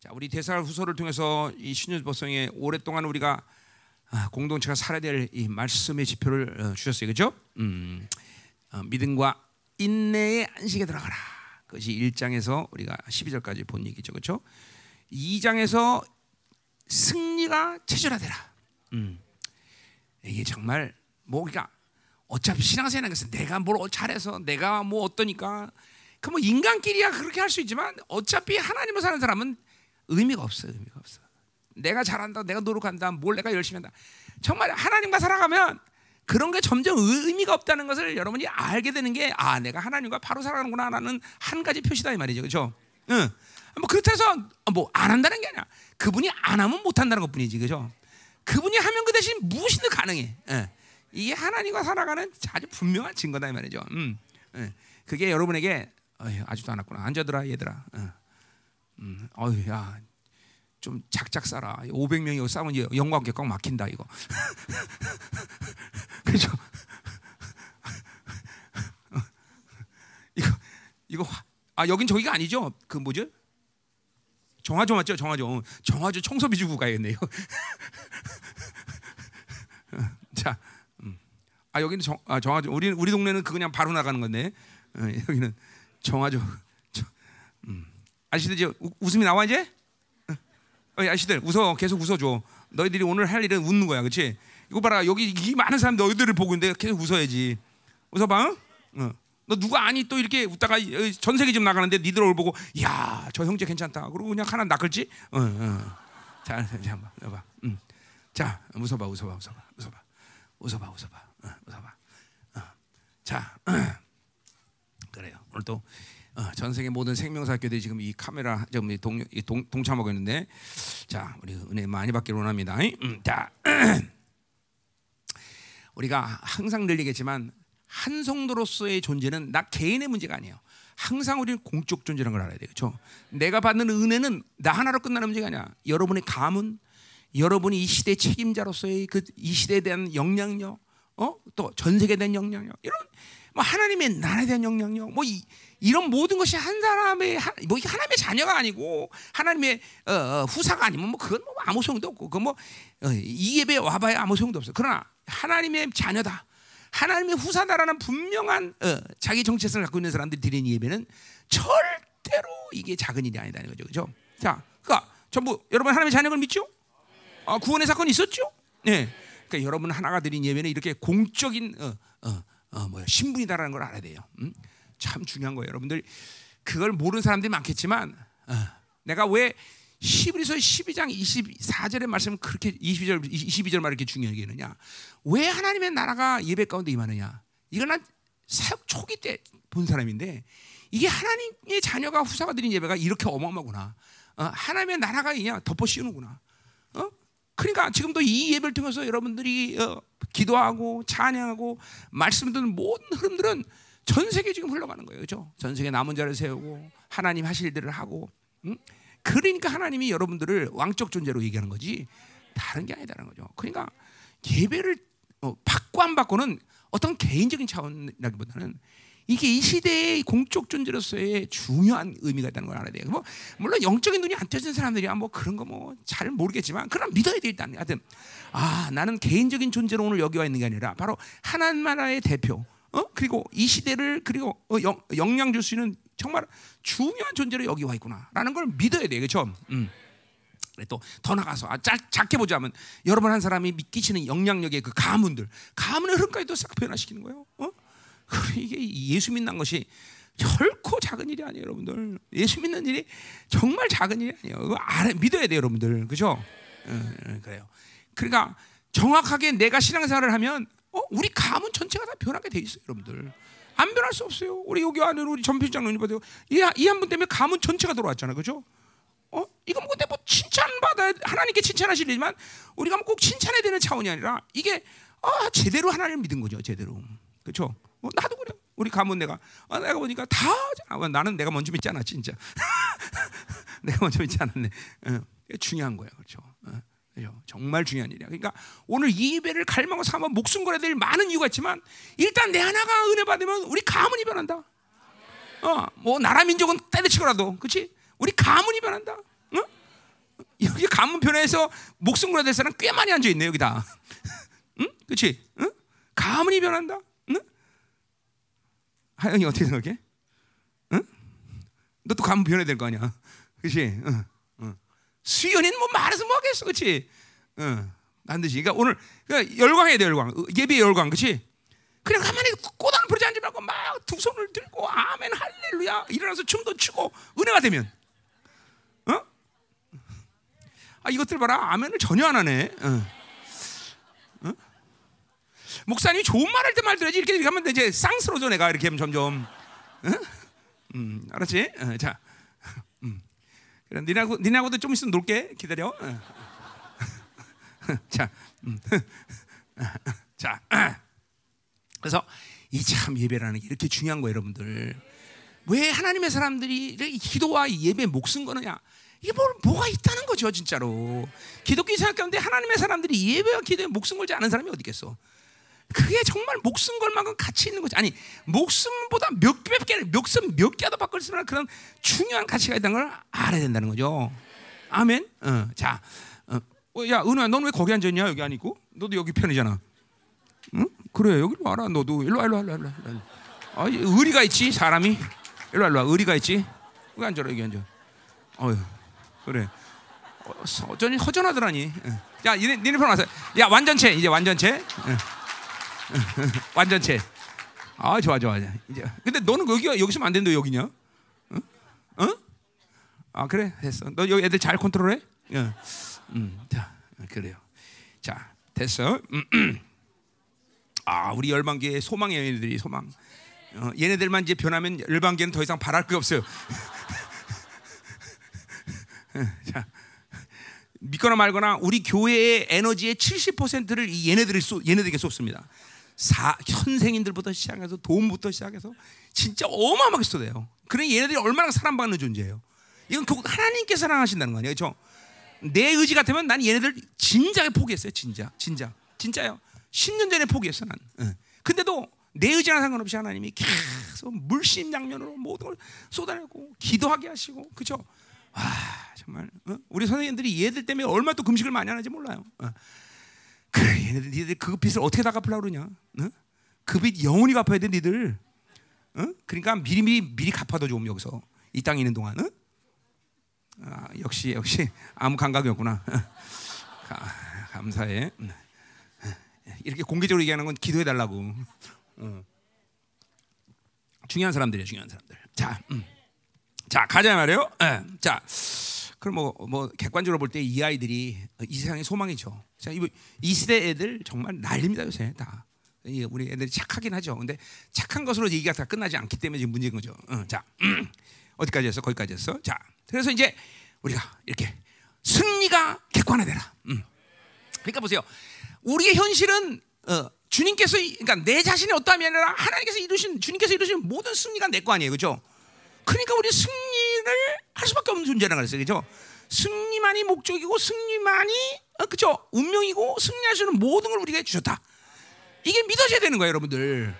자, 우리 대사를 후소를 통해서 이 신유법성에 오랫동안 우리가 아, 공동체가 살아야 될 이 말씀의 지표를 어, 주셨어요, 그렇죠? 음, 어, 믿음과 인내의 안식에 들어가라. 그것이 1장에서 우리가 12절까지 본 얘기죠, 그렇죠? 2장에서 승리가 체질화되라. 음, 이게 정말 뭐 그러니까 어차피 신앙생활은 것은 내가 뭘 잘해서 내가 뭐 어떠니까 그 뭐 인간끼리야 그렇게 할 수 있지만 어차피 하나님을 사는 사람은 의미가 없어 의미가 없어. 내가 잘한다, 내가 노력한다, 뭘 내가 열심히 한다. 정말 하나님과 살아가면 그런 게 점점 의미가 없다는 것을 여러분이 알게 되는 게 아, 내가 하나님과 바로 살아가는구나 라는 한 가지 표시다 이 말이죠, 그렇죠? 응. 뭐 그렇다 해서 뭐 안 한다는 게 아니야. 그분이 안 하면 못 한다는 것뿐이지, 그렇죠? 그분이 하면 그 대신 무엇이든 가능해. 예. 이게 하나님과 살아가는 아주 분명한 증거다 이 말이죠. 음. 예. 그게 여러분에게 어휴, 아직도 안 왔구나. 앉아들아 얘들아. 어. 음. 어휴 야. 좀 작작 살아. 500명이 싸우면 영광께 꽉 막힌다 이거. 그죠? 이거 이거 아 여긴 저기가 아니죠? 그 뭐죠? 정화조 맞죠? 정화조. 정화조 청소비 주고 가야겠네요. 자, 음. 아 여기는 정, 아, 정화조. 우리 우리 동네는 그 그냥 바로 나가는 건데 어, 여기는 정화조. 저, 음. 아시들 이제 웃음이 나와 이제? 어, 아시들 웃어 계속 웃어줘. 너희들이 오늘 할 일은 웃는 거야, 그렇지? 이거 봐라 여기 이 많은 사람 너희들을 보고 있는데 계속 웃어야지. 웃어봐. 어. 너 누가 아니 또 이렇게 웃다가 전 세계 좀 나가는데 니들 얼굴 보고 야 저 형제 괜찮다. 그리고 그냥 하나 낚을지? 어, 어. 자, 자 한번 해봐. 음. 자, 웃어봐, 웃어봐, 웃어봐, 웃어봐, 웃어봐, 웃어봐, 어, 웃어봐. 어. 자, 그래요. 오늘 또. 어, 전 세계 모든 생명사학교들이 지금 이 카메라 지금 동, 동, 동참하고 있는데 자 우리 은혜 많이 받기를 원합니다. 음, 자 우리가 항상 늘 얘기했지만 한 성도로서의 존재는 나 개인의 문제가 아니에요. 항상 우리는 공적 존재라는 걸 알아야 돼요. 그렇죠? 내가 받는 은혜는 나 하나로 끝나는 문제가 아니야. 여러분의 가문, 여러분이 이 시대 책임자로서의 그 이 시대에 대한 영향력, 어? 또 전 세계에 대한 영향력, 이런 뭐 하나님의 나라에 대한 영향력, 뭐 이, 이런 모든 것이 한 사람의 뭐 하나님의 자녀가 아니고 하나님의 어, 어, 후사가 아니면 뭐 그건 뭐 아무 소용도 없고 그뭐 어, 이 예배 와봐야 아무 소용도 없어. 그러나 하나님의 자녀다. 하나님의 후사다라는 분명한 어, 자기 정체성을 갖고 있는 사람들이 드리는 예배는 절대로 이게 작은 일이 아니다는 거죠, 그죠? 자, 그러니까 전부 여러분 하나님의 자녀를 믿죠? 아, 구원의 사건이 있었죠? 네. 그러니까 여러분 하나가 드린 예배는 이렇게 공적인 어, 어, 어, 뭐야 신분이다라는 걸 알아야 돼요. 음? 참 중요한 거예요, 여러분들. 그걸 모르는 사람들이 많겠지만 어, 내가 왜 시브리서 12장 24절의 말씀 그렇게 22절 22절 말 이렇게 중요하게 하느냐? 왜 하나님의 나라가 예배 가운데 임하느냐? 이건 난 사역 초기 때 본 사람인데 이게 하나님의 자녀가 후사가 드린 예배가 이렇게 어마어마구나. 어, 하나님의 나라가 그냥 덮어 씌우는구나. 어? 그러니까 지금도 이 예배를 통해서 여러분들이 어, 기도하고 찬양하고 말씀 듣는 모든 흐름들은 전 세계 지금 흘러가는 거예요, 그렇죠? 전 세계 남은 자를 세우고 하나님 하실 일들을 하고, 응? 그러니까 하나님이 여러분들을 왕적 존재로 얘기하는 거지 다른 게 아니다는 거죠. 그러니까 예배를 어, 받고 안 받고는 어떤 개인적인 차원이라기보다는 이게 이 시대의 공적 존재로서의 중요한 의미가 있다는 걸 알아야 돼요. 뭐 물론 영적인 눈이 안 떠진 사람들이야 뭐 그런 거 뭐 잘 모르겠지만 그럼 믿어야 돼 일단. 하여튼 아 나는 개인적인 존재로 오늘 여기 와 있는 게 아니라 바로 하나님 나라의 대표. 어 그리고 이 시대를 그리고 어, 영, 영향 줄 수 있는 정말 중요한 존재로 여기 와 있구나라는 걸 믿어야 돼, 그렇죠? 음. 또더 나가서 아, 작, 작게 보자면 여러분 한 사람이 끼치는 영향력의 그 가문들, 가문의 흐름까지도 싹 변화시키는 거예요. 어? 이게 예수 믿는 것이 결코 작은 일이 아니에요, 여러분들. 예수 믿는 일이 정말 작은 일이 아니에요. 그거 알아, 믿어야 돼요, 여러분들. 그죠? 어, 그래요. 그러니까 정확하게 내가 신앙생활을 하면 어? 우리 가문 전체가 다 변하게 돼 있어요, 여러분들. 안 변할 수 없어요. 우리 여기 안에 우리 전필장 누님 봐도 이한 분 때문에 가문 전체가 돌아왔잖아요, 그죠? 어? 이거 뭐 근데 뭐 칭찬받아 하나님께 칭찬하시려지만 우리가 뭐꼭 칭찬해야 되는 차원이 아니라 이게 아, 제대로 하나님을 믿은 거죠, 제대로. 그렇죠? 어, 나도 그래. 우리 가문 내가 아, 내가 보니까 다 아, 나는 내가 먼저 믿지 않았 진짜. 내가 먼저 믿지 않았네. 어, 중요한 거예요, 그렇죠? 어, 정말 중요한 일이야. 그러니까 오늘 이 예배를 갈망하고 삼아 목숨 걸어야 될 많은 이유가 있지만 일단 내 하나가 은혜 받으면 우리 가문이 변한다. 어, 뭐 나라 민족은 때려치고라도, 그렇지? 우리 가문이 변한다. 어? 가문 변화해서 목숨 걸어야 될 사람 꽤 많이 앉아 있네 여기다. 응? 그렇지? 응? 가문이 변한다. 응? 하영이 어떻게 생각해? 응? 너도 가문 변해야 될 거 아니야. 그렇지? 응. 응. 수연이는 뭐 말해서 뭐 하겠어, 그렇지? 응. 반드시. 그러니까 오늘 그러니까 열광해야 돼, 열광. 예배 열광, 그렇지? 그냥 가만히 꼬당 부르지 않지 말고 막 두 손을 들고 아멘 할렐루야 일어나서 춤도 추고 은혜가 되면 어? 아 이것들 봐라 아멘을 전혀 안 하네 어. 어? 목사님이 좋은 말 할 때 말 들어야지 이렇게 이렇게 하면 이제 쌍스러져 내가 이렇게 하면 점점 어? 음, 알았지? 어, 자 음. 그래, 니하고 니하고도 좀 있으면 놀게 기다려 어. 자 음. 자 그래서 이 참 예배라는 게 이렇게 중요한 거예요, 여러분들. 왜 하나님의 사람들이 기도와 예배 목숨 거느냐? 이게 뭐, 뭐가 있다는 거죠, 진짜로. 기독교 생각 가운데 하나님의 사람들이 예배와 기도에 목숨 걸지 않은 사람이 어디 있겠어? 그게 정말 목숨 걸 만큼 가치 있는 거지. 아니, 목숨보다 몇 개, 목숨 몇 개도 바꿀 수 있는 그런 중요한 가치가 있다는 걸 알아야 된다는 거죠. 아멘. 어, 자, 어, 야, 은우야, 넌 왜 거기 앉았냐? 여기 아니고? 너도 여기 편이잖아. 응? 그래 여기로 와라 너도 일로 와 일로 와 일로 와, 일로 와. 아, 의리가 있지 사람이 일로 와 일로 와 의리가 있지 여기 앉아라 여기 앉아 어휴 그래 어, 어전히 허전하더라니 야 니네 편 와서 야 완전체 이제 완전체 완전체 아 좋아 좋아 이제 근데 너는 여기가 여기서 안 된다 여기냐 응? 응? 아 그래 됐어 너 여기 애들 잘 컨트롤해 응. 음, 자 그래요 자 됐어 음, 아, 우리 열방계의 소망의 얘네들이 소망. 어, 얘네들만 이제 변하면 열방계는 더 이상 바랄 게 없어요. 자, 믿거나 말거나 우리 교회의 에너지의 70%를 이 얘네들이 쏟, 얘네들에게 쏟습니다. 사, 현생인들부터 시작해서 돈부터 시작해서 진짜 어마어마하게 쏟아요. 그러니 얘네들이 얼마나 사랑받는 존재예요. 이건 하나님께 사랑하신다는 거 아니에요, 그렇죠? 내 의지 같으면 난 얘네들 진작에 포기했어요, 진짜, 진짜, 진짜요. 10년 전에 포기했어 난. 응. 근데도 내 의지랑 상관없이 하나님이 계속 물심양면으로 모든 걸 쏟아내고 기도하게 하시고 그죠? 와 정말 어? 우리 선생님들이 얘들 때문에 얼마나 또 금식을 많이 하는지 몰라요. 어. 그래 얘네들 니들 그 빚을 어떻게 다 갚으려고 그러냐? 어? 그빚 영원히 갚아야 돼 니들. 어? 그러니까 미리 미리 미리 갚아도 좀 여기서 이 땅에 있는 동안. 어? 아, 역시 역시 아무 감각이 없구나. 감사해. 이렇게 공개적으로 얘기하는 건 기도해 달라고. 어. 중요한 사람들이에요, 중요한 사람들. 자, 음. 자 가자 말이에요. 네. 자, 그럼 뭐, 뭐 객관적으로 볼 때 이 아이들이 이 세상의 소망이죠. 자, 이 시대 애들 정말 난립니다 요새 다. 우리 애들이 착하긴 하죠. 근데 착한 것으로 얘기가 다 끝나지 않기 때문에 지금 문제인 거죠. 어, 자, 음. 어디까지 했어? 거기까지 했어. 자, 그래서 이제 우리가 이렇게 승리가 객관화되라. 음. 그러니까 보세요. 우리의 현실은 어, 주님께서 그러니까 내 자신이 어떠함이 아니라 하나님께서 이루신 주님께서 이루신 모든 승리가 내 거 아니에요, 그렇죠? 그러니까 우리 승리를 할 수밖에 없는 존재라는 거랬어요, 그렇죠? 승리만이 목적이고 승리만이 어, 그렇죠? 운명이고 승리할 수 있는 모든 걸 우리가 주셨다. 이게 믿어져야 되는 거예요, 여러분들.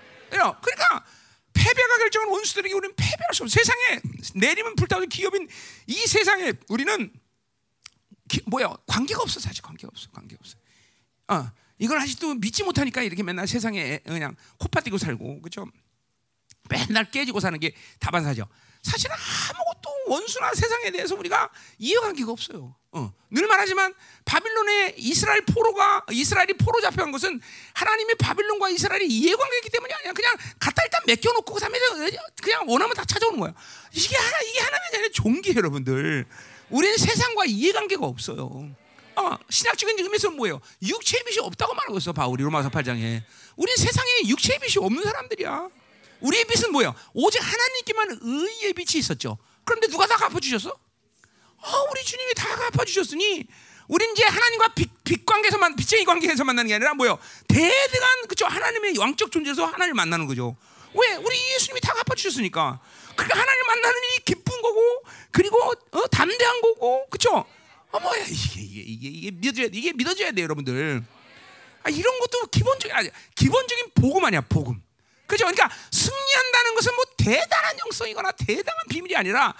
그러니까 패배가 결정한 원수들에게 우리는 패배할 수 없어. 세상에 내리면 불타오는 기업인 이 세상에 우리는 기, 뭐야 관계가 없어 사실 관계가 없어 관계가 없어. 어, 이걸 아직도 믿지 못하니까 이렇게 맨날 세상에 그냥 코파 뛰고 살고 그죠? 맨날 깨지고 사는 게 다반사죠. 사실은 아무것도 원수나 세상에 대해서 우리가 이해관계가 없어요. 어. 늘 말하지만 바빌론의 이스라엘 포로가 이스라엘이 포로 잡혀간 것은 하나님의 바빌론과 이스라엘이 이해관계이기 때문이 아니야. 그냥 갖다 일단 맡겨놓고 그다음에 그냥 원하면 다 찾아오는 거야. 이게 하나 이게 하나님의 아니라 종기 여러분들. 우리는 세상과 이해관계가 없어요. 어, 신학적인 의미에서 뭐예요? 육체의 빛이 없다고 말하고 있어 바울이 로마서 8장에. 우리 세상에 육체의 빛이 없는 사람들이야. 우리의 빛은 뭐예요? 오직 하나님께만 의의 빛이 있었죠. 그런데 누가 다 갚아주셨어? 어, 우리 주님이 다 갚아주셨으니 우린 이제 하나님과 빛, 빛 관계에서만 빛의 관계에서 만나는 게 아니라 뭐요? 대등한 그죠 하나님의 왕적 존재에서 하나님을 만나는 거죠. 왜? 우리 예수님이 다 갚아주셨으니까. 그러니까 하나님을 만나는 일이 기쁜 거고, 그리고 어, 담대한 거고, 그렇죠? 어 뭐야 이게 이게 이게 이게 믿어줘야 이게 믿어줘야 돼 여러분들. 아, 이런 것도 기본적인 아니 기본적인 복음 아니야 복음. 그죠? 그러니까 승리한다는 것은 뭐 대단한 영성이거나 대단한 비밀이 아니라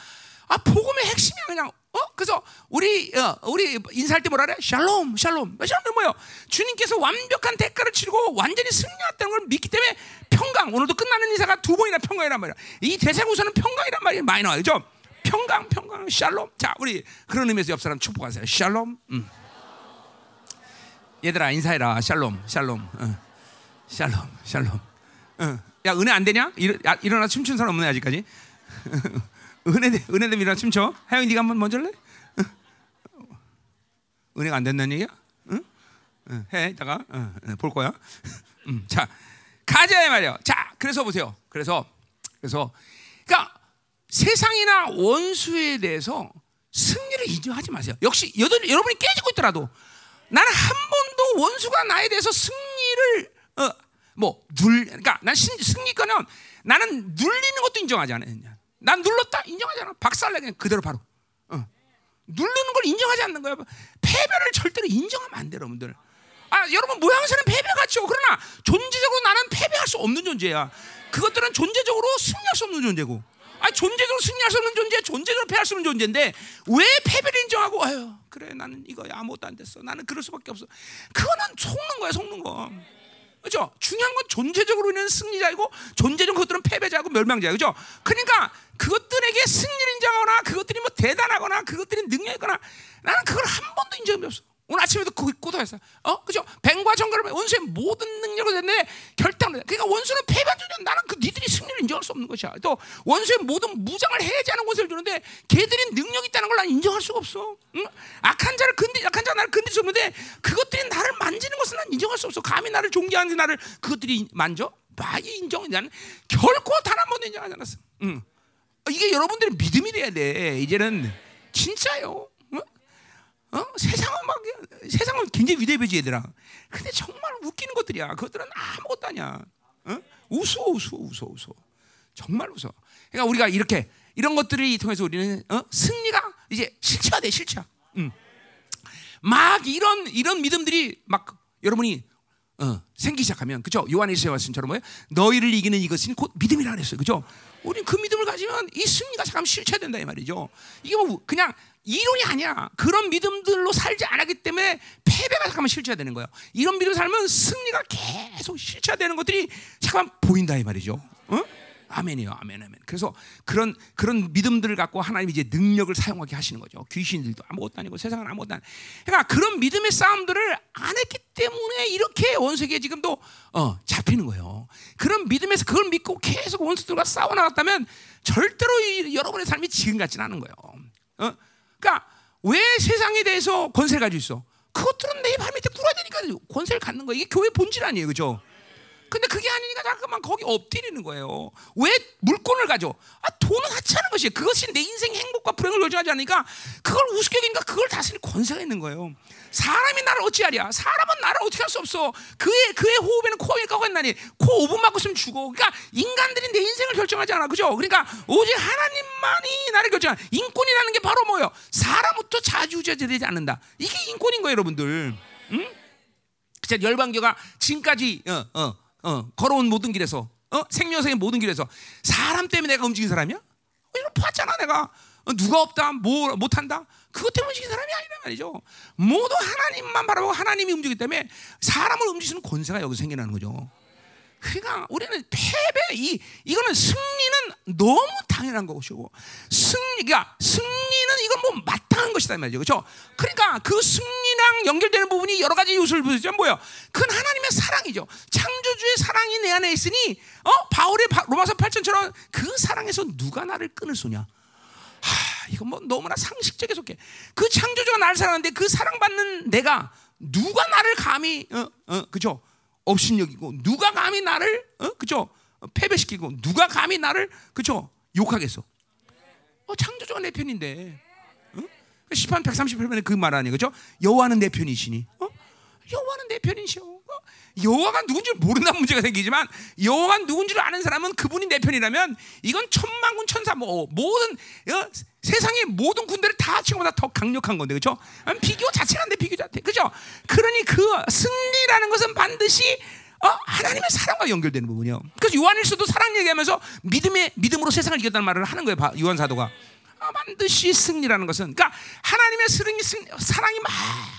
아 복음의 핵심이 그냥 어? 그래서 우리 어, 우리 인사할 때 뭐라 그래? 샬롬, 샬롬. 샬롬은 뭐예요? 주님께서 완벽한 대가를 치르고 완전히 승리했다는 걸 믿기 때문에 평강. 오늘도 끝나는 인사가 두 번이나 평강이란 말이야. 이 대사구서는 평강이란 말이 많이 나와요. 그죠? 평강, 평강, 샬롬. 자, 우리 그런 의미에서 옆 사람 축복하세요. 샬롬. 음. 얘들아 인사해라. 샬롬, 샬롬. 어. 샬롬, 샬롬. 어. 야 은혜 안 되냐? 일, 야, 일어나 춤춘 사람 없네 아직까지. 은혜 은혜 되면 일어나 춤춰. 하영이 네가 한번 먼저 할래? 어. 은혜가 안 된다는 얘기야? 응? 응, 해 이따가 어, 어, 볼 거야. 음, 자 가자 말이야. 자 그래서 보세요. 그래서 그래서 그러니까 세상이나 원수에 대해서 승리를 인정하지 마세요. 역시 여러분, 여러분이 깨지고 있더라도 나는 한 번도 원수가 나에 대해서 승리를 어, 뭐눌 그러니까 난 승리권은 나는 눌리는 것도 인정하지 않아요. 난 눌렀다 인정하지 않아. 박살내 그냥 그대로 바로. 어. 누르는 걸 인정하지 않는 거야. 패배를 절대로 인정하면 안 돼요, 여러분들. 아, 여러분 모양새는 패배 같죠. 그러나 존재적으로 나는 패배할 수 없는 존재야. 그것들은 존재적으로 승리할 수 없는 존재고. 아, 존재적으로 승리할 수 없는 존재, 존재적으로 패할 수 없는 존재인데 왜 패배를 인정하고 아유, 그래 나는 이거 아무것도 안 됐어. 나는 그럴 수밖에 없어. 그거는 속는 거야, 속는 거. 그죠? 중요한 건 존재적으로는 승리자이고 존재적 것들은 패배자고 멸망자야. 그죠? 그러니까 그것들에게 승리를 인정하거나 그것들이 뭐 대단하거나 그것들이 능력이거나 나는 그걸 한 번도 인정이 없어. 오늘 아침에도 그 고도했어. 어, 그죠? 뱀과 정갈을 원수의 모든 능력을 냈는데 결단을. 그러니까 원수는 존재. 나는 그 니들이 승리를 인정할 수 없는 것이야. 또 원수의 모든 무장을 해제하는 것을 주는데 걔들이 능력 이 있다는 걸 난 인정할 수가 없어. 응? 악한 자를 근디, 악한 자 나를 건들 수 없는데 그것들이 나를 만지는 것은 난 인정할 수 없어. 감히 나를 존경하는 나를 그것들이 만져? 많이 인정. 나는 결코 단 한 번도 인정하지 않았어. 응. 이게 여러분들의 믿음이 돼야 돼. 이제는 진짜요. 어? 세상은 막 세상은 굉장히 위대해 보지 얘들아. 근데 정말 웃기는 것들이야. 그것들은 아무것도 아니야. 어? 웃어 웃어 웃어 웃어. 정말 웃어. 그러니까 우리가 이렇게 이런 것들을 통해서 우리는 어? 승리가 이제 실체화돼 실체화. 음. 막 이런 이런 믿음들이 막 여러분이 어, 생기 시작하면 그죠? 요한에서 말씀처럼 뭐예요? 너희를 이기는 이것은 곧 믿음이라 그랬어요. 그죠? 우리 그 믿음을 가지면 이 승리가 잠깐 실체된다 이 말이죠. 이게 뭐 그냥 이론이 아니야. 그런 믿음들로 살지 않았기 때문에 패배가 잠깐만 실체되는 거예요. 이런 믿음 살면 승리가 계속 실체되는 것들이 잠깐 보인다 이 말이죠. 어? 아멘이요, 아멘, 아멘. 그래서 그런 그런 믿음들을 갖고 하나님이 이제 능력을 사용하게 하시는 거죠. 귀신들도 아무것도 아니고 세상은 아무것도 아니고. 그러니까 그런 믿음의 싸움들을 안 했기 때문에 이렇게 원수에게 지금도 어, 잡히는 거예요. 그런 믿음에서 그걸 믿고 계속 원수들과 싸워 나갔다면 절대로 이, 여러분의 삶이 지금 같지는 않은 거예요. 어? 그러니까 왜 세상에 대해서 권세를 가지고 있어? 그것들은 내 발 밑에 꿇어야 되니까 권세를 갖는 거야. 이게 교회 본질 아니에요, 그렇죠? 근데 그게 아니니까 자꾸만 거기 엎드리는 거예요. 왜 물건을 가져? 아, 돈은 하찮은 것이에요. 그것이 내 인생 행복과 불행을 결정하지 않으니까 그걸 우습게 여기니까 그걸 다스릴 권세가 있는 거예요. 사람이 나를 어찌하랴? 사람은 나를 어떻게 할 수 없어. 그의 그의 호흡에는 코에 까고 있나니 코 5분 맞고 있으면 죽어. 그러니까 인간들이 내 인생을 결정하지 않아. 그죠? 그러니까 오직 하나님만이 나를 결정한 인권이라는 게 바로 뭐예요? 사람부터 자주자재되지 않는다. 이게 인권인 거예요, 여러분들. 응? 진짜 열방교가 지금까지 어, 어, 어, 걸어온 모든 길에서 어? 생명성의 모든 길에서 사람 때문에 내가 움직인 사람이야? 어, 이거 봤잖아 내가 어, 누가 없다 뭐 못한다 그것 때문에 움직인 사람이 아니란 말이죠 모두 하나님만 바라보고 하나님이 움직이기 때문에 사람을 움직이는 권세가 여기서 생겨나는 거죠 그러니까 우리는 패배 이 이거는 승리는 너무 당연한 것이고 승리가 승리는 이건 뭐 마땅한 것이다 말이죠. 그렇죠? 그러니까 그 승리랑 연결되는 부분이 여러 가지 요소를 보여주면 뭐예요? 그건 하나님의 사랑이죠. 창조주의 사랑이 내 안에 있으니 어 바울의 로마서 8천처럼 그 사랑에서 누가 나를 끊을 소냐? 하, 이건 뭐 너무나 상식적에 속해. 그 창조주가 나를 사랑하는데 그 사랑받는 내가 누가 나를 감히 어, 어, 그죠? 업신여기고 누가 감히 나를 어? 그죠 패배시키고 누가 감히 나를 그죠 욕하겠어. 어, 창조주가 내 편인데. 어? 시편 138편에 그 말 아니에요. 그죠? 여호와는 내 편이시니. 어? 여호와는 내 편이셔. 어? 여호와가 누군지 모른다는 문제가 생기지만 여호와가 누군지를 아는 사람은 그분이 내 편이라면 이건 천만군 천사 뭐 모든 어? 세상의 모든 군대를 다 합치고보다 더 강력한 건데 그렇죠? 비교 자체가 안돼 비교 자체 그죠? 그러니 그 승리라는 것은 반드시 어? 하나님의 사랑과 연결되는 부분이요. 그래서 요한일서도 사랑 얘기하면서 믿음의 믿음으로 세상을 이겼다는 말을 하는 거예요. 요한 사도가 아, 반드시 승리라는 것은 그러니까 하나님의 승, 사랑이 막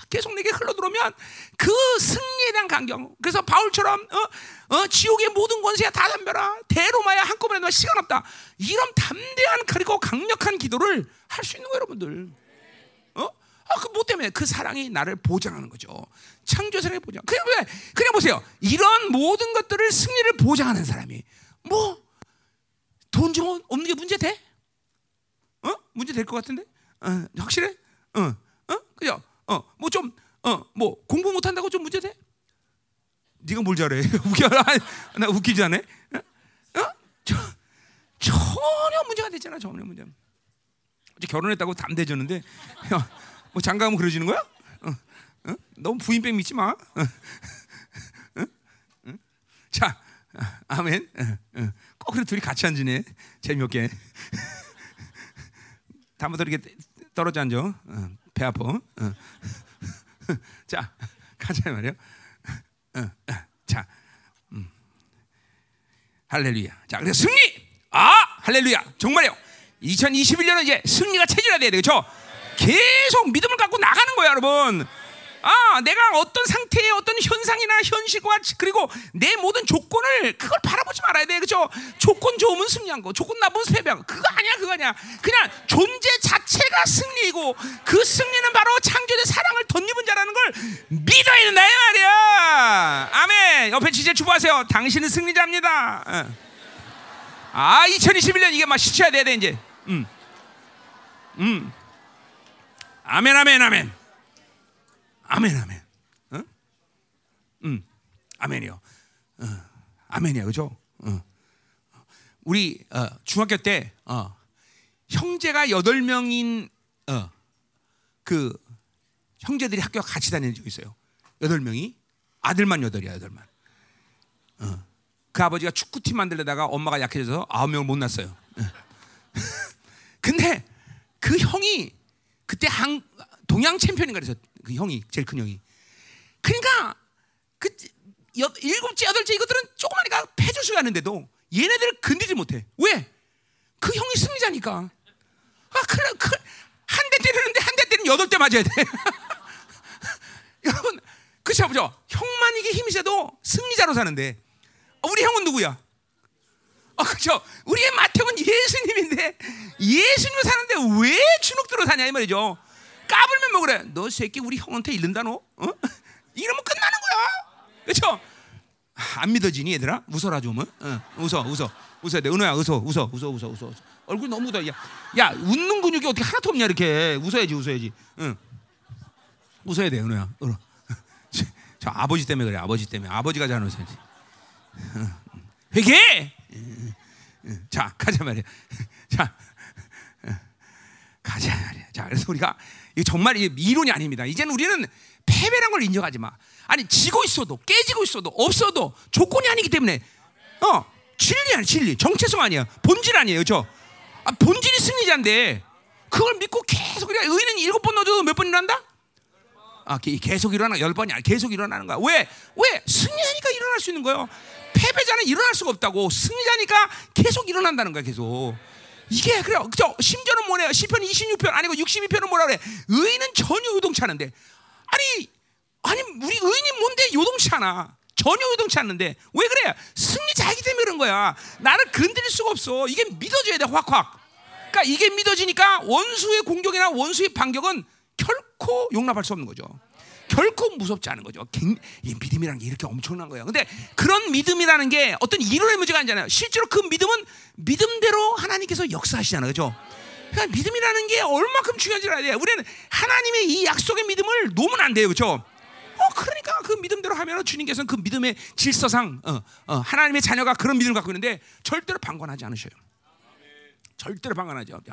계속 내게 흘러 들어오면 그 승리에 대한 강경. 그래서 바울처럼 어, 어, 지옥의 모든 권세야 다 덤벼라. 대로마야 한꺼번에 너 시간 없다. 이런 담대한 그리고 강력한 기도를 할 수 있는 거예요, 여러분들. 어? 아, 그뭐 때문에 그 사랑이 나를 보장하는 거죠. 창조 사랑의 보장. 그냥 왜? 그냥 보세요. 이런 모든 것들을 승리를 보장하는 사람이 뭐 돈 좀 없는 게 문제 돼? 어? 문제 될 것 같은데? 어, 확실해? 어, 어, 그죠? 어, 뭐 좀, 어, 뭐 공부 못 한다고 좀 문제 돼? 네가 뭘 잘해? 웃겨, 나 웃기지 않아? 어? 어? 저, 전혀 문제가 되잖아, 전혀 문제. 어제 결혼했다고 담대졌는데, 뭐 장가가면 그러지는 거야? 어, 어? 너무 부인백 믿지 마. 어, 어? 어? 자, 아멘. 어, 어. 꼭 그래 둘이 같이 앉으네. 재미없게. 다음부터 이렇게 떨어져 앉아. 어, 배 아파. 어. 자, 가자 말이요. 어, 어, 자, 음. 할렐루야. 자, 그래서 승리. 아, 할렐루야. 정말요. 2021년은 이제 승리가 체질화 돼야 되겠죠. 계속 믿음을 갖고 나가는 거야, 여러분. 아, 내가 어떤 상태의 어떤 현상이나 현실과 그리고 내 모든 조건을 그걸 바라보지 말아야 돼. 그죠? 조건 좋으면 승리한 거, 조건 나쁘면 패배한 거. 그거 아니야, 그거 아니야. 그냥 존재 자체가 승리이고 그 승리는 바로 창조의 사랑을 덧입은 자라는 걸 믿어야 된다, 이 말이야. 아멘. 옆에 지제 주부하세요. 당신은 승리자입니다. 어. 아, 2021년 이게 막 시쳐야 돼, 돼 이제. 음. 음. 아멘, 아멘, 아멘. 아멘 아멘. 어? 음, 아멘이요. 어, 아멘이야, 그죠? 어. 우리 어, 중학교 때 어, 형제가 여덟 명인 어, 그 형제들이 학교 같이 다니는 적이 있어요. 여덟 명이 아들만 여덟이야, 여덟만. 어. 그 아버지가 축구팀 만들려다가 엄마가 약해져서 아홉 명을 못 낳았어요. 근데 그 형이 그때 한 동양 챔피언인가 그래서 그 형이 제일 큰 형이. 그러니까 그 여, 일곱째 여덟째 이것들은 조그마니까 패줄 수가 있는데도 얘네들을 건드지 못해. 왜? 그 형이 승리자니까. 아 그래 그한 대 때리는데 한 대 때리면 여덟 대 맞아야 돼. 여러분 그렇죠 보죠. 형만 이게 힘이 세도 승리자로 사는데 우리 형은 누구야? 어, 그죠? 우리의 마태은 예수님인데 예수님을 사는데 왜 주눅 들어 사냐 이 말이죠. 까불면 뭐 그래? 너 새끼 우리 형한테 잃는다 너? 어? 이러면 끝나는 거야. 그렇죠? 안 믿어지니 얘들아? 웃어라 좀. 어? 웃어, 웃어, 웃어야 돼. 은호야, 웃어, 웃어, 웃어, 웃어, 웃어. 얼굴 너무 웃어. 야, 야, 웃는 근육이 어떻게 하나도 없냐 이렇게. 웃어야지, 웃어야지. 응. 웃어야 돼, 은호야. 은호. 저, 저 아버지 때문에 그래. 아버지 때문에. 아버지가 잘 웃어야지. 회개. 자, 가자 말이야. 자, 가자 말이야. 자, 그래서 우리가 이 정말 이론이 아닙니다. 이제는 우리는 패배란 걸 인정하지 마. 아니 지고 있어도 깨지고 있어도 없어도 조건이 아니기 때문에 어 진리 아니 진리 정체성 아니야 본질 아니에요, 그죠? 아, 본질이 승리자인데 그걸 믿고 계속 그래 의는 일곱 번 넣어도 몇 번 일어난다? 아 계속 일어나 열 번이 아니 계속 일어나는 거야. 왜? 왜? 승리하니까 일어날 수 있는 거예요. 패배자는 일어날 수가 없다고 승리자니까 계속 일어난다는 거야, 계속. 이게 그래요. 그죠? 심지어는 뭐래요? 시편 26편 아니고 62편은 뭐라 그래? 의인은 전혀 요동치 않은데. 아니 아니 우리 의인이 뭔데 요동치 않아? 전혀 요동치 않는데 왜 그래? 승리자이기 때문에 그런 거야. 나를 건드릴 수가 없어. 이게 믿어져야 돼 확확. 그러니까 이게 믿어지니까 원수의 공격이나 원수의 반격은 결코 용납할 수 없는 거죠. 결코 무섭지 않은 거죠. 이 믿음이라는 게 이렇게 엄청난 거예요. 근데 그런 믿음이라는 게 어떤 이론의 문제가 아니잖아요. 실제로 그 믿음은 믿음대로 하나님께서 역사하시잖아요. 그죠? 그러니까 믿음이라는 게 얼마큼 중요한지 알아야 돼요. 우리는 하나님의 이 약속의 믿음을 놓으면 안 돼요. 그죠? 어, 그러니까 그 믿음대로 하면 주님께서는 그 믿음의 질서상 어, 어, 하나님의 자녀가 그런 믿음을 갖고 있는데 절대로 방관하지 않으셔요. 절대로 방관하지 않죠.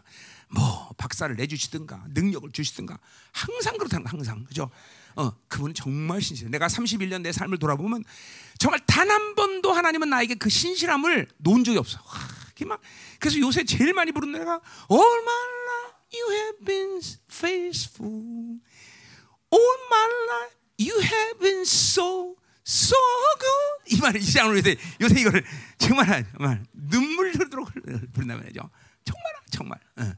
뭐 박사를 내주시든가 능력을 주시든가 항상 그렇다는 거 항상 그죠? 어, 그분은 정말 신실해. 내가 31년 내 삶을 돌아보면 정말 단 한 번도 하나님은 나에게 그 신실함을 놓은 적이 없어. 와, 막 그래서 요새 제일 많이 부르는 노래가 All my life you have been faithful. All my life you have been so so good. 이 말을 이장으로 요새 요새 이거를 정말 정말 눈물 흐르도록 부른다 말이죠. 정말 정말. 어,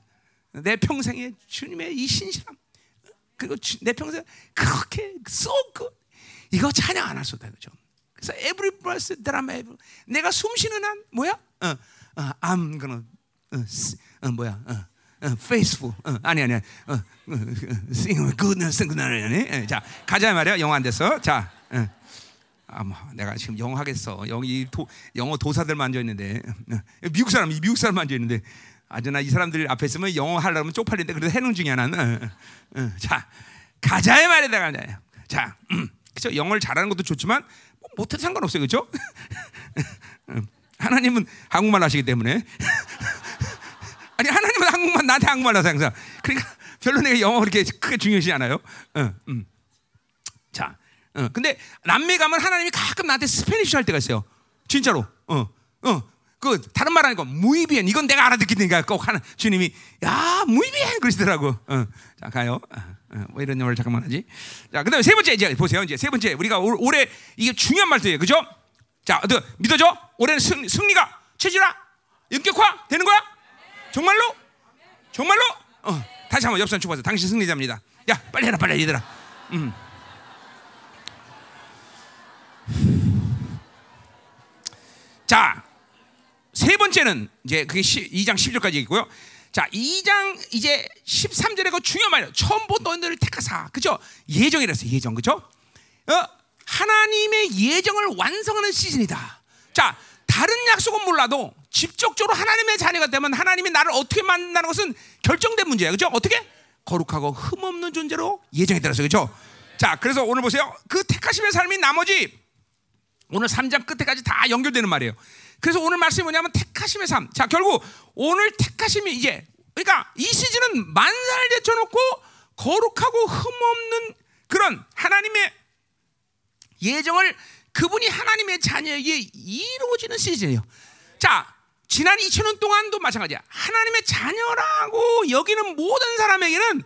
내 평생에 주님의 이 신실함 그리고 주, 내 평생 그렇게 쏘고 이거 찬양 안 할수 없다 그죠? 그래서 every breath that I'm able 내가 숨 쉬는 한 뭐야? 어, 어, I'm gonna 어, 어, 뭐야? 어, 어, faithful 어, 아니 아니 어, 어, 어, sing goodness goodness 예, 자 가자 말이야 영어 안 됐어 자 어. 아, 뭐 내가 지금 영어 하겠어. 도, 영어 도사들만 앉아 있는데 미국 사람, 미국 사람 앉아 있는데 아주나 이 사람들 앞에 있으면 영어 하려면 쪽팔린데 그래도 해능 중이야 나는. 어, 어, 어. 자 가자의 말에다 가자. 자, 음, 그죠? 영어를 잘하는 것도 좋지만 뭐 못해도 상관없어요, 그렇죠? 하나님은 한국말 하시기 때문에 아니 하나님은 한국말 나한테 한국말 하서 항상 그러니까 별로 내가 영어 그렇게 크게 중요하지 않아요. 어, 음. 자, 어, 근데 남미 가면 하나님이 가끔 나한테 Spanish 할 때가 있어요. 진짜로. 어, 어. 그 다른 말 하니까 muy bien 이건 내가 알아듣기니까 꼭 하는 주님이 야 muy bien 그러시더라고. 어. 자 가요. 어, 어, 뭐 이런 영어를 잠깐만 하지. 자 그다음에 세 번째 이제 보세요. 이제 세 번째 우리가 올, 올해 이게 중요한 말들이에요. 그죠? 자, 너 믿어져? 올해는 승, 승리가 체질화 인격화 되는 거야? 정말로? 정말로? 어. 다시 한번 옆선 축복하세요. 당신 승리자입니다. 야 빨리 해라 빨리 얘들아. 음. 자, 세 번째는 이제 그게 2장 10절까지 있고요. 자, 2장 이제 13절에 그 중요한 말이에요. 처음 본 너희들을 택하사. 그죠? 예정이라서 예정. 그죠? 어? 하나님의 예정을 완성하는 시즌이다. 자, 다른 약속은 몰라도 직접적으로 하나님의 자녀가 되면 하나님이 나를 어떻게 만나는 것은 결정된 문제예요. 그죠? 어떻게? 거룩하고 흠없는 존재로 예정에 따라서. 그죠? 자, 그래서 오늘 보세요. 그 택하심의 삶이 나머지 오늘 3장 끝에까지 다 연결되는 말이에요. 그래서 오늘 말씀이 뭐냐면 택하심의 삶. 자, 결국 오늘 택하심이 이제 그러니까 이 시즌은 만사를 제쳐놓고 거룩하고 흠없는 그런 하나님의 예정을 그분이 하나님의 자녀에게 이루어지는 시즌이에요. 자, 지난 2000년 동안도 마찬가지야. 하나님의 자녀라고 여기는 모든 사람에게는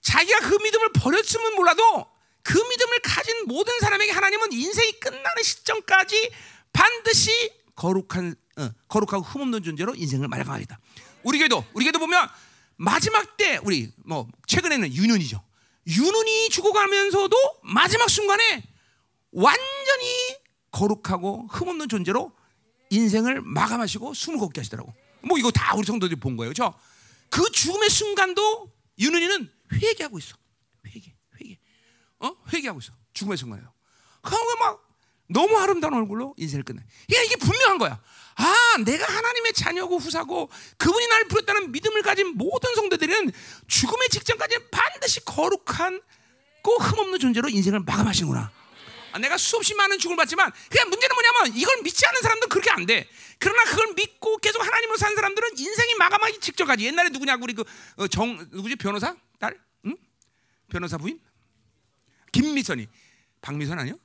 자기가 그 믿음을 버렸으면 몰라도 그 믿음을 가진 모든 사람에게 하나님은 인생이 끝나는 시점까지 반드시 거룩한 어, 거룩하고 흠없는 존재로 인생을 말아가겠다. 우리 교회도 우리 교회도 보면 마지막 때 우리 뭐 최근에는 유눈이죠. 유눈이 죽어가면서도 마지막 순간에 완전히 거룩하고 흠없는 존재로 인생을 마감하시고 숨을 걷게 하시더라고. 뭐 이거 다 우리 성도들이 본 거예요, 그렇죠? 그 죽음의 순간도 유눈이는 회개하고 있어. 회개, 회개. 어? 회개하고 있어. 죽음의 순간에도. 그러면 막 너무 아름다운 얼굴로 인생을 끝내. 야, 이게 분명한 거야. 아, 내가 하나님의 자녀고 후사고 그분이 나를 부렸다는 믿음을 가진 모든 성도들은 죽음의 직전까지 반드시 거룩한 꼭 흠없는 존재로 인생을 마감하시는구나. 아, 내가 수없이 많은 죽음을 받지만 그냥 문제는 뭐냐면 이걸 믿지 않는 사람들은 그렇게 안 돼. 그러나 그걸 믿고 계속 하나님으로 사는 사람들은 인생이 마감하기 직전까지 옛날에 누구냐고 우리 그 정 누구지 변호사 딸, 응? 변호사 부인 김미선이 박미선 아니요?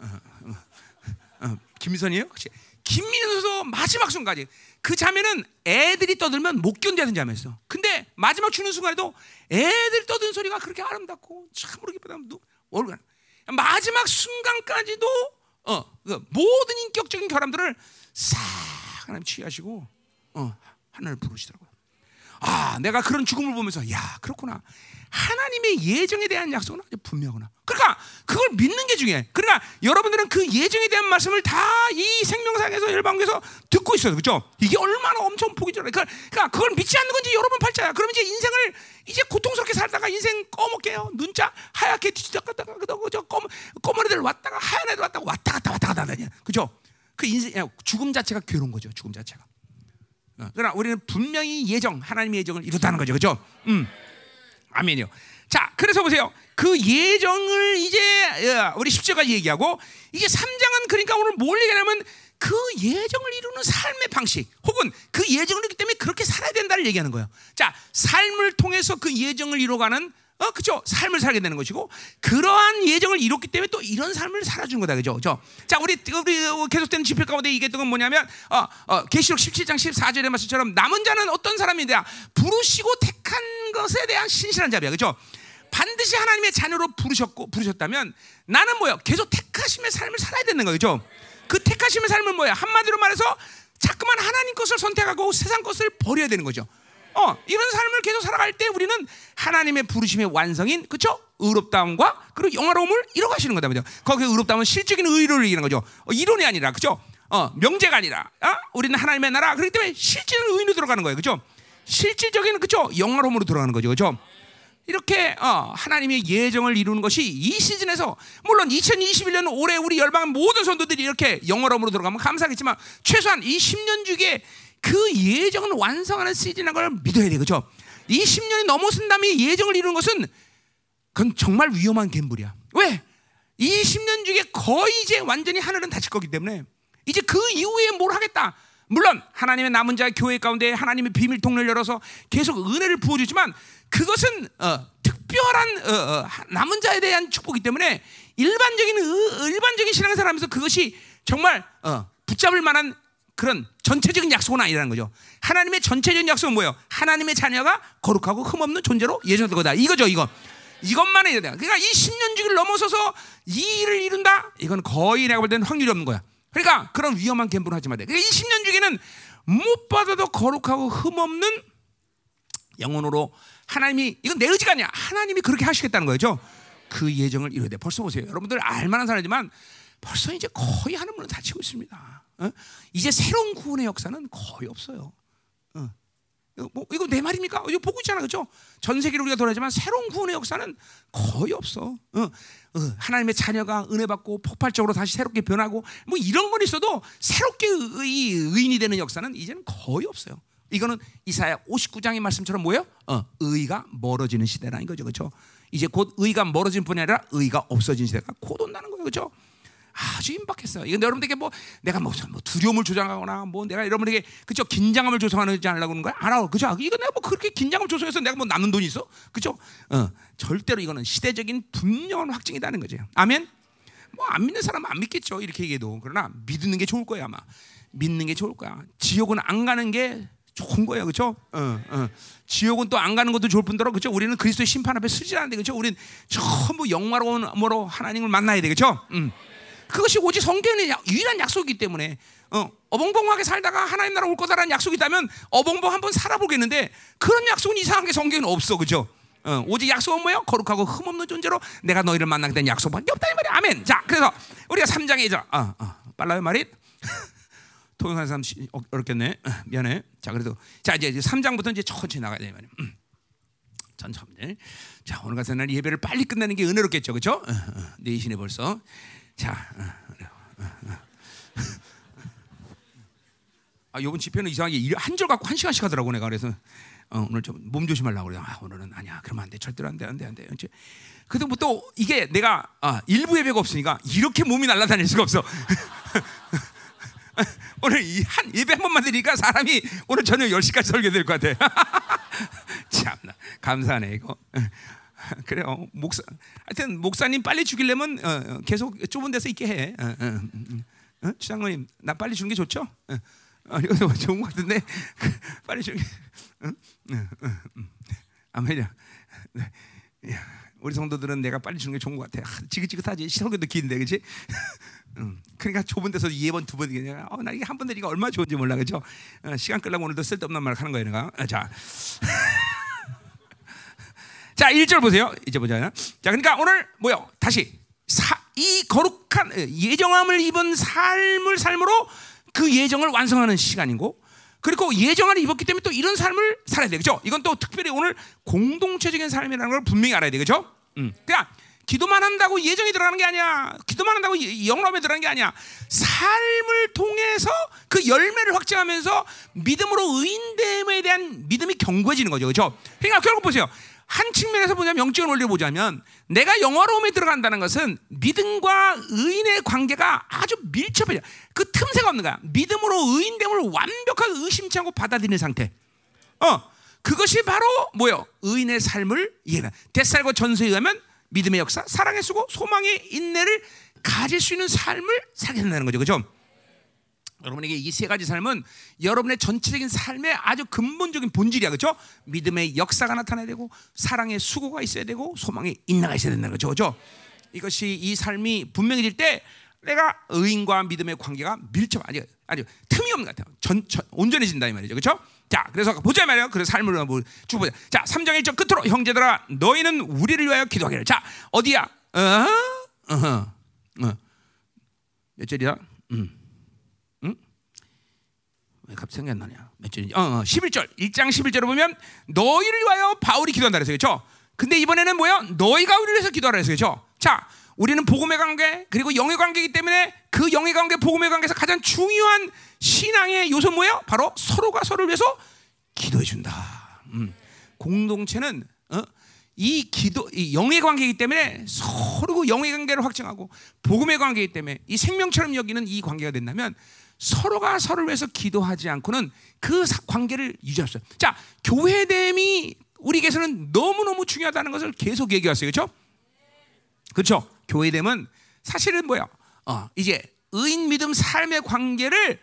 어, 어, 어, 김미선이에요? 혹시? 김미선도 마지막 순간까지 그 자매는 애들이 떠들면 못 견뎌하는 자매였어. 근데 마지막 죽는 순간에도 애들 떠드는 소리가 그렇게 아름답고 참으로 기쁘다. 얼굴 마지막 순간까지도 어, 그 모든 인격적인 결함들을 싹 하나님 취하시고 어, 하나님을 부르시더라고요. 아, 내가 그런 죽음을 보면서 야, 그렇구나. 하나님의 예정에 대한 약속은 아주 분명하구나. 그러니까 그걸 믿는 게 중요해. 그러니까 여러분들은 그 예정에 대한 말씀을 다 이 생명상에서 열방에서 듣고 있어요. 그렇죠? 이게 얼마나 엄청 좋아. 그러니까, 그러니까 그걸 믿지 않는 건지 여러분 팔자야. 그러면 이제 인생을 이제 고통스럽게 살다가 인생 꺼먹게요. 눈자 하얗게 뒤적다가 그저 검 검은 애들 왔다가 하얀 애들 왔다가 왔다 갔다 왔다 갔다 다녀. 그죠? 그 인생 죽음 자체가 괴로운 거죠. 죽음 자체가. 어, 그러나 우리는 분명히 예정, 하나님의 예정을 이루다는 거죠. 그죠? 음. 아멘이요. 자, 그래서 보세요. 그 예정을 이제 어, 우리 10절까지 얘기하고 이게 3장은 그러니까 오늘 뭘 얘기하냐면 그 예정을 이루는 삶의 방식 혹은 그 예정을 이루기 때문에 그렇게 살아야 된다를 얘기하는 거예요. 자, 삶을 통해서 그 예정을 이루어가는 어, 그죠? 삶을 살게 되는 것이고, 그러한 예정을 이뤘기 때문에 또 이런 삶을 살아주는 거다, 그죠? 그죠? 자, 우리, 우리 계속되는 집회 가운데 이게 또 뭐냐면, 어, 어, 계시록 17장 14절의 말씀처럼 남은 자는 어떤 사람인데야 부르시고 택한 것에 대한 신실한 자비야, 그죠? 반드시 하나님의 자녀로 부르셨고, 부르셨다면 나는 뭐야? 계속 택하심의 삶을 살아야 되는 거죠. 그 택하심의 삶은 뭐야? 한마디로 말해서 자꾸만 하나님 것을 선택하고 세상 것을 버려야 되는 거죠. 어, 이런 삶을 계속 살아갈 때 우리는 하나님의 부르심의 완성인 그쵸? 의롭다움과 그리고 영화로움을 이뤄가시는 거다 말이죠. 거기 의롭다움은 실적인 의를 얘기하는 거죠. 어, 이론이 아니라 그죠? 어, 명제가 아니라 어? 우리는 하나님의 나라 그렇기 때문에 실질적인 의로 들어가는 거예요. 그죠? 실질적인 그죠? 영화로움으로 들어가는 거죠. 그죠? 이렇게 어, 하나님의 예정을 이루는 것이 이 시즌에서 물론 2021년 올해 우리 열방 모든 성도들이 이렇게 영어로으로 들어가면 감사하겠지만 최소한 이 10년 중에 그 예정을 완성하는 시즌인 걸 믿어야 되겠죠. 이 10년이 넘어선 다음에 예정을 이루는 것은 그건 정말 위험한 갬블이야. 왜? 이 10년 중에 거의 이제 완전히 하늘은 닫힐 거기 때문에 이제 그 이후에 뭘 하겠다. 물론 하나님의 남은 자 교회 가운데 하나님의 비밀 통로를 열어서 계속 은혜를 부어주지만 그것은 어, 특별한 어, 어, 남은 자에 대한 축복이기 때문에 일반적인 일반적인 신앙생활 하면서 그것이 정말 어, 붙잡을 만한 그런 전체적인 약속은 아니라는 거죠. 하나님의 전체적인 약속은 뭐예요? 하나님의 자녀가 거룩하고 흠없는 존재로 예정된 거다. 이거죠, 이거. 이것만 해야 돼. 그러니까 이 10년 주기를 넘어서서 이 일을 이룬다? 이건 거의 내가 볼 때는 확률이 없는 거야. 그러니까 그런 위험한 갬블을 하지 마. 그러니까 이 10년 주기는 못 받아도 거룩하고 흠없는 영혼으로 하나님이 이건 내 의지가 아니야. 하나님이 그렇게 하시겠다는 거죠. 그 예정을 이루어야 돼. 벌써 보세요. 여러분들 알만한 사람이지만 벌써 이제 거의 하는 문은 닫히고 있습니다. 어? 이제 새로운 구원의 역사는 거의 없어요. 어. 뭐 이거 내 말입니까? 이거 보고 있잖아, 그렇죠? 전 세계를 우리가 돌아지만 새로운 구원의 역사는 거의 없어. 어, 어, 하나님의 자녀가 은혜 받고 폭발적으로 다시 새롭게 변하고 뭐 이런 건 있어도 새롭게 의, 의인이 되는 역사는 이제는 거의 없어요. 이거는 이사야 59장의 말씀처럼 뭐예요? 어, 의가 멀어지는 시대라는 거죠, 그렇죠? 이제 곧 의가 멀어진 뿐이 아니라 의가 없어진 시대가 곧 온다는 거예요, 그렇죠? 아주 임박했어요. 이건 여러분들에게 뭐 내가 뭐, 뭐 두려움을 조장하거나 뭐 내가 여러분에게 그죠 긴장감을 조성하지 않으려고 하는 거야? 알아, 그죠? 이거 내가 뭐 그렇게 긴장을 조성해서 내가 뭐 남는 돈이 있어? 그죠? 어, 절대로 이거는 시대적인 분명한 확증이라는 거죠. 아멘. 뭐 안 믿는 사람은 안 믿겠죠. 이렇게 얘기해도 그러나 믿는 게 좋을 거야 아마. 믿는 게 좋을 거야. 지옥은 안 가는 게 좋은 거예요, 그렇죠? 어, 어. 지옥은 또 안 가는 것도 좋을 뿐더러 그렇죠? 우리는 그리스도의 심판 앞에 서지 않는데 그렇죠? 우리는 전부 영화로운 뭐로 하나님을 만나야 되겠죠? 음. 그것이 오직 성경의 유일한 약속이기 때문에 어, 어벙벙하게 살다가 하나님 나라 올 거다라는 약속이 있다면 어벙벙 한번 살아보겠는데 그런 약속은 이상하게 성경에는 없어 그죠? 어, 오직 약속은 뭐예요? 거룩하고 흠없는 존재로 내가 너희를 만나게 된 약속밖에 없다 이 말이야. 아멘. 자 그래서 우리가 3장에 이제 어, 어, 빨라요 말이? 통역하는 사람 어렵겠네. 어, 미안해. 자 그래도 자 이제 3장부터 이제 천천히 나가야 돼 말이야. 음. 천천히. 자 오늘 같은 날 예배를 빨리 끝내는 게 은혜롭겠죠 그죠? 어, 어, 내신에 벌써 자, 어, 어, 어. 아, 이번 집회는 이상하게 한절 갖고 한 시간씩 하더라고 내가 그래서 어, 오늘 좀 몸 조심하려고 그래. 아, 오늘은 아니야. 그러면 안 돼. 절대로 안 돼. 안 돼. 안 돼. 이제 그래도 뭐또 이게 내가 아, 일부 예배가 없으니까 이렇게 몸이 날아다닐 수가 없어. 오늘 이 한 예배 한 번만 드리니까 사람이 오늘 저녁 10시까지 설교될 것 같아. 참나 감사하네 이거. 그래요. 목사, 하여튼 목사님 빨리 죽이려면 어, 어, 계속 좁은 데서 있게 해. 어, 어, 어, 주장로님, 나 빨리 주는 게 좋죠? 어, 어, 좋은 것 같은데 빨리 주는 게. 아멘이야. 네. 우리 성도들은 내가 빨리 주는 게 좋은 것 같아. 아, 지긋지긋하지. 설교도 긴데, 그렇지? 그러니까 좁은 데서 예 번 두 번 그냥 어, 나 이게 한번 되니까 얼마나 좋은지 몰라, 그죠? 어, 시간 끌려고 오늘도 쓸데없는 말 하는 거야, 내가. 어, 자. 자, 1절 보세요. 이제 보자. 자, 그러니까 오늘 뭐요? 다시 사, 이 거룩한 예정함을 입은 삶을 삶으로 그 예정을 완성하는 시간이고 그리고 예정을 입었기 때문에 또 이런 삶을 살아야 되겠죠. 이건 또 특별히 오늘 공동체적인 삶이라는 걸 분명히 알아야 되겠죠. 음. 그냥 기도만 한다고 예정이 들어가는 게 아니야. 기도만 한다고 영감에 들어가는 게 아니야. 삶을 통해서 그 열매를 확증하면서 믿음으로 의인됨에 대한 믿음이 견고해지는 거죠. 그렇죠? 그러니까 결국 보세요. 한 측면에서 보자면 영적인 원리를 보자면 내가 영화로움에 들어간다는 것은 믿음과 의인의 관계가 아주 밀접해요. 그 틈새가 없는 거야. 믿음으로 의인됨을 완벽하게 의심치 않고 받아들이는 상태. 어, 그것이 바로 뭐요? 의인의 삶을 이해가. 데살과 전서에 의하면 믿음의 역사, 사랑의 수고, 소망의 인내를 가질 수 있는 삶을 살게 된다는 거죠. 그죠? 여러분에게 이 세 가지 삶은 여러분의 전체적인 삶의 아주 근본적인 본질이야, 그렇죠? 믿음의 역사가 나타나야 되고 사랑의 수고가 있어야 되고 소망의 인내가 있어야 된다는 거죠, 그렇죠? 이것이 이 삶이 분명해질 때 내가 의인과 믿음의 관계가 밀접 아니 아니 틈이 없는 것 같아요. 전, 전 온전해진다 이 말이죠, 그렇죠? 자, 그래서 보자 말이에요. 그래서 삶을 뭐쭉 보자. 자, 3장 1절 끝으로 형제들아 너희는 우리를 위하여 기도하기를. 자, 어디야? 어허. 어허. 어. 몇 절이야? 음. 갑자기 생각 안 나냐? 몇 절이지? 어, 어, 11절. 1장 11절을 보면 너희를 위하여 바울이 기도한다 그래서 그렇죠? 근데 이번에는 뭐야? 너희가 우리를 위해서 기도하라 그래서 그렇죠? 자, 우리는 복음의 관계 그리고 영의 관계이기 때문에 그 영의 관계, 복음의 관계에서 가장 중요한 신앙의 요소 뭐예요? 바로 서로가 서로를 위해서 기도해 준다. 음. 공동체는 어? 이 기도, 이 영의 관계이기 때문에 서로 영의 관계를 확증하고 복음의 관계이기 때문에 이 생명처럼 여기는 이 관계가 된다면 서로가 서로를 위해서 기도하지 않고는 그 관계를 없어요. 자, 교회됨이 우리에게서는 너무너무 중요하다는 것을 계속 얘기했어요. 그렇죠? 그렇죠? 교회됨은 사실은 뭐야? 어, 이제 의인 믿음 삶의 관계를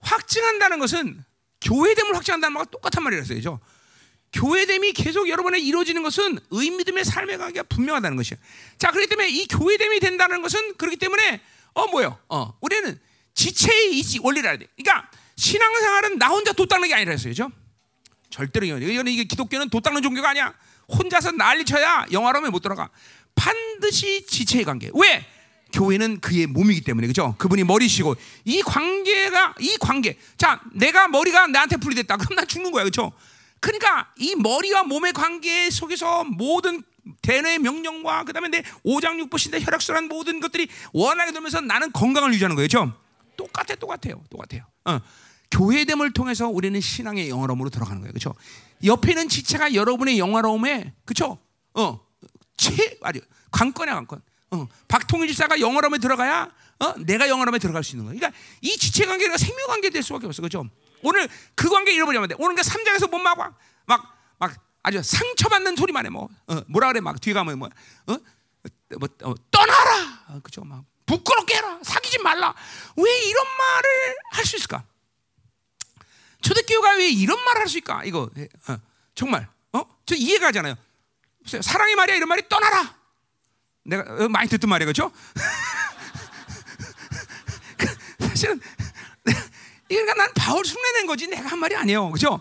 확증한다는 것은 교회됨을 확증한다는 것과 똑같은 말이라서요. 그렇죠? 교회됨이 계속 여러분에 이루어지는 것은 의인 믿음의 삶의 관계가 분명하다는 것이에요. 자, 그렇기 때문에 이 교회됨이 된다는 것은 그렇기 때문에 어 뭐요? 어, 우리는 지체의 이지 원리를 알아야 돼. 그러니까 신앙생활은 나 혼자 도 닦는 게 아니라 했어요. 그죠? 절대로 이건 이게 기독교는 도 닦는 종교가 아니야. 혼자서 난리 쳐야 영화로면 못 들어가. 반드시 지체의 관계. 왜? 교회는 그의 몸이기 때문에 그죠? 그분이 머리시고 이 관계가 이 관계. 자, 내가 머리가 나한테 분리됐다. 그럼 나 죽는 거야. 그렇죠? 그러니까 이 머리와 몸의 관계 속에서 모든 대뇌의 명령과 그다음에 내 오장육부 신대 혈액순환 모든 것들이 원하게 되면서 나는 건강을 유지하는 거예요. 그렇죠? 똑같아 똑같아요. 똑같아요. 어. 교회됨을 통해서 우리는 신앙의 영화로움으로 들어가는 거예요. 그렇죠? 옆에 있는 지체가 여러분의 영화로움에 그렇죠? 어. 최 아주 관건이야 관건. 어. 박통일 지사가 영화로움에 들어가야 어? 내가 영화로움에 들어갈 수 있는 거예요. 그러니까 이 지체 관계가 생명 관계 될 수밖에 없어. 그렇죠? 오늘 그 관계 잃어버리면 돼. 오늘 그 3장에서 뭔막 막, 막 아주 상처받는 소리만 해. 뭐, 어, 뭐라 그래. 막 뒤에 가면 뭐, 어? 뭐, 어, 떠나라. 어, 그죠? 막 부끄럽게 해라. 사귀지 말라. 왜 이런 말을 할 수 있을까? 초대교회가 왜 이런 말을 할 수 있을까? 이거 어, 정말 어? 저 이해가 가잖아요. 사랑의 말이야 이런 말이 떠나라. 내가 어, 많이 듣던 말이야, 그렇죠? 사실은 그러니까 난 바울 흉내낸 거지 내가 한 말이 아니에요, 그렇죠?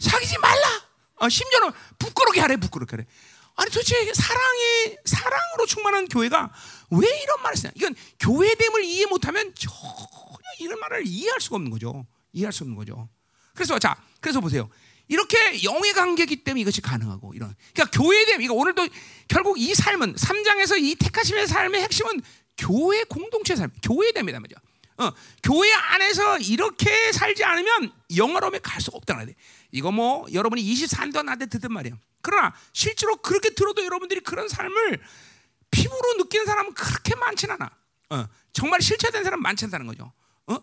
사귀지 말라. 어, 심지어는 부끄럽게 하래, 부끄럽게 하래. 아니 도대체 사랑의 사랑으로 충만한 교회가 왜 이런 말을 쓰냐? 이건 교회됨을 이해 못하면 전혀 이런 말을 이해할 수가 없는 거죠. 이해할 수 없는 거죠. 그래서 자, 그래서 보세요. 이렇게 영의 관계이기 때문에 이것이 가능하고 이런. 그러니까 교회됨 이거 오늘도 결국 이 삶은 3장에서 이 택하심의 삶의 핵심은 교회 공동체 삶, 교회됨이다 말이죠. 어, 교회 안에서 이렇게 살지 않으면 영화로움에 갈수 없다는 거 이거 뭐 여러분이 24년 나한테 듣던 말이에요. 그러나 실제로 그렇게 들어도 여러분들이 그런 삶을 피부로 느끼는 사람은 그렇게 많지는 않아. 어, 정말 실체된 사람 많지 않다는 거죠. 어?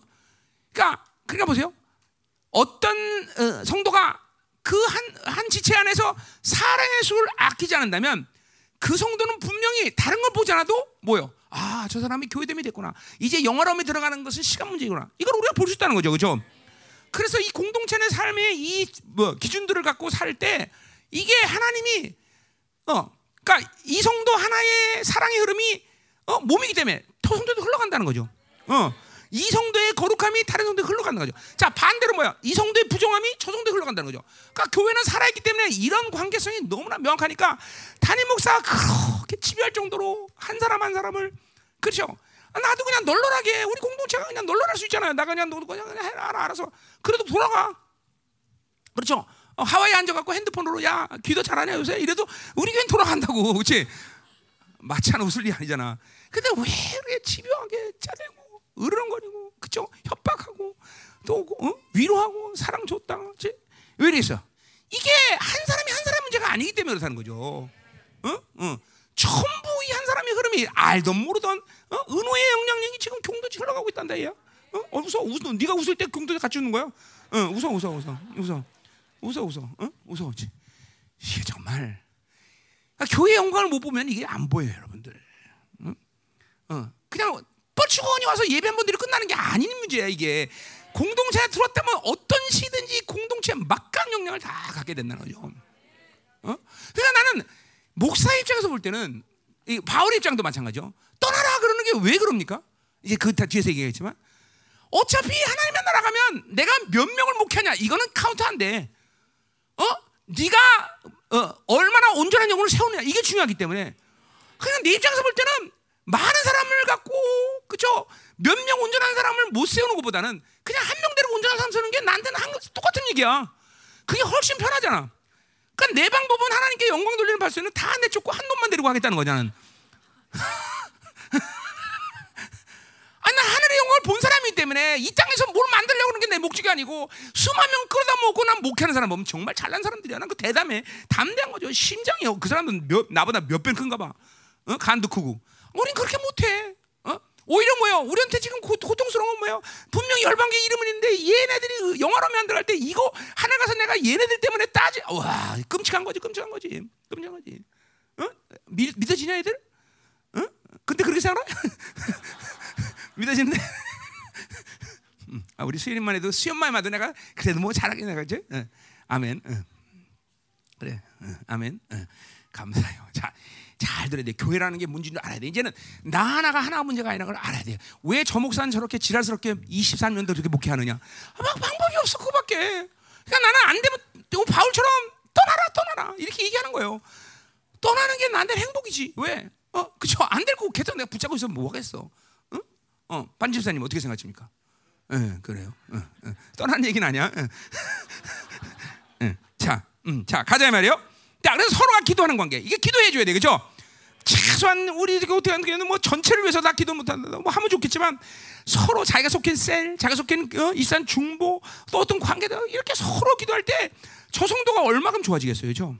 그러니까 그러니까 보세요. 어떤 어, 성도가 그 한 한 지체 안에서 사랑의 수를 아끼지 않는다면 그 성도는 분명히 다른 걸 보지 않아도 뭐요? 아, 저 사람이 교회됨이 됐구나. 이제 영화로움에 들어가는 것은 시간 문제구나. 이걸 우리가 볼 수 있다는 거죠. 그죠? 그래서 이 공동체 내 삶의 이 뭐 기준들을 갖고 살 때 이게 하나님이 어, 그러니까 이 성도 하나의 사랑의 흐름이 어, 몸이기 때문에 더 성도도 흘러간다는 거죠. 어. 이 성도의 거룩함이 다른 성도에 흘러가는 거죠. 자 반대로 뭐야? 이 성도의 부정함이 저 성도에 흘러간다는 거죠. 그러니까 교회는 살아있기 때문에 이런 관계성이 너무나 명확하니까 담임 목사가 그렇게 집요할 정도로 한 사람 한 사람을 그렇죠. 나도 그냥 널널하게 우리 공동체가 그냥 널널할 수 있잖아요. 나 그냥 너도 그냥 해라 알아서 그래도 돌아가. 그렇죠. 어, 하와이에 앉아갖고 핸드폰으로 야 기도 잘하냐 요새 이래도 우리 교회 돌아간다고 그렇지. 않아 웃을 일이 아니잖아. 근데 왜 이렇게 집요하게 짜대고 으르렁거리고 그죠? 협박하고 또 어? 위로하고 사랑 줬다 그렇지? 왜 이랬어? 이게 한 사람이 한 사람 문제가 아니기 때문에 그렇다는 거죠. 어? 어. 전부 이 한 사람의 흐름이 알던 모르던 어? 은호의 영향력이 지금 경도지 흘러가고 있단다 얘야. 어? 어 웃어 웃어. 네가 웃을 때 경도지 같이 웃는 거야. 어, 웃어 웃어 웃어 웃어 웃어 웃어 어? 웃어 이게 정말 그러니까 교회 영광을 못 보면 이게 안 보여요, 여러분들. 어? 어. 그냥 뻘치고원이 와서 예배 분들이 끝나는 게 아닌 문제야 이게. 공동체에 들어왔다면 어떤 시든지 공동체 막강 영향을 다 갖게 된다는 거죠. 어? 그러니까 나는 목사 입장에서 볼 때는 이 바울 입장도 마찬가지죠. 떠나라 그러는 게 왜 그럽니까? 이제 그 뒤에서 얘기했지만 어차피 하나님의 나라 가면 내가 몇 명을 목회하냐 이거는 카운트 안 돼. 어? 네가 어, 얼마나 온전한 영혼을 세우느냐 이게 중요하기 때문에 그냥 내 입장에서 볼 때는 많은 사람을 갖고 그죠? 몇 명 온전한 사람을 못 세우는 것보다는 그냥 한 명대로 온전한 사람 세우는 게 나한테는 한, 똑같은 얘기야. 그게 훨씬 편하잖아. 그러니까 내 방법은 하나님께 영광 돌리는 발소는 다 내 쫓고 한 놈만 데리고 하겠다는 거잖아. 아니, 나 하늘의 영광을 본 사람이기 때문에 이 땅에서 뭘 만들려고 하는 게 내 목적이 아니고 수만 명 끌어다 먹고 난 목회하는 사람 보면 정말 잘난 사람들이야. 난그 대담해. 담대한 거죠. 심장이요. 그 사람은 몇, 나보다 몇 배 큰가 봐. 어? 간도 크고. 우린 그렇게 못해. 어? 오히려 뭐요? 우리한테 지금 고, 고통스러운 건 뭐예요? 분명히 열방계 이름은 있는데 얘네들이 영화로 만들어갈 때 이거 하늘 가서 내가 얘네들 때문에 따지 와 끔찍한 거지 끔찍한 거지 끔찍한 거지 어? 믿, 믿어지냐 애들? 어? 근데 그렇게 생각해? 믿어진대? 음, 아, 우리 수연이만 해도 수연만 해도 내가 그래도 뭐 잘하긴 내가 그지? 어. 아멘. 어. 그래. 어. 아멘. 어. 감사해요. 자, 잘 들어야 돼. 교회라는 게 뭔지는 알아야 돼. 이제는 나 하나가 하나 문제가 아니라는 걸 알아야 돼. 왜 저 목사는 저렇게 지랄스럽게 23년도 그렇게 목회하느냐? 아, 막 방법이 없어 그거밖에. 그러니까 나는 안 되면 또 바울처럼 떠나라 떠나라 이렇게 얘기하는 거예요. 떠나는 게 나한테 행복이지. 왜? 어, 그죠? 안될거 계속 내가 붙잡고 있으면 뭐 하겠어? 응? 어, 반집사님 어떻게 생각하십니까? 예, 그래요. 어, 어. 떠난 얘기는 아니야. 예. 예. 자, 음, 자 가자 말이요. 자, 그래서 서로가 기도하는 관계. 이게 기도해 줘야 돼, 그죠? 최소한 우리 어떻게 하는 게뭐 전체를 위해서 다 기도 못한다. 뭐 하면 좋겠지만 서로 자기가 속한 셀, 자기가 속한 어, 이산 중보 또 어떤 관계들 이렇게 서로 기도할 때 저 성도가 얼마큼 좋아지겠어요, 그죠?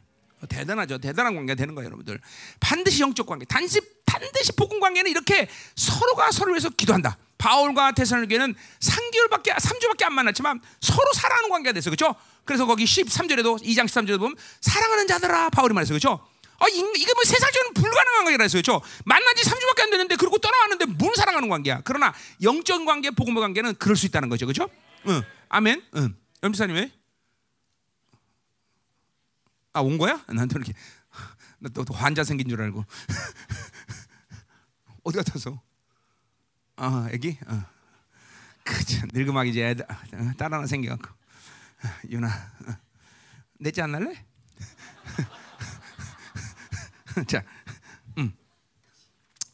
대단하죠. 대단한 관계가 되는 거예요, 여러분들. 반드시 영적 관계, 단지 반드시 복음 관계는 이렇게 서로가 서로를 위해서 기도한다. 바울과 테살로니게는 3개월밖에 3주밖에 안 만났지만 서로 사랑하는 관계가 됐어. 그렇죠? 그래서 거기 13절에도 2장 13절에 보면 사랑하는 자들아 바울이 말했어. 그렇죠? 아, 이게 뭐 세상적으로는 불가능한 관계라 했어요. 그렇죠? 만난 지 3주밖에 안 됐는데 그리고 떠나왔는데 뭘 사랑하는 관계야. 그러나 영적 관계, 복음의 관계는 그럴 수 있다는 거죠. 그렇죠? 응. 아멘. 응. 염지사님 왜? 아, 온 거야? 난또 이렇게 나또 환자 생긴 줄 알고. 어디 갔다서? 아, 애기? 어. 그죠. 늙음하기 이제 애들, 어, 딸 하나 생겨갖고. 유나, 어. 내지 안 날래? 자, 음.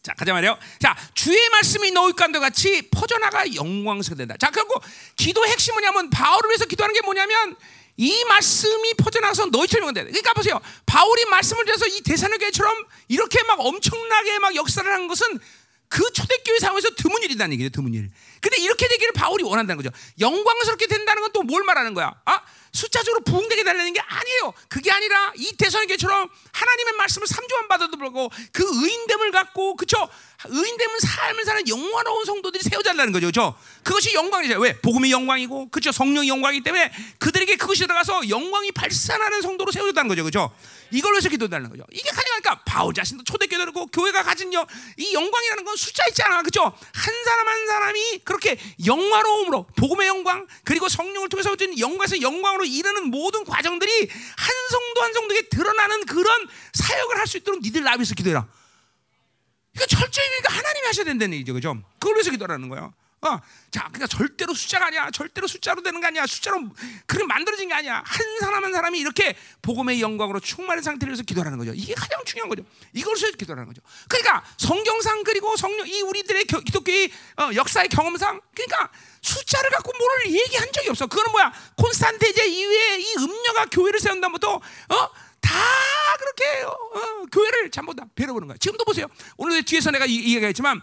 자, 가자 말이요. 자, 주의 말씀이 너희 가운데 같이 퍼져나가 영광스럽게 된다. 자, 그리고 기도 핵심은 뭐냐면 바울을 위해서 기도하는 게 뭐냐면 이 말씀이 퍼져나가서 너희처럼 된다. 그러니까 보세요. 바울이 말씀을 드려서 이 대사교회처럼 이렇게 막 엄청나게 막 역사를 한 것은 그 초대교회 상황에서 드문 일이라는 얘기죠. 드문 일. 근데 이렇게 되기를 바울이 원한다는 거죠. 영광스럽게 된다는 건 또 뭘 말하는 거야? 아, 숫자적으로 부흥되게 달라는 게 아니에요. 그게 아니라 이 대선교처럼 하나님의 말씀을 3주만 받아도 불구하고 그 의인됨을 갖고 그쵸? 의인됨은 삶을 사는 영원로운 성도들이 세워달라는 거죠. 그죠? 그것이 영광이죠. 왜? 복음이 영광이고 그쵸? 성령이 영광이기 때문에 그들에게 그것이 들어가서 영광이 발산하는 성도로 세워졌다는 거죠. 그죠? 이걸 위해서 기도달라는 거죠. 이게 가능하니까 바울 자신도 초대교회고 교회가 가진 여, 이 영광이라는 건 숫자 있잖아. 그죠? 한 사람 한 사람이 그렇게 영화로움으로 복음의 영광 그리고 성령을 통해서 얻은 영광에서 영광으로 이르는 모든 과정들이 한 성도 한 성도에게 드러나는 그런 사역을 할 수 있도록 니들 나비서 기도해라. 이거 철저히 그러니까 하나님이 하셔야 된다는 얘기죠. 그죠? 그걸 위해서 기도하는 거예요. 어, 자, 그러니까 절대로 숫자가 아니야. 절대로 숫자로 되는 게 아니야. 숫자로 그렇게 만들어진 게 아니야. 한 사람 한 사람이 이렇게 복음의 영광으로 충만한 상태를 위해서 기도하는 거죠. 이게 가장 중요한 거죠. 위해서 기도하는 거죠. 그러니까 성경상 그리고 성령 이 우리들의 기독교의 어, 역사의 경험상 그러니까 숫자를 갖고 뭐를 얘기한 적이 없어. 그거는 뭐야? 콘스탄테제 이후에 이 음녀가 교회를 세운다부터 어? 다 그렇게 어, 교회를 전부 다 배려보는 거야. 지금도 보세요. 오늘 뒤에서 내가 이, 얘기했지만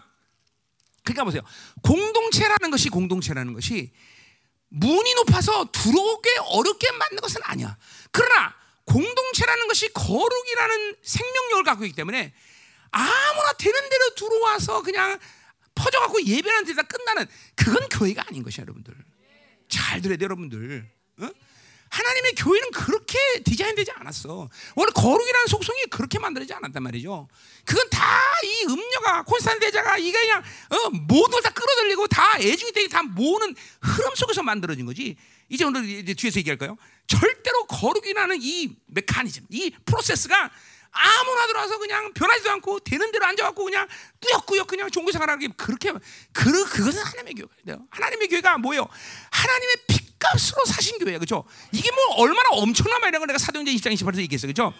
그러니까 보세요. 공동체라는 것이 공동체라는 것이 문이 높아서 들어오게 어렵게 만든 것은 아니야. 그러나 공동체라는 것이 거룩이라는 생명력을 갖고 있기 때문에 아무나 되는 대로 들어와서 그냥 퍼져갖고 예배하는 데다 끝나는 그건 교회가 아닌 것이야, 여러분들. 잘 들어야 돼, 여러분들. 어? 하나님의 교회는 그렇게 디자인되지 않았어. 원래 거룩이라는 속성이 그렇게 만들어지지 않았단 말이죠. 그건 다 이 음녀가 콘스탄 대자가 이게 그냥 어, 모든 다 끌어들이고 다 애중이 다 모으는 흐름 속에서 만들어진 거지. 이제 오늘 이제 뒤에서 얘기할까요? 절대로 거룩이라는 이 메커니즘, 이 프로세스가 아무나 들어와서 그냥 변하지도 않고 되는 대로 앉아갖고 그냥 꾸역꾸역 그냥 종교 생활하기 그렇게 그 그것은 하나님의 교회가 하나님의 교회가 뭐예요? 하나님의 핏 값으로 사신 교회야, 그렇죠? 이게 뭐 얼마나 엄청난 말이라는 걸 내가 사도행전 20장 28절에 얘기했어, 그렇죠?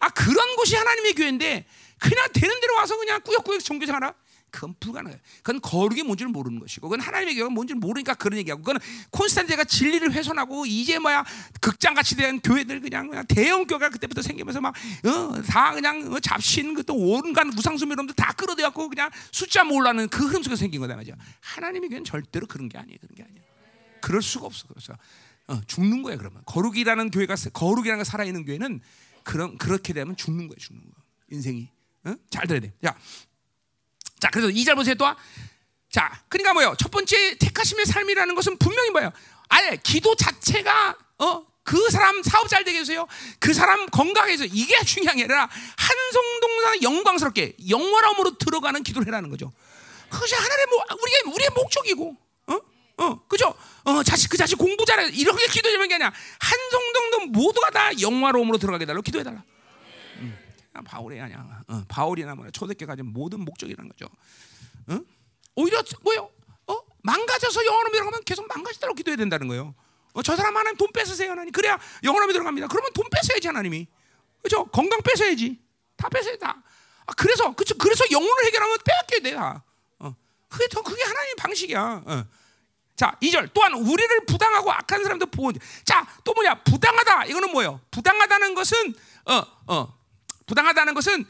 아 그런 곳이 하나님의 교회인데 그냥 되는 대로 와서 그냥 꾸역꾸역 종교 생활하 그건 불가능해요. 그건 거룩이 뭔지를 모르는 것이고, 그건 하나님의 교회가 뭔지를 모르니까 그런 얘기하고, 그건 콘스탄제가 진리를 훼손하고 이제 뭐야 극장같이 된 교회들 그냥, 그냥 대형 교회가 그때부터 생기면서 막다 어, 그냥 어, 잡신 그또 온갖 우상숭 이름들 다 끌어대갖고 그냥 숫자 모으라는 그 흐름 속에서 생긴 거다 말이야. 하나님의 교회는 절대로 그런 게 아니에요. 그런 게 아니야. 그럴 수가 없어. 그래서 어, 죽는 거야 그러면 거룩이라는 교회가 거룩이라는 거 살아 있는 교회는 그런 그렇게 되면 죽는 거야 죽는 거. 인생이 어? 잘 들어야 돼. 자. 자, 그래서 이 절 보세요 또. 자, 그러니까 뭐요? 첫 번째 택하심의 삶이라는 것은 분명히 뭐예요? 아예 기도 자체가 어? 그 사람 사업 잘 되게 해서요. 그 사람 건강해서 이게 중요한 게 아니라 한송동산 영광스럽게 영원함으로 들어가는 기도를 해라는 거죠. 그것이 하나님의 뭐 우리의 우리의 목적이고, 어, 어, 그죠? 어, 자식 그 자식 공부 잘해 이렇게 기도하면 게 아니야. 한송동도 모두가 다 영화로움으로 들어가게 달라고 기도해 달라. 바울이 아니야. 어, 바울이나 뭐 초대교회 가진 모든 목적이라는 거죠. 어? 오히려 뭐요? 어? 망가져서 영원함에 들어가면 계속 망가지도록 기도해야 된다는 거예요. 어, 저 사람 하나님 돈 뺏으세요 하나님. 그래야 영원함에 들어갑니다. 그러면 돈 뺏어야지 하나님이. 그죠? 건강 뺏어야지. 다 뺏어야 다. 아, 그래서 그쵸? 그래서 영혼을 해결하면 빼앗겨야 돼. 어. 그게 더 그게 하나님 방식이야. 어. 자, 2절. 또한 우리를 부당하고 악한 사람도 보호. 자, 또 뭐냐? 부당하다. 이거는 뭐예요? 부당하다는 것은 어, 어. 부당하다는 것은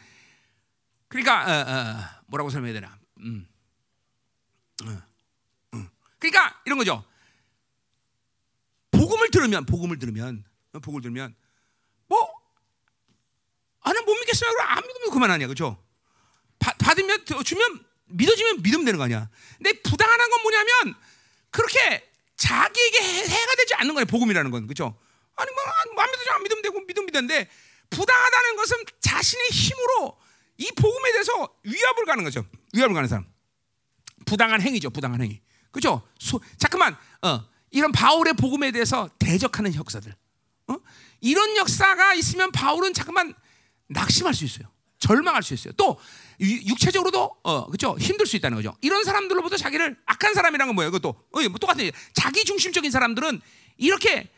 그러니까 어, 어, 뭐라고 설명해야 되나? 음. 어, 어. 그러니까 이런 거죠. 복음을 들으면 복음을 들으면 어, 복음을 들으면 뭐 아는 못 믿겠으면 안 믿으면 그만 아니야, 그렇죠? 받으면 주면 믿어지면 믿으면 되는 거 아니야. 근데 부당하다는 건 뭐냐면 그렇게 자기에게 해가 되지 않는 거예요. 복음이라는 건 그렇죠? 아니 뭐안 믿으면 안 믿으면 되고 믿으면 믿는데 부당하다는 것은 자신의 힘으로 이 복음에 대해서 위협을 가는 거죠. 위협을 가는 사람. 부당한 행위죠. 부당한 행위. 그죠? 잠깐만. 어, 이런 바울의 복음에 대해서 대적하는 역사들. 어? 이런 역사가 있으면 바울은 잠깐만 낙심할 수 있어요. 절망할 수 있어요. 또 육체적으로도 어, 그죠 힘들 수 있다는 거죠. 이런 사람들로부터 자기를 악한 사람이라는 건 뭐예요? 그것도 어, 뭐 똑같은 자기 중심적인 사람들은 이렇게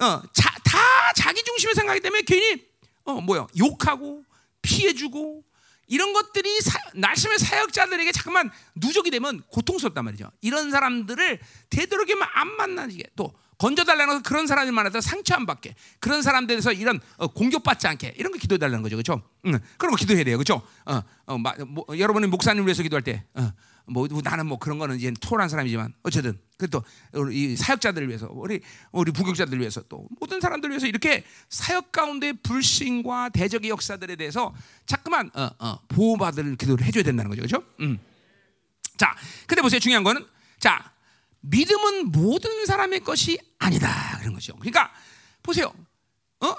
어, 자, 다 자기 중심을 생각하기 때문에 괜히 어 뭐야 욕하고 피해주고 이런 것들이 사, 날심의 사역자들에게 잠깐만 누적이 되면 고통스럽단 말이죠. 이런 사람들을 되도록이면 안 만나게 또 건져달라는 그런 사람이 많아서 상처 안 받게 그런 사람들에서 이런 어, 공격받지 않게 이런 거 기도해달라는 거죠, 그렇죠? 응, 그런 거 기도해야 돼요, 그렇죠? 어, 어, 마, 뭐, 여러분이 목사님 위해서 기도할 때 어, 뭐 나는 뭐 그런 거는 이제 토란 사람이지만 어쨌든 그또 이 사역자들을 위해서 우리 우리 부교자들을 위해서 또 모든 사람들을 위해서 이렇게 사역 가운데 불신과 대적의 역사들에 대해서 자꾸만 어, 어, 보호받을 기도를 해줘야 된다는 거죠, 그렇죠? 음. 자, 근데 보세요, 중요한 거는 자 믿음은 모든 사람의 것이 아니다 그런 거죠. 그러니까 보세요, 어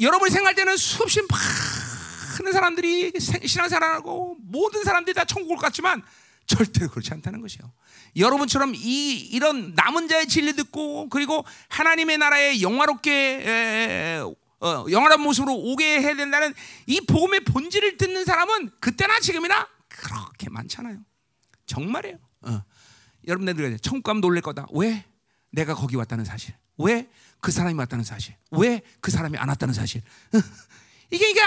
여러분이 생각할 때는 수없이 많은 사람들이 신앙생활하고 모든 사람들이 다 천국을 갔지만 절대로 그렇지 않다는 것이요. 여러분처럼 이 이런 남은 자의 진리 듣고 그리고 하나님의 나라에 영화롭게 에, 어, 영화로운 모습으로 오게 해야 된다는 이 복음의 본질을 듣는 사람은 그때나 지금이나 그렇게 많잖아요. 정말이에요. 어. 여러분들 천국 가면 놀랄 거다. 왜? 내가 거기 왔다는 사실. 왜? 그 사람이 왔다는 사실. 왜? 그 사람이 안 왔다는 사실. 이게 이게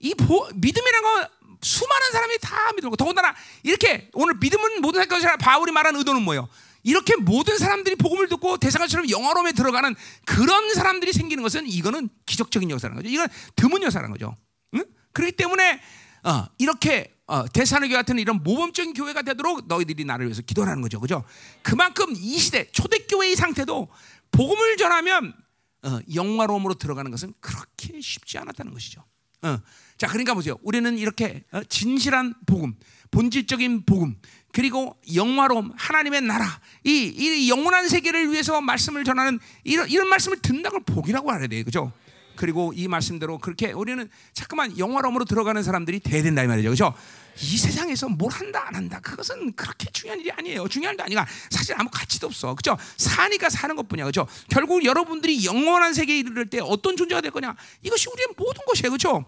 이 보, 믿음이라는 건 수많은 사람이 다 믿고 더군다나 이렇게 오늘 믿음은 모든 할 것이라 바울이 말하는 의도는 뭐예요? 이렇게 모든 사람들이 복음을 듣고 대상처럼 영화로움에 들어가는 그런 사람들이 생기는 것은 이거는 기적적인 역사라는 거죠. 이건 드문 역사라는 거죠. 응? 그렇기 때문에 어, 이렇게 어, 대사의 교회 같은 이런 모범적인 교회가 되도록 너희들이 나를 위해서 기도하는 거죠. 그죠? 그만큼 이 시대 초대교회의 상태도 복음을 전하면 어, 영화로움으로 들어가는 것은 그렇게 쉽지 않았다는 것이죠. 어. 자, 그러니까 보세요. 우리는 이렇게 어, 진실한 복음, 본질적인 복음, 그리고 영화로움, 하나님의 나라, 이, 이 영원한 세계를 위해서 말씀을 전하는 이런, 이런 말씀을 듣는다는 걸 복이라고 알아야 돼요. 그죠? 그리고 이 말씀대로 그렇게 우리는 자꾸만 영화로움으로 들어가는 사람들이 돼야 된다 이 말이죠. 그죠? 이 세상에서 뭘 한다 안 한다 그것은 그렇게 중요한 일이 아니에요. 중요한 게 아니라 사실 아무 가치도 없어. 그죠? 사니까 사는 것뿐이야. 그죠? 결국 여러분들이 영원한 세계에 이를 때 어떤 존재가 될 거냐? 이것이 우리의 모든 것이에요. 그죠?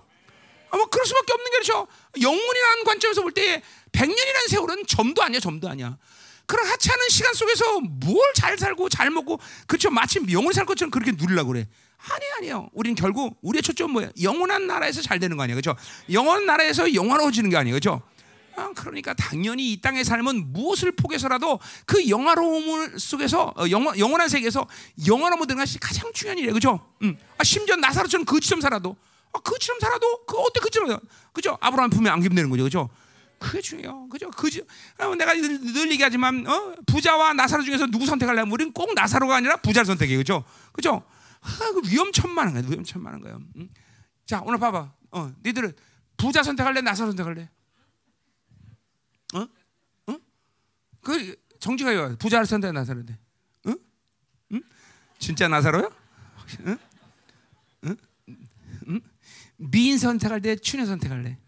아, 뭐 그럴 수밖에 없는 게 그렇죠. 영혼이라는 관점에서 볼 때 100년이라는 세월은 점도 아니야, 점도 아니야. 그런 하찮은 시간 속에서 뭘 잘 살고 잘 먹고 그렇죠. 마치 영혼이 살 것처럼 그렇게 누리려고 그래. 아니 아니요. 우린 결국 우리의 초점 뭐야? 영원한 나라에서 잘 되는 거 아니야, 그렇죠? 영원한 나라에서 영화로워지는 게 아니에요, 그렇죠? 아, 그러니까 당연히 이 땅의 삶은 무엇을 포기해서라도 그 영화로움 속에서 어, 영원, 영원한 세계에서 영원한 모든 것이 가장 중요한 일이에요, 그렇죠? 음. 아, 심지어 나사로처럼 그처럼 살아도 아, 그처럼 살아도 그 어때 그처럼 그죠? 아브라함 품에 안기면 거죠, 그렇죠? 그게 중요해요. 그죠? 그죠? 어, 내가 늘, 늘 얘기하지만 어? 부자와 나사로 중에서 누구 선택하려면 우리는 꼭 나사로가 아니라 부자를 선택해요. 그죠? 그죠? 아, 그 위험천만한 거야. 위험천만한 거예요. 응? 자, 오늘 봐봐. 어, 니들은 부자 선택할래? 나사로 선택할래? 어? 어? 그 정지가 요 부자를 선택 나사로인데. 응? 응? 진짜 나사로요? 응? 응? 응? 미인 선택할 때 추녀 선택할래?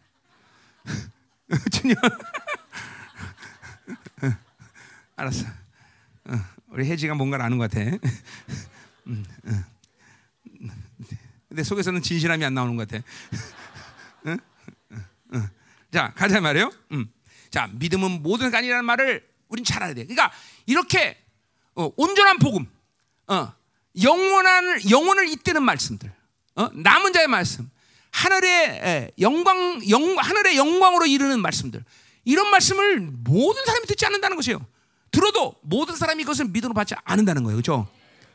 추녀. 알았어. 어, 우리 혜지가 뭔가를 아는 것 같아. 음, 음. 근데 속에서는 진실함이 안 나오는 것 같아. 응? 응. 자 가자 말이요. 음. 자 믿음은 모든 게 아니라는 말을 우린 잘 알아야 돼. 그러니까 이렇게 어, 온전한 복음, 어, 영원한 영혼을 잇드는 말씀들, 어, 남은 자의 말씀, 하늘의 에, 영광, 영 하늘의 영광으로 이르는 말씀들, 이런 말씀을 모든 사람이 듣지 않는다는 것이에요. 들어도 모든 사람이 이것을 믿음으로 받지 않는다는 거예요, 그렇죠?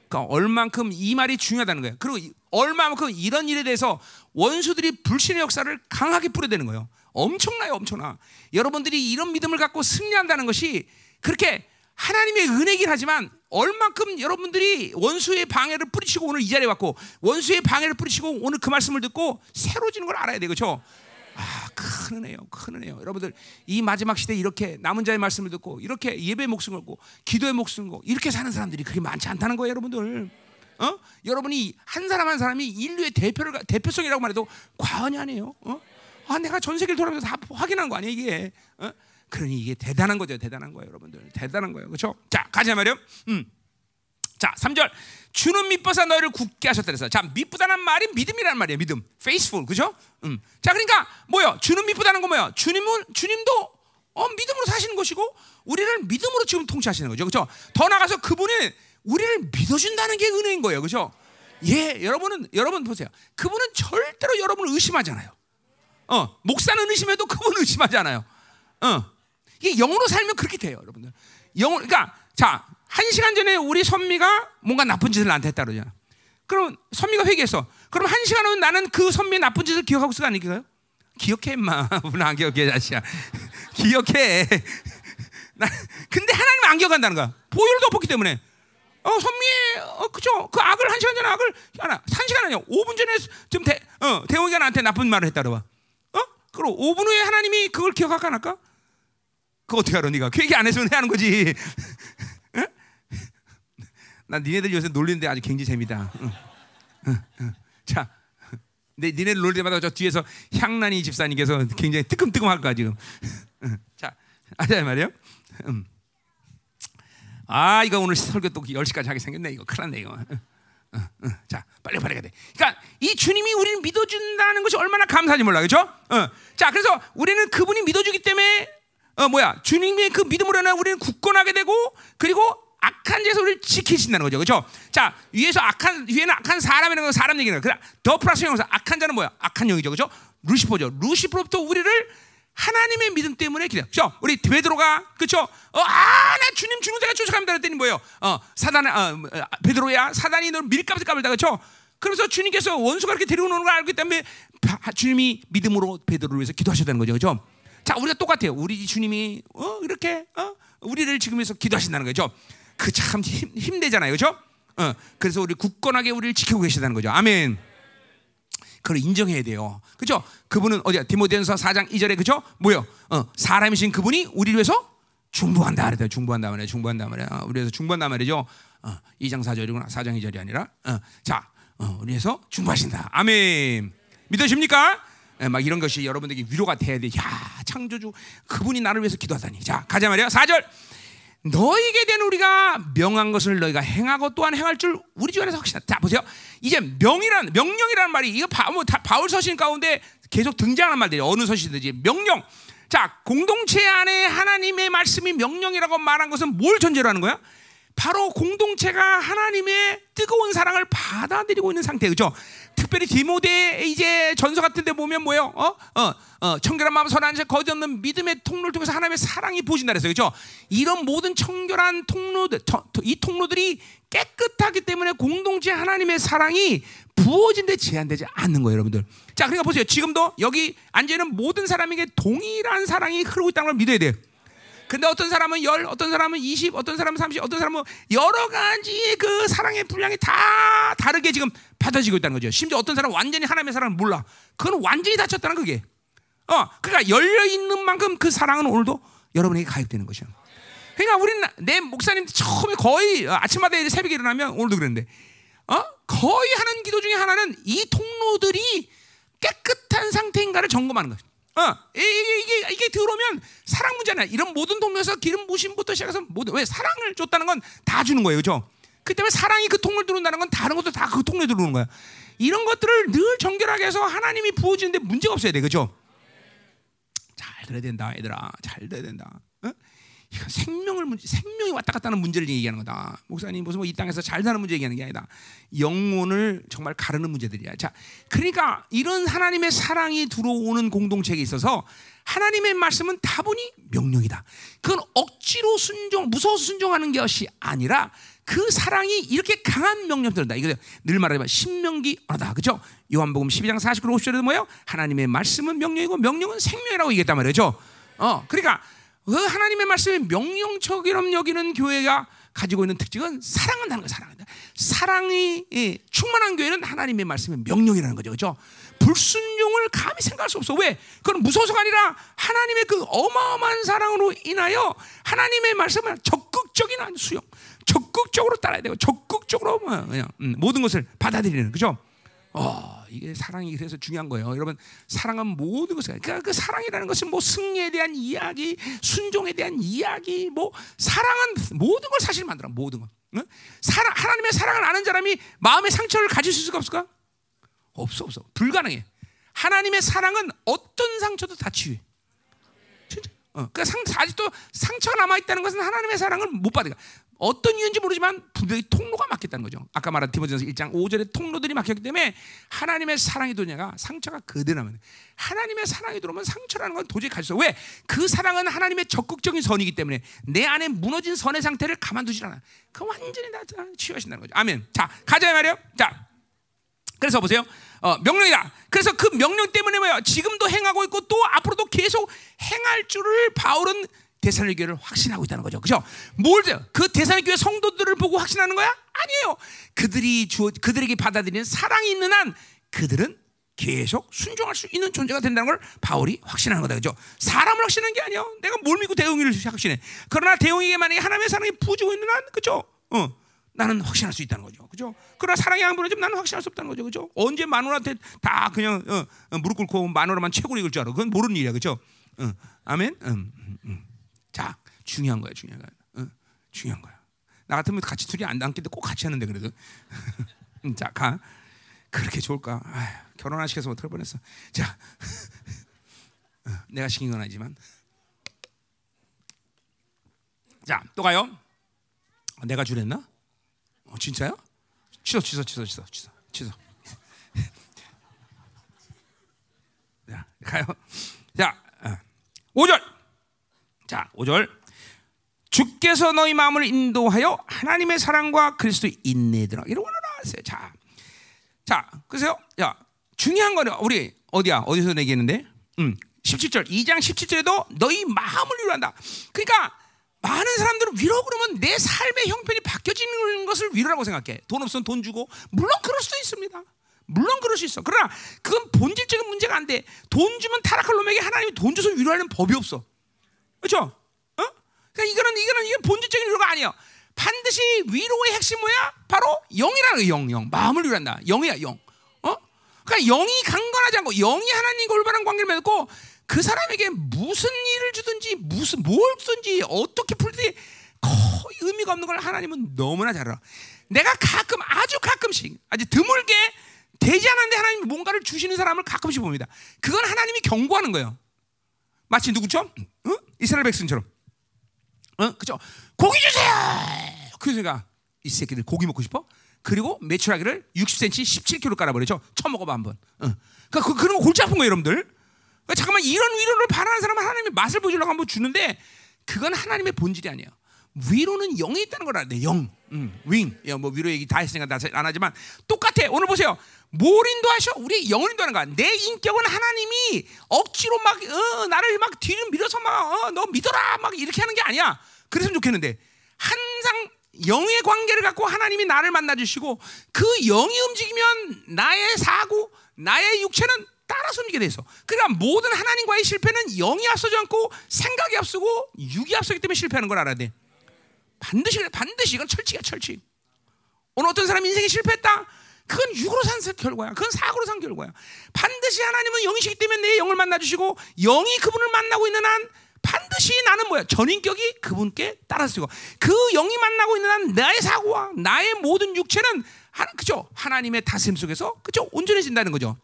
그러니까 얼만큼 이 말이 중요하다는 거예요. 그리고 얼마만큼 이런 일에 대해서 원수들이 불신의 역사를 강하게 뿌려대는 거예요. 엄청나요, 엄청나. 여러분들이 이런 믿음을 갖고 승리한다는 것이 그렇게 하나님의 은혜긴 하지만 얼만큼 여러분들이 원수의 방해를 뿌리치고 오늘 이 자리에 왔고 원수의 방해를 뿌리치고 오늘 그 말씀을 듣고 새로지는 걸 알아야 되죠. 그렇죠? 아, 큰 은혜요, 큰 은혜요. 여러분들 이 마지막 시대에 이렇게 남은 자의 말씀을 듣고 이렇게 예배 목숨 걸고 기도의 목숨 걸고 이렇게 사는 사람들이 그렇게 많지 않다는 거예요, 여러분들. 어? 여러분이 한 사람 한 사람이 인류의 대표를 대표성이라고 말해도 과언이 아니에요. 어? 아, 내가 전 세계를 돌아가면서 다 확인한 거 아니에요, 이게. 어? 그러니 이게 대단한 거죠, 대단한 거예요, 여러분들. 대단한 거예요, 그렇죠? 자, 가자 말이요. 음. 자, 3절. 주는 믿보사 너희를 굳게 하셨다 그래서 자, 믿보다는 말이 믿음이라는 말이에요. 믿음. faithful. 그죠? 음. 자, 그러니까 뭐요? 주는 믿보다는 거 뭐예요? 주님은 주님도 어, 믿음으로 사시는 것이고 우리를 믿음으로 지금 통치하시는 거죠. 그렇죠? 더 나가서 그분이 우리를 믿어 준다는 게 은혜인 거예요. 그렇죠? 예, 여러분은 여러분 보세요. 그분은 절대로 여러분을 의심하잖아요. 어, 목사는 의심해도 그분은 의심하잖아요. 어. 이게 영으로 살면 그렇게 돼요, 여러분들. 영 그러니까 자, 한 시간 전에 우리 선미가 뭔가 나쁜 짓을 나한테 했다 그러잖아. 그럼 선미가 회개했어. 그럼 한 시간 후에 나는 그 선미의 나쁜 짓을 기억하고 있을 거 아니겠어요? 기억해, 임마. 안 기억해, 자식아. 기억해. 나, 근데 하나님 안 기억한다는 거야. 보혈도 없었기 때문에. 어, 선미의, 어, 그죠? 그 악을 한 시간 전에 악을, 하나, 한 시간 아니야. 5분 전에 좀 대, 어, 대웅이가 나한테 나쁜 말을 했다 그러봐. 어? 그럼 5분 후에 하나님이 그걸 기억할까 안 할까? 그거 어떻게 알아, 네가? 그 얘기 안 했으면 해야 하는 거지. 난 니네들 요새 놀리는데 아주 굉장히 재미다. 자, 내 니네들 놀릴 때마다 저 뒤에서 향란이 집사님께서 굉장히 뜨끔뜨끔할 거야 지금. 자, 아자 말이요. 음. 아 이거 오늘 설교 또 10시까지 하게 생겼네 이거 큰일 났네 이거. 자, 빨리 빨리 가야 돼. 그러니까 이 주님이 우리를 믿어준다는 것이 얼마나 감사한지 몰라, 그렇죠? 어. 자, 그래서 우리는 그분이 믿어주기 때문에 어 뭐야 주님의 그 믿음으로 인해 우리는 굳건하게 되고 그리고 악한 죄에서 우리를 지키신다는 거죠, 그렇죠? 자 위에서 악한 위에는 악한 사람이라는 건 사람 얘기는 그래. 더 플러스 형사 악한 자는 뭐야? 악한 영이죠, 그렇죠? 루시퍼죠. 루시퍼로부터 우리를 하나님의 믿음 때문에 기다. 그죠? 우리 베드로가 그죠? 어, 아, 나 주님 주는 데가 쫓아갑니다. 그랬더니 뭐예요? 어, 사단, 어, 베드로야, 사단이 너 밀가부터 까불다, 그죠? 그래서 주님께서 원수가 이렇게 데려오는 걸 알기 때문에 주님이 믿음으로 베드로를 위해서 기도하셨다는 거죠, 그죠? 자, 우리가 똑같아요. 우리 주님이 어, 이렇게 어, 우리를 지금에서 기도하신다는 거죠. 그 참 힘내잖아요, 그죠? 어, 그래서 우리 굳건하게 우리를 지키고 계시다는 거죠. 아멘. 그걸 인정해야 돼요. 그죠? 그분은 어디야? 디모데전서 4장 2절에 그죠? 뭐요? 어, 사람이신 그분이 우리를 위해서 중보한다 그랬다. 중보한다 말이야. 중보한다 말이야. 우리 위해서 중보한다 말이죠. 어, 2장 4절이구나. 4장 2절이 아니라. 어, 자, 어, 우리 위해서 중보하신다. 아멘. 믿으십니까? 예, 막 이런 것이 여러분들에게 위로가 돼야 돼. 야, 창조주 그분이 나를 위해서 기도하다니. 자, 가자 말이야. 4절. 너에게 된 우리가 명한 것을 너희가 행하고 또한 행할 줄 우리 주 안에서 확신하. 자 보세요. 이제 명이란 명령이라는 말이 이거 바, 뭐, 다, 바울 서신 가운데 계속 등장하는 말들이 어느 서신이든지 명령. 자 공동체 안에 하나님의 말씀이 명령이라고 말한 것은 뭘 전제로 하는 거야? 바로 공동체가 하나님의 뜨거운 사랑을 받아들이고 있는 상태, 그죠? 특별히 디모데 이제 전서 같은데 보면 뭐요? 어, 어, 어, 청결한 마음 선한 자 거짓 없는 믿음의 통로를 통해서 하나님의 사랑이 보신다 그랬어요, 그죠? 이런 모든 청결한 통로들, 이 통로들이 깨끗하기 때문에 공동체 하나님의 사랑이 부어진데 제한되지 않는 거예요, 여러분들. 자, 그러니까 보세요. 지금도 여기 앉아 있는 모든 사람에게 동일한 사랑이 흐르고 있다는 걸 믿어야 돼요. 근데 어떤 사람은 열, 어떤 사람은 20, 어떤 사람은 30, 어떤 사람은 여러 가지 그 사랑의 분량이 다 다르게 지금 받아지고 있다는 거죠. 심지어 어떤 사람은 완전히 하나님의 사랑을 몰라. 그건 완전히 다쳤다는 그게. 어, 그러니까 열려 있는 만큼 그 사랑은 오늘도 여러분에게 가입되는 것이야. 그러니까 우리는 내 목사님 처음에 거의 아침마다 새벽에 일어나면 오늘도 그랬는데, 어, 거의 하는 기도 중에 하나는 이 통로들이 깨끗한 상태인가를 점검하는 거죠. 어, 이게, 이게, 이게 들어오면 사랑 문제나 이런 모든 동네에서 기름 부심부터 시작해서 모든 왜 사랑을 줬다는 건 다 주는 거예요, 그죠? 그 때문에 사랑이 그 통을 들어온다는 건 다른 것도 다 그 통에 들어오는 거야. 이런 것들을 늘 정결하게 해서 하나님이 부어주는데 문제가 없어야 돼, 그죠? 잘 들어야 된다, 얘들아. 잘 들어야 된다. 어? 이건 생명을 문제, 생명이 왔다 갔다 하는 문제를 얘기하는 거다. 목사님 무슨 뭐 이 땅에서 잘 사는 문제 얘기하는 게 아니다. 영혼을 정말 가르는 문제들이야. 자, 그러니까 이런 하나님의 사랑이 들어오는 공동체에 있어서 하나님의 말씀은 다분히 명령이다. 그건 억지로 순종, 무서워서 순종하는 것이 아니라 그 사랑이 이렇게 강한 명령들다. 이거 늘 말하지만 신명기 언어다. 그죠? 요한복음 12장 49절 50절에도 뭐예요? 하나님의 말씀은 명령이고 명령은 생명이라고 얘기했단 말이죠. 어, 그러니까 그 하나님의 말씀에 명령처럼 여기는 교회가 가지고 있는 특징은 사랑한다는 거예요. 사랑한다. 사랑이 예, 충만한 교회는 하나님의 말씀의 명령이라는 거죠. 그렇죠? 불순종을 감히 생각할 수 없어. 왜? 그건 무서워서가 아니라 하나님의 그 어마어마한 사랑으로 인하여 하나님의 말씀을 적극적인 수용, 적극적으로 따라야 되고 적극적으로 뭐 그냥 음, 모든 것을 받아들이는 거죠. 어, 이게 사랑이 그래서 중요한 거예요. 여러분, 사랑은 모든 것을 그러니까 그 사랑이라는 것은 뭐 승리에 대한 이야기, 순종에 대한 이야기, 뭐 사랑은 모든 걸 사실 만들어 모든 것. 응? 사랑 하나님의 사랑을 아는 사람이 마음의 상처를 가질 수 있을까 없을까? 없어 없어 불가능해. 하나님의 사랑은 어떤 상처도 다 치유해. 진짜. 어, 그러니까 상, 아직도 상처가 남아 있다는 것은 하나님의 사랑을 못 받으니까 어떤 이유인지 모르지만 분명히 통로가 막혔다는 거죠. 아까 말한 디모데전서 1장 5절에 통로들이 막혔기 때문에 하나님의 사랑이 도냐가 상처가 그대로 나면 하나님의 사랑이 들어오면 상처라는 건 도저히 가질 수 없어. 왜? 그 사랑은 하나님의 적극적인 선이기 때문에 내 안에 무너진 선의 상태를 가만두질 않아. 그 완전히 다 치유하신다는 거죠. 아멘. 자, 가자 말이요. 자, 그래서 보세요. 어, 명령이다. 그래서 그 명령 때문에 뭐야? 지금도 행하고 있고 또 앞으로도 계속 행할 줄을 바울은 대사의 교회를 확신하고 있다는 거죠. 그죠? 뭘, 그 대사의 교회 성도들을 보고 확신하는 거야? 아니에요. 그들이 주 그들에게 받아들이는 사랑이 있는 한 그들은 계속 순종할 수 있는 존재가 된다는 걸 바울이 확신하는 거다. 그죠? 사람을 확신하는 게 아니야. 내가 뭘 믿고 대웅이를 확신해. 그러나 대웅에게 만약에 하나님의 사랑이 부어지고 있는 한, 그죠? 어. 나는 확신할 수 있다는 거죠. 그죠? 그러나 사랑이 안 부러지면 나는 확신할 수 없다는 거죠. 그죠? 언제 마누라한테 다 그냥 어, 어, 무릎 꿇고 마누라만 최고로 읽을 줄 알아. 그건 모르는 일이야. 그죠? 어, 아멘? 음, 음, 음. 자, 중요한 거야, 중요한 거야. 어? 중요한 거야. 나 같으면 같이 둘이 안 앉겠는데 꼭 같이 하는데 그래도. 음, 자, 가. 그렇게 좋을까? 아휴, 결혼 안 시켜서 어떡할 뻔했어. 자, 어, 내가 시킨 건 아니지만. 자, 또 가요. 내가 주랬나? 어, 진짜요? 취소, 취소, 취소, 취소, 취소, 취소. 자, 가요. 자, 어. 5절. 자, 5절. 주께서 너희 마음을 인도하여 하나님의 사랑과 그리스도의 인내들아 이런 걸 나왔어요. 자, 자, 그래서요. 야, 중요한 거는 우리 어디야? 어디서 내기했는데? 음, 17절. 2장 17절에도 너희 마음을 위로한다. 그러니까 많은 사람들은 위로 그러면 내 삶의 형편이 바뀌어지는 것을 위로라고 생각해. 돈 없으면 돈 주고 물론 그럴 수도 있습니다. 물론 그럴 수 있어. 그러나 그건 본질적인 문제가 안 돼. 돈 주면 타락할 놈에게 하나님이 돈 줘서 위로하는 법이 없어. 그렇죠? 어? 그러니까 이거는 이거는 이게 본질적인 위로가 아니에요. 반드시 위로의 핵심 뭐야? 바로 영이라는 거예요. 영, 영. 마음을 위로한다. 영이야, 영. 어? 그러니까 영이 강건하지 않고 영이 하나님과 올바른 관계를 맺고 그 사람에게 무슨 일을 주든지 무슨 뭘 주든지 어떻게 풀든지 거의 의미가 없는 걸 하나님은 너무나 잘 알아. 내가 가끔 아주 가끔씩 아주 드물게 되지 않았는데 하나님이 뭔가를 주시는 사람을 가끔씩 봅니다. 그건 하나님이 경고하는 거예요. 마치 누구처럼? 어? 이스라엘 백성처럼. 어? 그죠? 고기 주세요. 그래서 이 새끼들 고기 먹고 싶어? 그리고 매출하기를 60cm 17kg 깔아버리죠. 처먹어봐 한번. 어. 그러니까 그, 골치 아픈 거예요, 여러분들. 그러니까 잠깐만 이런 위로를 바라는 사람은 하나님이 맛을 보여주려고 한번 주는데 그건 하나님의 본질이 아니에요. 위로는 영이 있다는 걸 알아야 돼. 영, 음, 윙. 야, 뭐 위로 얘기 다 했으니까 나안 하지만 똑같아. 오늘 보세요. 뭘 인도하셔? 우리 영을 인도하는 거야. 내 인격은 하나님이 억지로 막 어, 나를 막 뒤를 밀어서 막너 어, 믿어라 막 이렇게 하는 게 아니야. 그랬으면 좋겠는데 항상 영의 관계를 갖고 하나님이 나를 만나 주시고 그 영이 움직이면 나의 사고, 나의 육체는 따라서 움직이게 돼서 그러니까 모든 하나님과의 실패는 영이 앞서지 않고 생각이 앞서고 육이 앞서기 때문에 실패하는 걸 알아야 돼. 반드시 반드시 이건 철칙이야 철칙. 오늘 어떤 사람 인생이 실패했다. 그건 육으로 산 결과야. 그건 사고로 산 결과야. 반드시 하나님은 영이시기 때문에 내 영을 만나 주시고 영이 그분을 만나고 있는 한 반드시 나는 뭐야? 전인격이 그분께 따라서고 그 영이 만나고 있는 한 나의 사고와 나의 모든 육체는 하나, 그죠? 하나님의 다스림 속에서 그죠? 온전해진다는 거죠.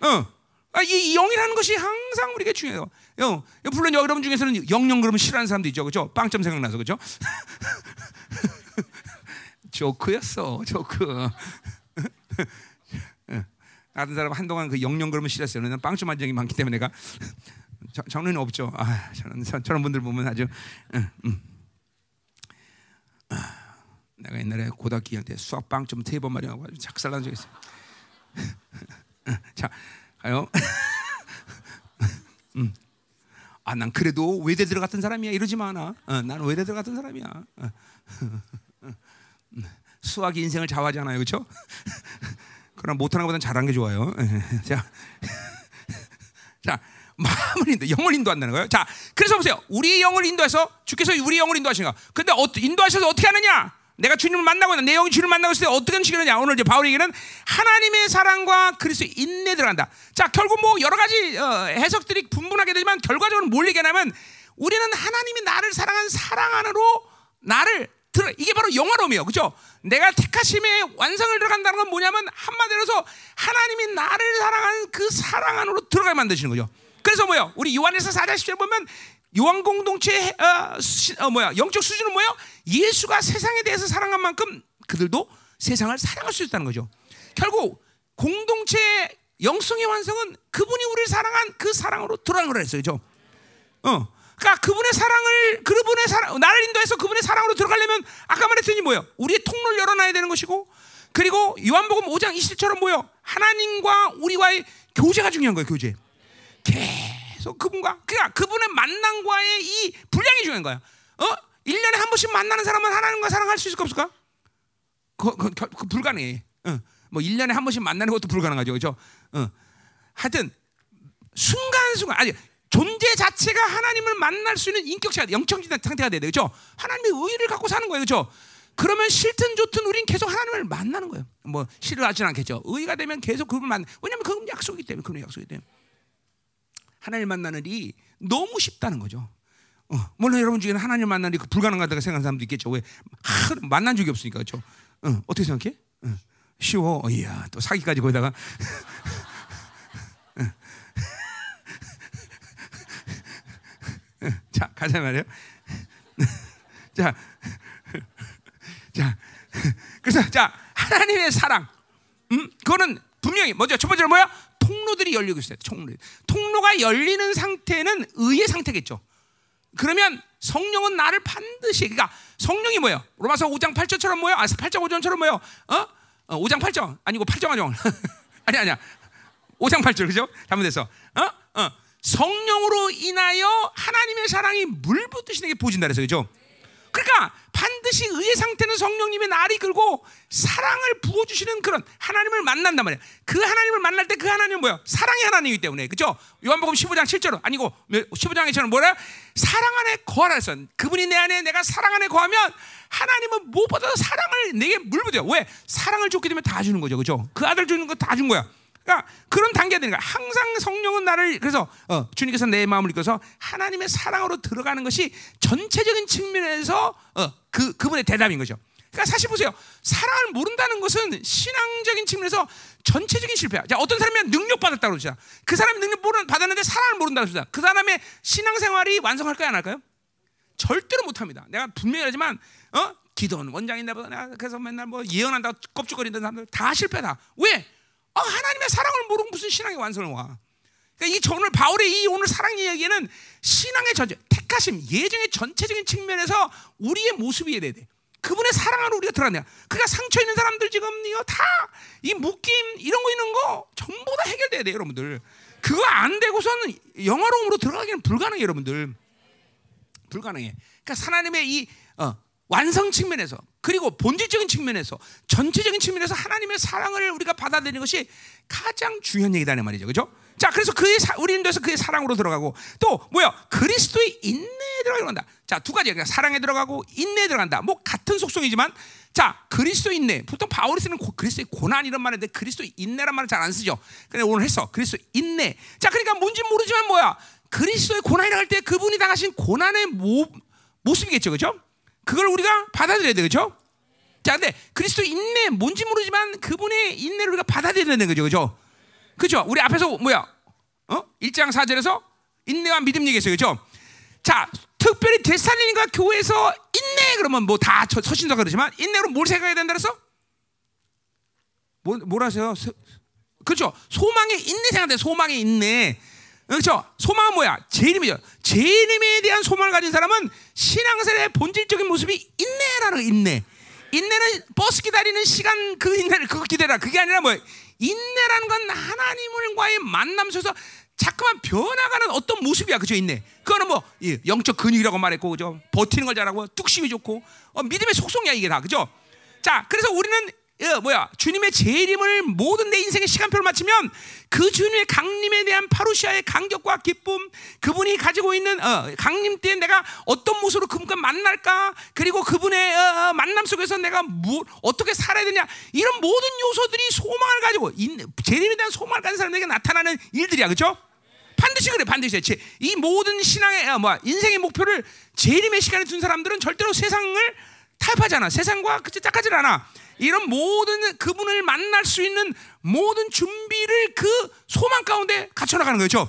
어. 아, 이 영이라는 것이 항상 우리에게 중요해요. 영, 물론 여러분 중에서는 영영 그러면 싫어하는 사람도 있죠, 그죠? 빵점 생각나서 그죠? 조크였어, 조크. 다른 사람 한동안 그 영영 그러면 싫었어요. 난 빵점 한 적이 많기 때문에 내가 저는 없죠. 아, 저는 저 런 분들 보면 아주 음, 음. 아, 내가 옛날에 고등학교 때 수학 빵점 세번 말이하고 아주 작살난 적 있어요. 자, 가요. 음. 아, 난 그래도 외대 들어갔던 사람이야. 이러지 마 나. 어, 난 외대 들어갔던 사람이야. 어. 수학이 인생을 좌우하잖아요, 그렇죠? 그럼 못하는 것보다 잘한 게 좋아요. 자, 자, 마음을 인도, 영을 인도한다는 거예요. 자, 그래서 보세요. 우리 영을 인도해서 주께서 우리 영을 인도하시는 거. 근데 어, 인도하셔서 어떻게 하느냐? 내가 주님을 만나고 내 영이 주님을 만나고 있을 때 어떻게 하느냐? 오늘 이제 바울이 얘기는 하나님의 사랑과 그리스도의 인내 들어간다. 자, 결국 뭐 여러 가지 어, 해석들이 분분하게 되지만 결과적으로 뭘 얘기하냐면 우리는 하나님이 나를 사랑한 사랑 안으로 나를 들어 이게 바로 영화로움이에요. 그죠? 내가 택하심의 완성을 들어간다는 건 뭐냐면 한마디로서 하나님이 나를 사랑한 그 사랑 안으로 들어가게 만드시는 거죠. 그래서 뭐요? 우리 요한에서 4장 10절 보면 요한 공동체 어, 어, 뭐야 영적 수준은 뭐예요? 예수가 세상에 대해서 사랑한 만큼 그들도 세상을 사랑할 수 있다는 거죠. 결국 공동체 영성의 완성은 그분이 우리를 사랑한 그 사랑으로 들어간 거라 했어요. 그죠? 어. 그러니까 그분의 사랑을 그분의 사랑 나를 인도해서 그분의 사랑으로 들어가려면 아까 말했더니 뭐예요? 우리의 통로를 열어놔야 되는 것이고 그리고 요한복음 5장 20절처럼 뭐예요? 하나님과 우리와의 교제가 중요한 거예요. 교제. 계속 그분과 그러니까 그분의 만남과의 이 분량이 중요한 거야. 어? 1년에 한 번씩 만나는 사람은 하나님과 사랑할 수 있을까 없을까? 그, 그, 그, 그 불가능해. 어. 뭐 1년에 한 번씩 만나는 것도 불가능하죠. 그죠? 어. 하여튼 순간순간 아니 존재 자체가 하나님을 만날 수 있는 인격체가 영적 상태가 돼야 되죠. 하나님의 의를 갖고 사는 거예요. 그렇죠? 그러면 싫든 좋든 우린 계속 하나님을 만나는 거예요. 뭐 싫어하진 않겠죠. 의가 되면 계속 그분 만 왜냐면 그건 약속이기 때문에 그건 약속이기 때문에. 하나님 만나는 일이 너무 쉽다는 거죠. 어, 물론 여러분 중에는 하나님 만나는 일이 불가능하다고 생각하는 사람도 있겠죠. 왜 하, 만난 적이 없으니까 그렇죠. 어, 어떻게 생각해? 어, 쉬워. 이야 또 사기까지 거기다가. 자 가자 말이요. 자, 자, 그래서 자 하나님의 사랑, 음, 그거는 분명히 먼저 첫 번째로 뭐야? 통로들이 열리고 있어요. 통로. 통로가 열리는 상태는 의의 상태겠죠. 그러면 성령은 나를 반드시 그러니까 성령이 뭐예요? 로마서 5장 8절처럼 뭐예요? 아, 8장 5절처럼 뭐예요? 어? 어 5장 8절 아니고 8장 5장 아니 아니야. 5장 8절 그죠? 잘못했어. 어? 어. 성령으로 인하여 하나님의 사랑이 물 붓듯이 내게 보진다 그래서 그죠? 그러니까 반드시 의의 상태는 성령님의 날이 끌고 사랑을 부어주시는 그런 하나님을 만난단 말이야. 그 하나님을 만날 때 그 하나님은 뭐야? 사랑의 하나님이기 때문에 그죠? 요한복음 15장 7절 아니고 15장에처럼 뭐라? 사랑 안에 거하라 했어. 그분이 내 안에 내가 사랑 안에 거하면 하나님은 무엇보다 사랑을 내게 물부어요. 왜? 사랑을 줬기 때문에 다 주는 거죠, 그죠? 그 아들 주는 거 다 준 거야. 그러니까 그런 단계가 되는 거야. 항상 성령은 나를 그래서 어, 주님께서 내 마음을 이끌어서 하나님의 사랑으로 들어가는 것이 전체적인 측면에서 어, 그 그분의 대답인 거죠. 그러니까 사실 보세요. 사랑을 모른다는 것은 신앙적인 측면에서 전체적인 실패야. 자, 어떤 사람이 능력 받았다고 그러죠. 그 사람이 능력 받았는데 사랑을 모른다고 그러죠. 그 사람의 신앙생활이 완성할까요, 안 할까요? 절대로 못 합니다. 내가 분명히 하지만 어? 기도는 원장인데 보다 내가 그래서 맨날 뭐 예언한다고 껍죽거리는 사람들 다 실패다. 왜? 어, 하나님의 사랑을 모르고 무슨 신앙의 완성을 와. 그러니까 이 오늘 바울의 이 오늘 사랑 이야기는 신앙의 전체, 택하심, 예정의 전체적인 측면에서 우리의 모습이 돼야 돼. 그분의 사랑으로 우리가 들어간다. 그러니까 상처 있는 사람들 지금 이거 다 이 묶임 이런 거 있는 거 전부 다 해결돼야 돼, 여러분들. 그거 안 되고서는 영화로움으로 들어가기는 불가능해, 여러분들. 불가능해. 그러니까 하나님의 이 어, 완성 측면에서 그리고 본질적인 측면에서 전체적인 측면에서 하나님의 사랑을 우리가 받아들이는 것이 가장 중요한 얘기다 는 말이죠. 그죠? 자, 그래서 그의 사, 우리는 돼서 그의 사랑으로 들어가고 또 뭐야? 그리스도의 인내에 들어간다. 자, 두 가지. 그러니까 사랑에 들어가고 인내에 들어간다. 뭐 같은 속성이지만 자, 그리스도 인내. 보통 바울이 쓰는 고, 그리스도의 고난 이런 말인데 그리스도 인내란 말을 잘 안 쓰죠. 근데 오늘 했어. 그리스도 인내. 자, 그러니까 뭔지 모르지만 뭐야? 그리스도의 고난이라 할때 그분이 당하신 고난의 모, 모습이겠죠. 그죠? 그걸 우리가 받아들여야 되죠. 자, 근데 그리스도 인내 뭔지 모르지만 그분의 인내를 우리가 받아들여야 되는 거죠. 그죠? 그죠? 우리 앞에서 뭐야? 어? 1장 4절에서 인내와 믿음 얘기했어요. 그죠? 자, 특별히 데살리니가 교회에서 인내 그러면 뭐 다 서신서 그러지만 인내로 뭘 생각해야 된다 그래서? 뭐, 뭘 하세요? 그렇죠. 소망의 인내 생각돼. 소망의 인내. 그렇죠. 소망은 뭐야? 제님이죠. 제님에 대한 소망을 가진 사람은 신앙생활의 본질적인 모습이 인내라는 거, 인내. 인내는 버스 기다리는 시간 그 인내를 그거 기다려. 그게 아니라 뭐 인내라는 건 하나님과의 만남 속에서 자꾸만 변화가는 어떤 모습이야, 그죠? 인내. 그거는 뭐 영적 근육이라고 말했고, 그죠? 버티는 걸 잘하고, 뚝심이 좋고, 어, 믿음의 속성이야 이게 다, 그죠? 자, 그래서 우리는 어, 뭐야 주님의 재림을 모든 내 인생의 시간표를 맞추면 그 주님의 강림에 대한 파루시아의 감격과 기쁨 그분이 가지고 있는 어, 강림 때 내가 어떤 모습으로 그분과 만날까 그리고 그분의 어, 어 만남 속에서 내가 뭐, 어떻게 살아야 되냐 이런 모든 요소들이 소망을 가지고 인, 재림에 대한 소망을 가진 사람에게 나타나는 일들이야 그렇죠? 반드시 그래 반드시 그래. 이 모든 신앙의 어, 뭐 인생의 목표를 재림의 시간에 둔 사람들은 절대로 세상을 타협하지 아 세상과 그치 짝하지 않아. 이런 모든 그분을 만날 수 있는 모든 준비를 그 소망 가운데 갖춰 나가는 거죠.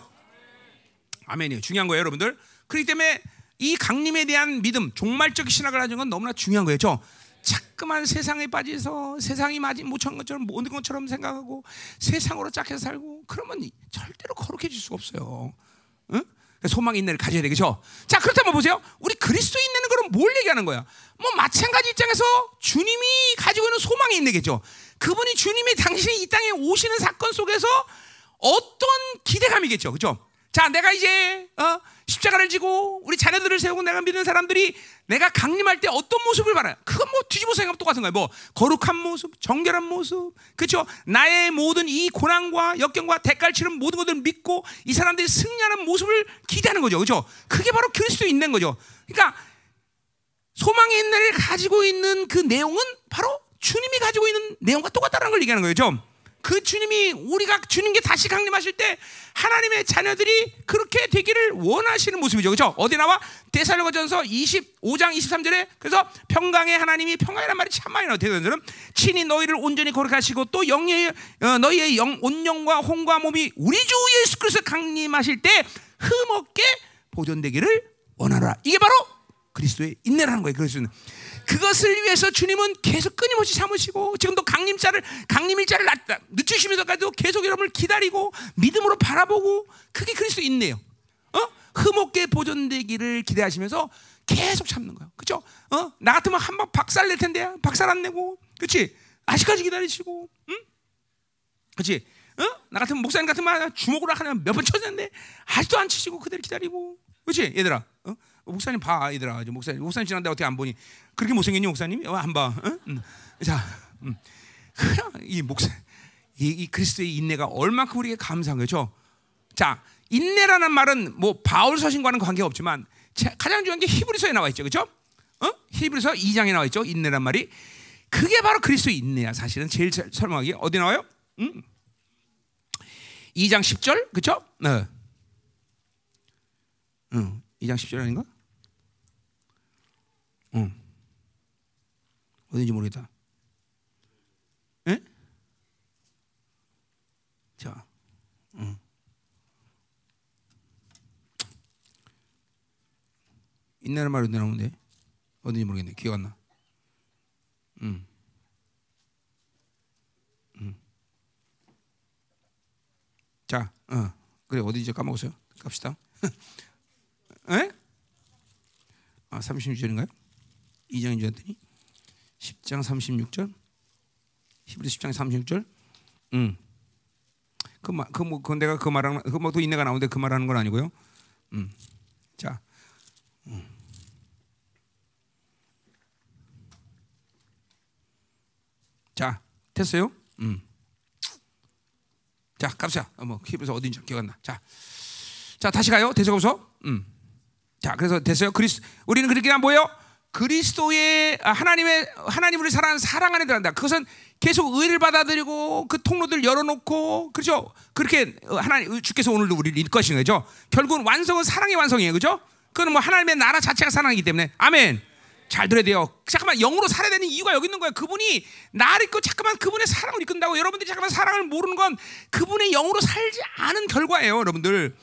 아멘이요. 중요한 거예요, 여러분들. 그렇기 때문에 이 강림에 대한 믿음, 종말적 신학을 가진 건 너무나 중요한 거예요. 자꾸만 세상에 빠져서 세상이 맞이 못한 것처럼 모든 것처럼 생각하고 세상으로 짝해서 살고 그러면 절대로 거룩해질 수가 없어요. 응? 소망 인내를 가져야 되겠죠. 자 그렇다면 보세요. 우리 그리스도 있는 그럼 뭘 얘기하는 거야? 뭐 마찬가지 입장에서 주님이 가지고 있는 소망이 있네겠죠. 그분이 주님이 당신이 이 땅에 오시는 사건 속에서 어떤 기대감이겠죠, 그렇죠? 자, 내가 이제 어, 십자가를 지고 우리 자녀들을 세우고 내가 믿는 사람들이 내가 강림할 때 어떤 모습을 바라요? 그건 뭐 뒤집어 생각하면 똑같은 거예요. 뭐 거룩한 모습, 정결한 모습, 그렇죠? 나의 모든 이 고난과 역경과 치른 모든 것들을 믿고 이 사람들이 승리하는 모습을 기대하는 거죠, 그렇죠? 그게 바로 그리스도 있는 거죠. 그러니까 소망의 인내를 가지고 있는 그 내용은 바로 주님이 가지고 있는 내용과 똑같다는 걸 얘기하는 거죠. 그 주님이 우리가 주님께 다시 강림하실 때 하나님의 자녀들이 그렇게 되기를 원하시는 모습이죠. 그렇죠? 어디 나와? 데살로가전서 25장 23절에 그래서 평강의 하나님이 평강이란 말이 참 많이 나와요. 대사들은 친히 너희를 온전히 거룩하시고 또 영의 어, 너희의 영 온영과 혼과 몸이 우리 주 예수 그리스도 강림하실 때 흠없게 보존되기를 원하노라. 이게 바로 그리스도의 인내라는 거예요. 그리스도는 그것을 위해서 주님은 계속 끊임없이 참으시고 지금도 강림자를 강림일자를 늦추시면서까지도 계속 여러분을 기다리고 믿음으로 바라보고 그게 그리스도 인내요. 어? 흠없게 보존되기를 기대하시면서 계속 참는 거예요. 그죠? 어? 나 같으면 한 번 박살 낼 텐데 박살 안 내고, 그렇지? 아직까지 기다리시고, 응? 그렇지? 어? 나 같은 목사님 같으면 주먹으로 하나 몇번 쳐졌는데 아직도 안 치시고 그대로 기다리고, 그렇지? 얘들아, 어? 목사님 봐, 얘들아. 목사님, 목사님 지난데 어떻게 안 보니? 그렇게 못생겼니, 목사님이? 어, 안 봐. 어? 음. 자, 음. 이 목사, 이, 이 그리스도의 인내가 얼마큼 우리에게 감사한 거죠. 자, 인내라는 말은 뭐 바울 서신과는 관계가 없지만 가장 중요한 게 히브리서에 나와 있죠, 그렇죠? 어? 히브리서 2장에 나와 있죠, 인내란 말이. 그게 바로 그리스도의 인내야. 사실은 제일 설명하기 어디 나와요? 음? 2장 10절 그쵸? 네. 응, 2장 10절 아닌가? 응. 어딘지 모르겠다. 예? 자, 응. 있나는 말이 어디 나오는데 어딘지 모르겠네. 기억 안 나. 응. 응. 자, 어, 그래 어디지 까먹었어요. 갑시다. 에? 아, 36절인가요? 2장인 줄 알았더니 10장 36절. 히브리 10장 36절. 음. 그말 그뭐 그 내가 그 말하는 그뭐또 인내가 나오는데 그 말하는 건 아니고요. 음. 자. 음. 자, 됐어요? 음. 자, 갑시다. 어, 뭐 히브리서 어딘지 기억 안 나. 자. 자, 다시 가요. 대서고서. 음. 자, 그래서 됐어요. 그리스 우리는 그렇게 안 보여. 그리스도의 아, 하나님의 하나님을 사랑하는 사랑 안에 들어간다. 그것은 계속 의를 받아들이고 그 통로들 열어놓고 그렇죠. 그렇게 어, 하나님 주께서 오늘도 우리를 이끄시는 거죠. 결국은 완성은 사랑의 완성이에요, 그렇죠? 그건 뭐 하나님의 나라 자체가 사랑이기 때문에 아멘. 잘 들어야 돼요. 잠깐만 영으로 살아야 되는 이유가 여기 있는 거예요. 그분이 나를 있고 잠깐만 그분의 사랑을 이끈다고 여러분들이 잠깐만 사랑을 모르는 건 그분의 영으로 살지 않은 결과예요, 여러분들.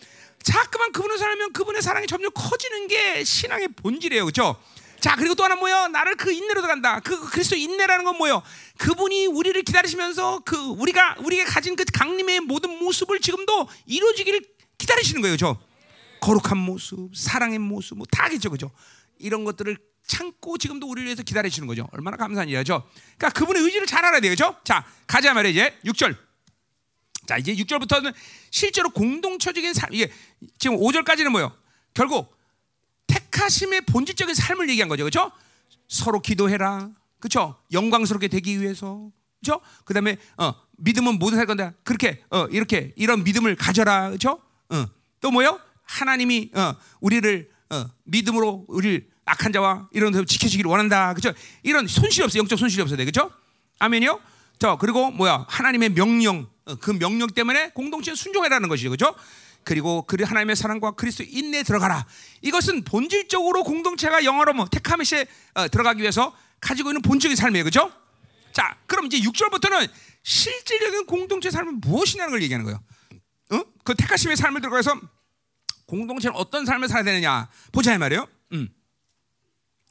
자꾸만 그분을 살면 그분의 사랑이 점점 커지는 게 신앙의 본질이에요, 그렇죠? 자 그리고 또 하나 뭐요? 나를 그 인내로 들어간다. 그 그리스도 인내라는 건 뭐요? 그분이 우리를 기다리시면서 그 우리가 우리가 가진 그 강림의 모든 모습을 지금도 이루어지기를 기다리시는 거예요, 저 거룩한 모습, 사랑의 모습, 뭐 다겠죠, 그죠? 이런 것들을 참고 지금도 우리를 위해서 기다리시는 거죠. 얼마나 감사한 일이죠. 그러니까 그분의 의지를 잘 알아야 그죠? 자 가자 말이야 이제 6절. 자 이제 6절부터는 실제로 공동체적인 삶 이게 지금 5절까지는 뭐요? 결국 택하심의 본질적인 삶을 얘기한 거죠. 그렇죠? 서로 기도해라. 그렇죠? 영광스럽게 되기 위해서. 그렇죠? 그다음에 어, 믿음은 모든 살 건다. 그렇게 어, 이렇게 이런 믿음을 가져라. 그렇죠? 어. 또 뭐요? 하나님이 어, 우리를 어, 믿음으로 우리를 악한 자와 이런 데 지켜주기를 원한다. 그렇죠? 이런 손실이 없어. 영적 손실이 없어야 돼. 그렇죠? 아멘이요? 저 그리고 뭐야? 하나님의 명령 어, 그 명령 때문에 공동체 순종해라는 것이죠. 그렇죠? 그리고 그 하나님의 사랑과 그리스도 인내에 들어가라. 이것은 본질적으로 공동체가 영어로 뭐 테카메시에 어, 들어가기 위해서 가지고 있는 본질적인 삶이에요. 그죠? 자, 그럼 이제 6절부터는 실질적인 공동체 삶은 무엇이냐는 걸 얘기하는 거예요. 어? 그 테카심의 삶을 들어가서 공동체는 어떤 삶을 살아야 되느냐 보자 이 말이에요. 음.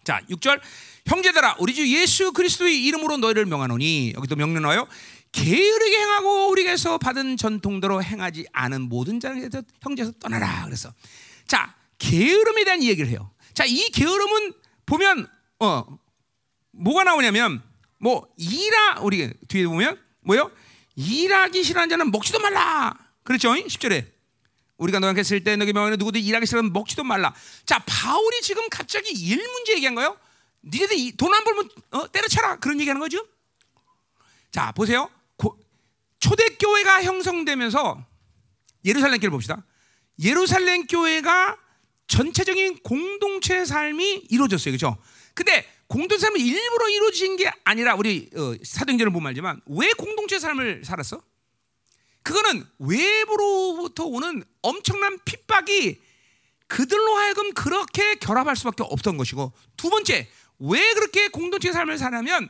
자, 6절 형제들아 우리 주 예수 그리스도의 이름으로 너희를 명하노니 여기도 명령 나와요. 게으르게 행하고 우리에게서 받은 전통대로 행하지 않은 모든 자에서 형제에서 떠나라. 그래서 자 게으름에 대한 얘기를 해요. 자이 게으름은 보면 어 뭐가 나오냐면 뭐 일하 우리 뒤에 보면 뭐요? 일하기 싫어하는 자는 먹지도 말라. 그렇죠? 10절에 우리가 너한테 했을 때 너희 명언에 누구도 일하기 싫어하면 먹지도 말라. 자 바울이 지금 갑자기 일 문제 얘기한 거예요. 니네들 돈 안 벌면 어, 때려쳐라 그런 얘기하는 거죠. 자 보세요. 초대교회가 형성되면서 예루살렘 교회를 봅시다. 예루살렘 교회가 전체적인 공동체 삶이 이루어졌어요. 그죠? 근데 공동체 삶이 일부러 이루어진 게 아니라 우리 어, 사도행전을 보면 알지만 왜 공동체 삶을 살았어? 그거는 외부로부터 오는 엄청난 핍박이 그들로 하여금 그렇게 결합할 수밖에 없던 것이고 두 번째 왜 그렇게 공동체 삶을 사냐면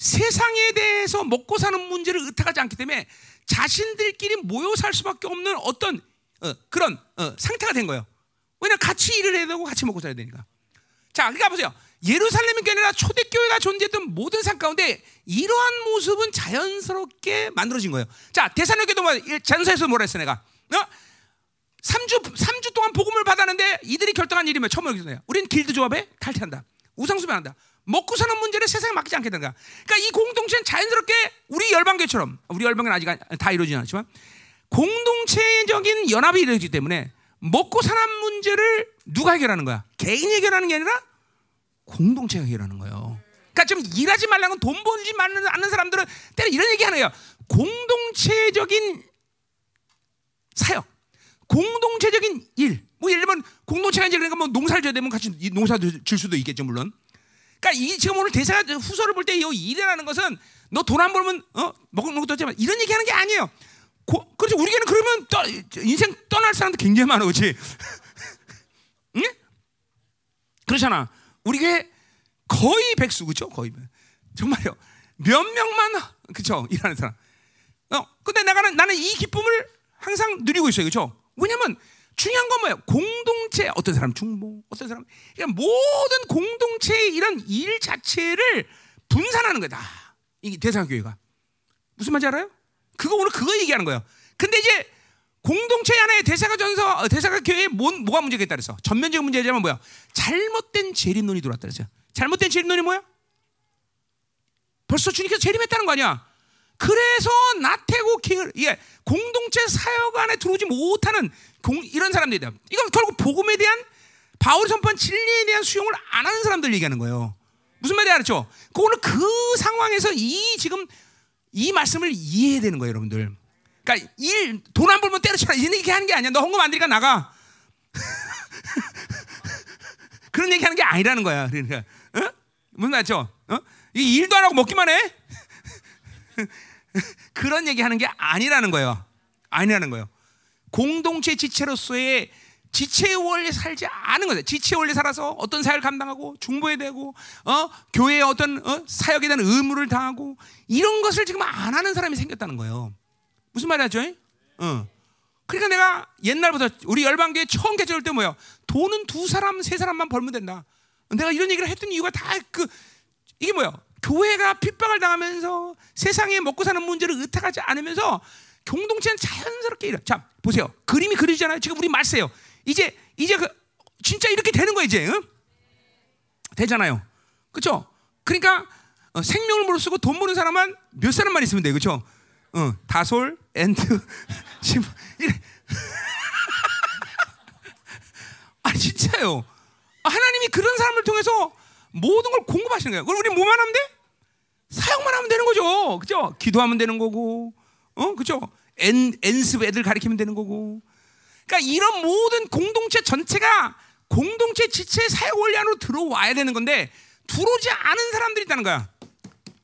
세상에 대해서 먹고 사는 문제를 의탁하지 않기 때문에 자신들끼리 모여 살 수밖에 없는 어떤 어, 그런 어, 상태가 된 거예요. 왜냐 같이 일을 해야 되고 같이 먹고 살아야 되니까. 자, 그러니까 보세요. 예루살렘이 아니라 초대교회가 존재했던 모든 상 가운데 이러한 모습은 자연스럽게 만들어진 거예요. 자, 대사로에도 뭐, 전서에서 뭐라 했어 내가? 어? 3주 3주 동안 복음을 받았는데 이들이 결정한 일이면 처음 여기서 우리는 길드 조합에 탈퇴한다. 우상수배한다. 먹고 사는 문제를 세상에 맡기지 않게 거야. 그러니까 이 공동체는 자연스럽게 우리 열방교처럼 우리 열방은 아직 다 이루어지지 않지만 공동체적인 연합이 이루어지기 때문에 먹고 사는 문제를 누가 해결하는 거야? 개인이 해결하는 게 아니라 공동체가 해결하는 거예요. 그러니까 좀 일하지 말라는 돈 벌지 않는 사람들은 때로 이런 얘기 거예요. 공동체적인 사역, 공동체적인 일. 뭐 예를 들면 공동체가 이제 그러니까 뭐 농사를 져야 되면 같이 농사를 질 수도 있겠죠 물론. 그러니까 이 지금 오늘 대사 후서를 볼 때 이 일이라는 것은 너 돈 안 벌면 어 먹는 것도 없지만 이런 얘기하는 게 아니에요. 고, 그렇지 우리 교회는 그러면 떠, 인생 떠날 사람도 굉장히 많아, 그렇지? 응? 그렇잖아. 우리 교회 거의 백수 그죠? 거의 정말요. 몇 명만 그죠? 일하는 사람. 어, 근데 내가는 나는 이 기쁨을 항상 누리고 있어요, 그죠? 왜냐면 중요한 건 뭐예요? 공동체 어떤 사람 중보, 어떤 사람 그러니까 모든 공동체의 이런 일 자체를 분산하는 거다. 이 대상 교회가 무슨 말인지 알아요? 그거 오늘 그거 얘기하는 거예요. 근데 이제 공동체 안에 대사가 전서 어, 대사가 교회에 뭐, 뭐가 문제겠다 그래서 전면적인 문제지만 뭐야? 잘못된 재림론이 들어왔다 그랬어요. 잘못된 재림론이 뭐야? 벌써 주님께서 재림했다는 거 아니야? 그래서 나태고 게을 예, 공동체 사역 안에 들어오지 못하는 공, 이런 사람들이다. 이건 결국 복음에 대한 바울이 선포한 진리에 대한 수용을 안 하는 사람들 얘기하는 거예요. 무슨 말인지 알았죠? 그 오늘 그 상황에서 이 지금 이 말씀을 이해해야 되는 거예요, 여러분들. 그러니까 일 돈 안 벌면 때려쳐라 이렇게 하는 게 아니야. 너 헌금 안 되니까 나가. 그런 얘기 하는 게 아니라는 거야. 그러니까 어? 무슨 말이죠? 어? 이 일도 안 하고 먹기만 해? 그런 얘기 하는 게 아니라는 거예요. 아니라는 거예요. 공동체 지체로서의 지체의 원리 살지 않은 거죠. 지체의 원리 살아서 어떤 사역을 감당하고 중보해야 되고, 어? 교회의 어떤 어? 사역에 대한 의무를 다하고 이런 것을 지금 안 하는 사람이 생겼다는 거예요. 무슨 말이죠? 어. 그러니까 내가 옛날부터 우리 열방교회 처음 개척할 때 뭐야? 돈은 두 사람, 세 사람만 벌면 된다. 내가 이런 얘기를 했던 이유가 다 그 이게 뭐야? 교회가 핍박을 당하면서 세상에 먹고 사는 문제를 의탁하지 않으면서 공동체는 자연스럽게 이래. 자, 보세요. 그림이 그리잖아요. 지금 우리 말세요. 이제 이제 그 진짜 이렇게 되는 거야 이제. 응? 되잖아요. 그렇죠? 그러니까 어, 생명을 물어 쓰고 돈 버는 사람만 몇 사람만 있으면 돼. 그렇죠? 어, 다솔, 엔드, 지금. 아 진짜요. 하나님이 그런 사람을 통해서 모든 걸 공급하시는 거예요. 그럼 우리 뭐만 하면 돼? 사역만 하면 되는 거죠. 그죠? 기도하면 되는 거고, 어, 그죠? 엔, 엔습 애들 가리키면 되는 거고. 그러니까 이런 모든 공동체 전체가 공동체 지체 사역 원리 안으로 들어와야 되는 건데 들어오지 않은 사람들이 있다는 거야.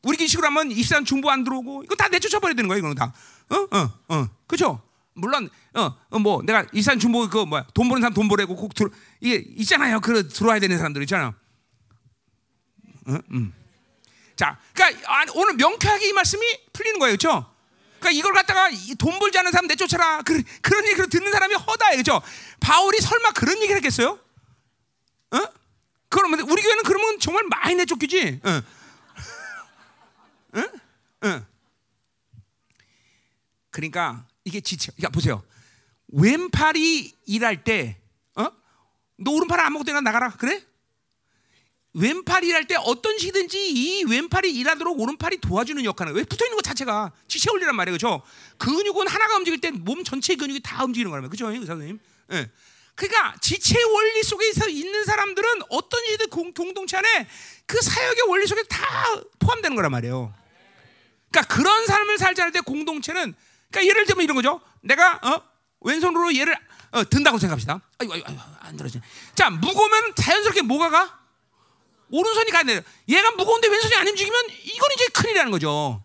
우리 기식으로 하면 입산 중보 안 들어오고 이거 다 내쫓아 버려야 되는 거야 이거는 다. 어, 어, 어, 그죠? 물론 어, 어, 뭐 내가 입산 중보 그 뭐야 돈 버는 사람 돈 벌라고 꼭 들어 이게 있잖아요. 그 들어와야 되는 사람들 있잖아. 자, 그러니까 오늘 명쾌하게 이 말씀이 풀리는 거예요, 그렇죠? 그러니까 이걸 갖다가 돈 벌지 않은 사람 내쫓아라. 그, 그런 얘기를 듣는 사람이 허다해. 그죠? 바울이 설마 그런 얘기를 했겠어요? 어? 그러면 우리 교회는 그러면 정말 많이 내쫓기지. 어. 어? 어. 그러니까 이게 지체. 그러니까 보세요. 왼팔이 일할 때, 어? 너 오른팔 아무것도 나가라. 그래? 왼팔이 일할 때 어떤 시든지 이 왼팔이 일하도록 오른팔이 도와주는 역할은 왜 붙어 있는 것 자체가 지체 원리란 말이에요, 그렇죠? 근육은 하나가 움직일 때 몸 전체 근육이 다 움직이는 거라면, 그렇죠, 의사 선생님? 예. 그러니까 지체 원리 속에서 있는 사람들은 어떤 시든 공동체 안에 그 사역의 원리 속에 다 포함되는 거란 말이에요. 그러니까 그런 삶을 살지 않을 때 공동체는, 그러니까 예를 들면 이런 거죠. 내가 어? 왼손으로 얘를 어, 든다고 생각합시다. 아이고, 아이고, 아이고 안 들어지. 자, 무거우면 자연스럽게 뭐가 가? 오른손이 가야 돼요. 얘가 무거운데 왼손이 안 움직이면 이건 이제 큰일이라는 거죠.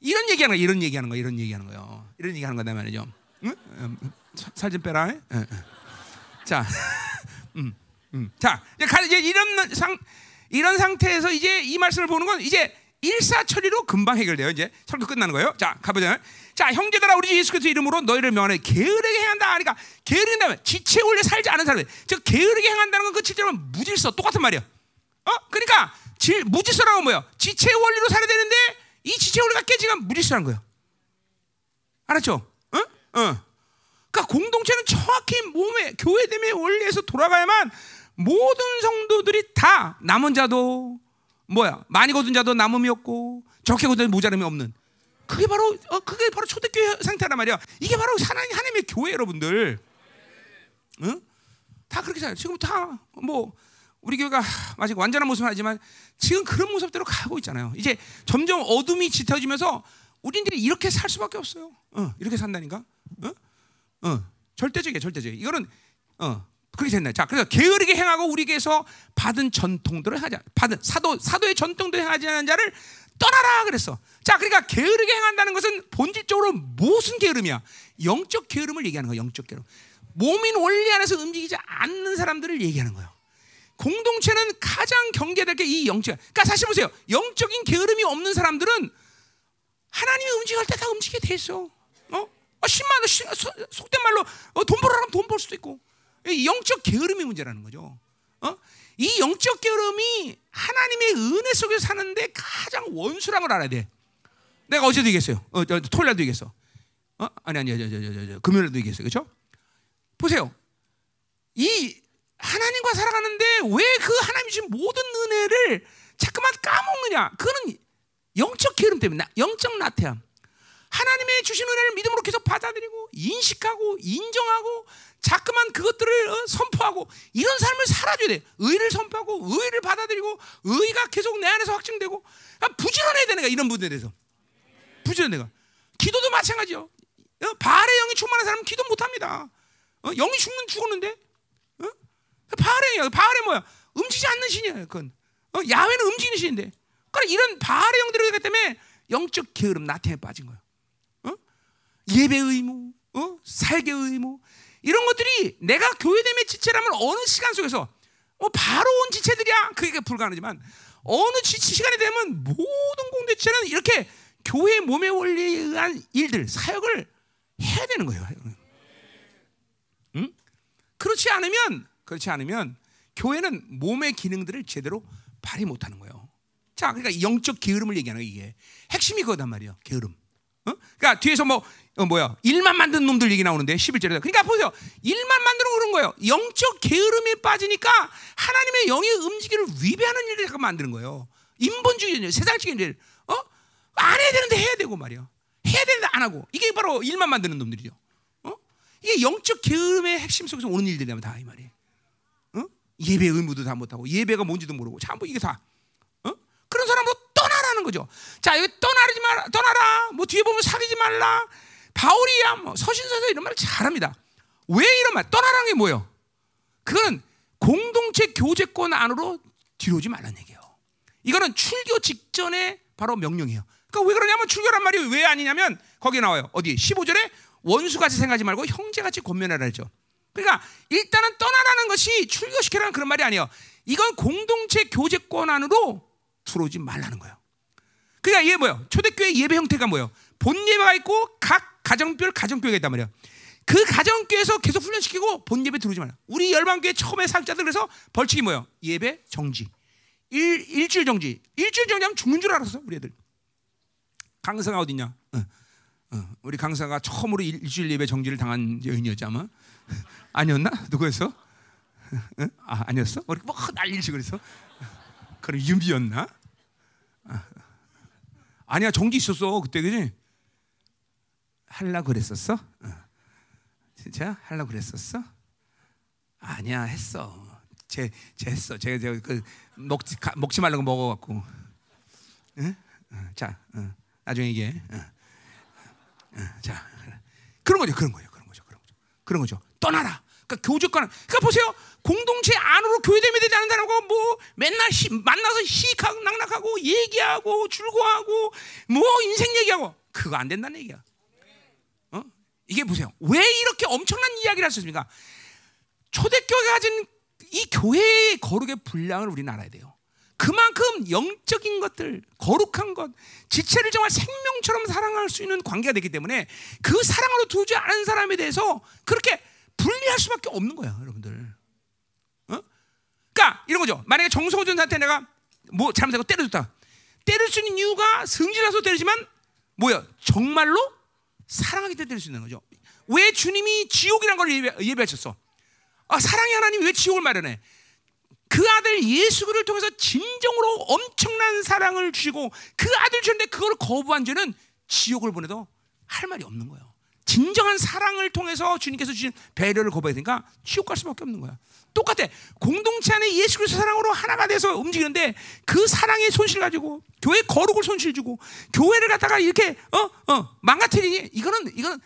이런 얘기하는 거야. 이런 얘기하는 거. 이런 얘기하는 거요. 이런 얘기하는 거다 말이죠. 응? 살좀 빼라. 응, 응. 자, 음, 음. 자, 이제 이런 상 이런 상태에서 이제 이 말씀을 보는 건 이제 일사처리로 금방 해결돼요. 이제 설교 끝나는 거예요. 자, 가보자. 자, 형제들아 우리 예수 그리스도 이름으로 너희를 명하네. 게으르게 행한다. 그러니까 게으르게 한다면 지체 원래 살지 않은 사람들. 즉 게으르게 행한다는 건 그 실제로 무질서 똑같은 말이야. 어? 그러니까 질, 무질서라고 뭐야? 지체 원리로 살아야 되는데 이 지체 원리가 깨지면 무질서란 거예요. 알았죠? 어? 어. 그러니까 공동체는 정확히 몸의 교회 됨의 원리에서 돌아가야만 모든 성도들이 다 남은 자도 뭐야 많이 거둔 자도 남음이 없고 적게 거둔 모자람이 없는 그게 바로 어, 그게 바로 초대교회 상태란 말이야. 이게 바로 하나님 하나님의 교회 여러분들. 응? 다 그렇게 살아요. 지금 다 뭐 우리 교회가 아직 완전한 모습은 아니지만 지금 그런 모습대로 가고 있잖아요. 이제 점점 어둠이 짙어지면서 우리들이 이렇게 살 수밖에 없어요. 어, 이렇게 산다니까. 어? 어, 절대적이야, 절대적. 이거는 어, 그렇게 됐네. 자, 그래서 게으르게 행하고 우리에게서 받은 전통들을 하자. 받은 사도 사도의 전통들을 행하지 않은 자를 떠나라 그랬어. 자, 그러니까 게으르게 행한다는 것은 본질적으로 무슨 게으름이야? 영적 게으름을 얘기하는 거야. 영적 게으름. 몸인 원리 안에서 움직이지 않는 사람들을 얘기하는 거예요. 공동체는 가장 경계될 게 이 영적. 그러니까 사실 보세요. 영적인 게으름이 없는 사람들은 하나님이 움직일 때 다 움직이게 돼 있어. 어? 아, 10만 원, 속된 말로 어, 돈 벌어라면 돈 벌 수도 있고. 이 영적 게으름이 문제라는 거죠. 어? 이 영적 게으름이 하나님의 은혜 속에서 사는데 가장 원수라는 걸 알아야 돼. 내가 어제도 얘기했어요. 어, 저, 토요일 날도 얘기했어. 어? 아니 아니 저, 저, 저, 저, 저, 금요일도 얘기했어요. 그렇죠? 보세요. 이 하나님과 살아가는데 왜 그 하나님이 주신 모든 은혜를 자꾸만 까먹느냐? 그거는 영적 게으름 때문에 나- 영적 나태함. 하나님의 주신 은혜를 믿음으로 계속 받아들이고 인식하고 인정하고 자꾸만 그것들을 어, 선포하고 이런 삶을 살아줘야 돼. 의를 선포하고 의를 받아들이고 의가 계속 내 안에서 확증되고 아, 부지런해야 되는 거야 이런 부분에 대해서. 부지런 내가. 기도도 마찬가지요. 어, 바알의 영이 충만한 사람은 기도 못합니다. 어, 영이 죽는 죽었는데. 어? 바알의 영, 바알의 뭐야? 움직이지 않는 신이야. 그건. 어, 야훼는 움직이는 신인데. 그러니까 이런 바알의 영들이 있기 때문에 영적 게으름 나태에 빠진 거야. 어? 예배 의무, 어? 살개 의무 이런 것들이 내가 교회됨의 지체라면 어느 시간 속에서 뭐 바로 온 지체들이야 그게 불가능하지만 어느 지, 시간이 되면 모든 공동 지체는 이렇게 교회 몸의 원리에 의한 일들 사역을 해야 되는 거예요. 응? 그렇지 않으면 그렇지 않으면 교회는 몸의 기능들을 제대로 발휘 못하는 거예요. 자, 그러니까 영적 게으름을 얘기하는 이게 핵심이 그거단 말이에요. 게으름. 어? 그러니까 뒤에서 뭐 어, 뭐야 일만 만든 놈들 얘기 나오는데 11절에 그러니까 보세요 일만 만들어 그런 거예요 영적 게으름에 빠지니까 하나님의 영의 움직임을 위배하는 일을 잠깐 만드는 거예요 인본주의 일 세상적인 일 어? 안 해야 되는데 해야 되고 말이야 해야 되는데 안 하고 이게 바로 일만 만드는 놈들이죠 어? 이게 영적 게으름의 핵심 속에서 오는 일들이라면 다 이 말이에요 어? 예배 의무도 다 못하고 예배가 뭔지도 모르고 전부 이게 다 어? 그런 사람으로 떠나라는 거죠. 자, 여기 떠나지 말 떠나라. 뭐 뒤에 보면 사귀지 말라. 바울이야, 뭐 서신서에서 이런 말을 잘합니다. 왜 이런 말? 떠나라는 게 뭐예요? 그건 공동체 교제권 안으로 뒤로 오지 말라는 얘기예요. 이거는 출교 직전에 바로 명령이에요. 그러니까 왜 그러냐면 출교란 말이 왜 아니냐면 거기 나와요. 어디 15절에 원수같이 생각하지 말고 형제같이 권면하라 했죠. 그러니까 일단은 떠나라는 것이 출교시키라는 그런 말이 아니에요. 이건 공동체 교제권 안으로 들어오지 말라는 거예요. 그러니까 이게 뭐예요? 초대교회 예배 형태가 뭐예요? 본 예배가 있고 각 가정별 가정교회가 있단 말이에요. 그 가정교회에서 계속 훈련시키고 본 예배 들어오지 말라. 우리 열방교회 처음에 사역자들 그래서 벌칙이 뭐예요? 예배 정지. 일, 일주일 정지. 일주일 정지하면 죽는 줄 알았어 우리 애들. 강사가 어딨냐? 어, 어, 우리 강사가 처음으로 일, 일주일 예배 정지를 당한 여인이었지 아마 아니었나? 누구였어? 어? 아 아니었어? 우리 뭐 난리지 그래서 그럼 유비였나? 아, 아니야 정지 있었어 그때 그지? 할라 그랬었어? 어. 진짜 할라 그랬었어? 아니야 했어. 제, 제 했어. 제가 그 먹지 가, 먹지 말라고 먹어갖고. 응? 어, 자, 어, 나중에. 어. 어, 자, 그런 거죠, 그런 거죠, 그런 거죠, 그런 거죠, 그런 거죠. 떠나라. 그러니까 교제권. 그러니까 보세요. 공동체 안으로 교회됨에 되지 않는다고 뭐 맨날 히, 만나서 희익하고 낙낙하고 얘기하고 즐거워하고 뭐 인생 얘기하고 그거 안 된다는 얘기야. 어? 이게 보세요. 왜 이렇게 엄청난 이야기를 있습니까? 초대교회가 가진 이 교회의 거룩의 분량을 우리는 알아야 돼요. 그만큼 영적인 것들, 거룩한 것, 지체를 정말 생명처럼 사랑할 수 있는 관계가 되기 때문에 그 사랑으로 두지 않은 사람에 대해서 그렇게 분리할 수밖에 없는 거야, 여러분들. 어? 그러니까 이런 거죠. 만약에 전사한테 내가 뭐 잘못하고 때려줬다. 때릴 수 있는 이유가 성질나서 때리지만 뭐야? 정말로 사랑하기 때문에 때릴 수 있는 거죠. 왜 주님이 지옥이란 걸 예배, 예배 하셨어? 아, 사랑의 하나님 왜 지옥을 마련해? 그 아들 예수를 통해서 진정으로 엄청난 사랑을 주시고 그 아들 주는데 그걸 거부한 죄는 지옥을 보내도 할 말이 없는 거예요. 진정한 사랑을 통해서 주님께서 주신 배려를 거부해야 되니까 지옥 갈 수밖에 없는 거야. 똑같아. 공동체 안에 예수 그리스도 사랑으로 하나가 돼서 움직이는데 그 사랑의 손실 가지고 교회 거룩을 손실 주고 교회를 갖다가 이렇게 어 어 망가뜨리니 이거는 이거는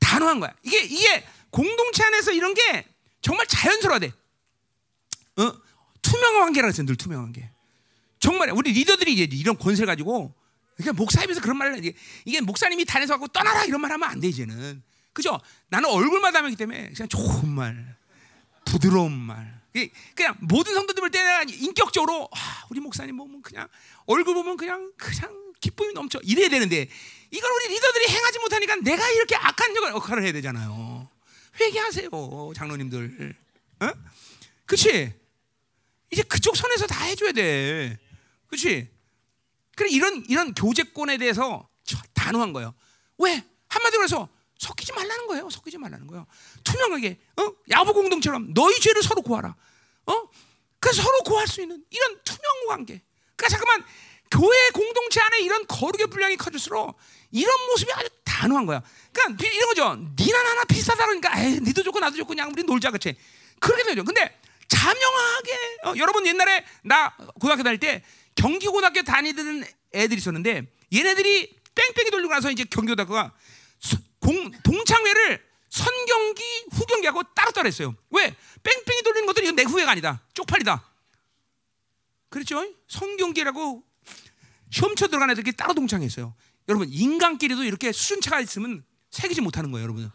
단호한 거야. 이게 이게 공동체 안에서 이런 게 정말 자연스러워야 돼. 어? 투명한 관계라 그랬어요. 늘 투명한 관계. 정말 우리 리더들이 이제 이런 권세를 가지고 그러니까 목사님에서 그런 말을 이게, 이게 목사님이 단에서 갖고 떠나라 이런 말 하면 안 돼 이제는 그죠? 나는 얼굴마다 하기 때문에 그냥 좋은 말, 부드러운 말. 이- 그냥 모든 성도들 볼 때는 인격적으로 아, 우리 목사님 보면 그냥 얼굴 보면 그냥 그냥 기쁨이 넘쳐 이래야 되는데 이걸 우리 리더들이 행하지 못하니까 내가 이렇게 악한 역할을 해야 되잖아요. 회개하세요, 장로님들. 어? 그렇지? 이제 그쪽 선에서 다 해줘야 돼. 그렇지? 그래 이런 이런 교제권에 대해서 저- 단호한 거예요. 왜 한마디로 해서 섞이지 말라는 거예요. 섞이지 말라는 거예요. 투명하게 어? 야부 공동처럼 너희 죄를 서로 구하라. 어? 그래서 서로 구할 수 있는 이런 투명 관계. 그러니까 잠깐만 교회 공동체 안에 이런 거룩의 분량이 커질수록 이런 모습이 아주 단호한 거야. 그러니까 비- 이런 거죠. 니나 나나 비슷하다 그러니까 에이, 니도 좋고 나도 좋고 그냥 우리 놀자 그치? 그렇게 되죠. 근데 자명하게 어, 여러분 옛날에 나 고등학교 다닐 때 경기 고등학교 다니던 애들이 있었는데 얘네들이 뺑뺑이 돌리고 나서 이제 경기 고등학교가 수- 공, 동창회를 선경기 후경기하고 따로따로 했어요. 왜? 뺑뺑이 돌리는 것들이 내 후회가 아니다. 쪽팔리다. 그렇죠? 선경기라고 시험쳐 들어간 애들끼리 따로 동창했어요. 여러분 인간끼리도 이렇게 수준차가 있으면 새기지 못하는 거예요, 여러분.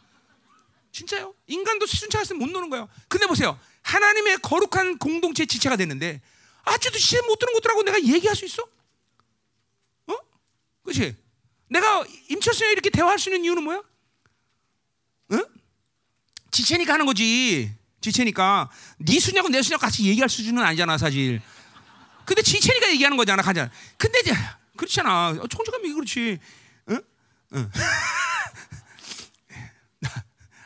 진짜요? 인간도 수준차가 있으면 못 노는 거예요. 근데 보세요. 하나님의 거룩한 공동체 지체가 됐는데 아직도 시험 못 들은 것들하고 내가 얘기할 수 있어? 어? 그렇지? 내가 임철수랑 이렇게 대화할 수 있는 이유는 뭐야? 응? 지체니까 하는 거지. 지체니까 네 수냐고 내 수냐고 같이 얘기할 수준은 아니잖아, 사실. 근데 지체니까 얘기하는 거잖아, 가자. 근데 이제 그렇잖아. 어, 총체감이 그렇지. 응? 응.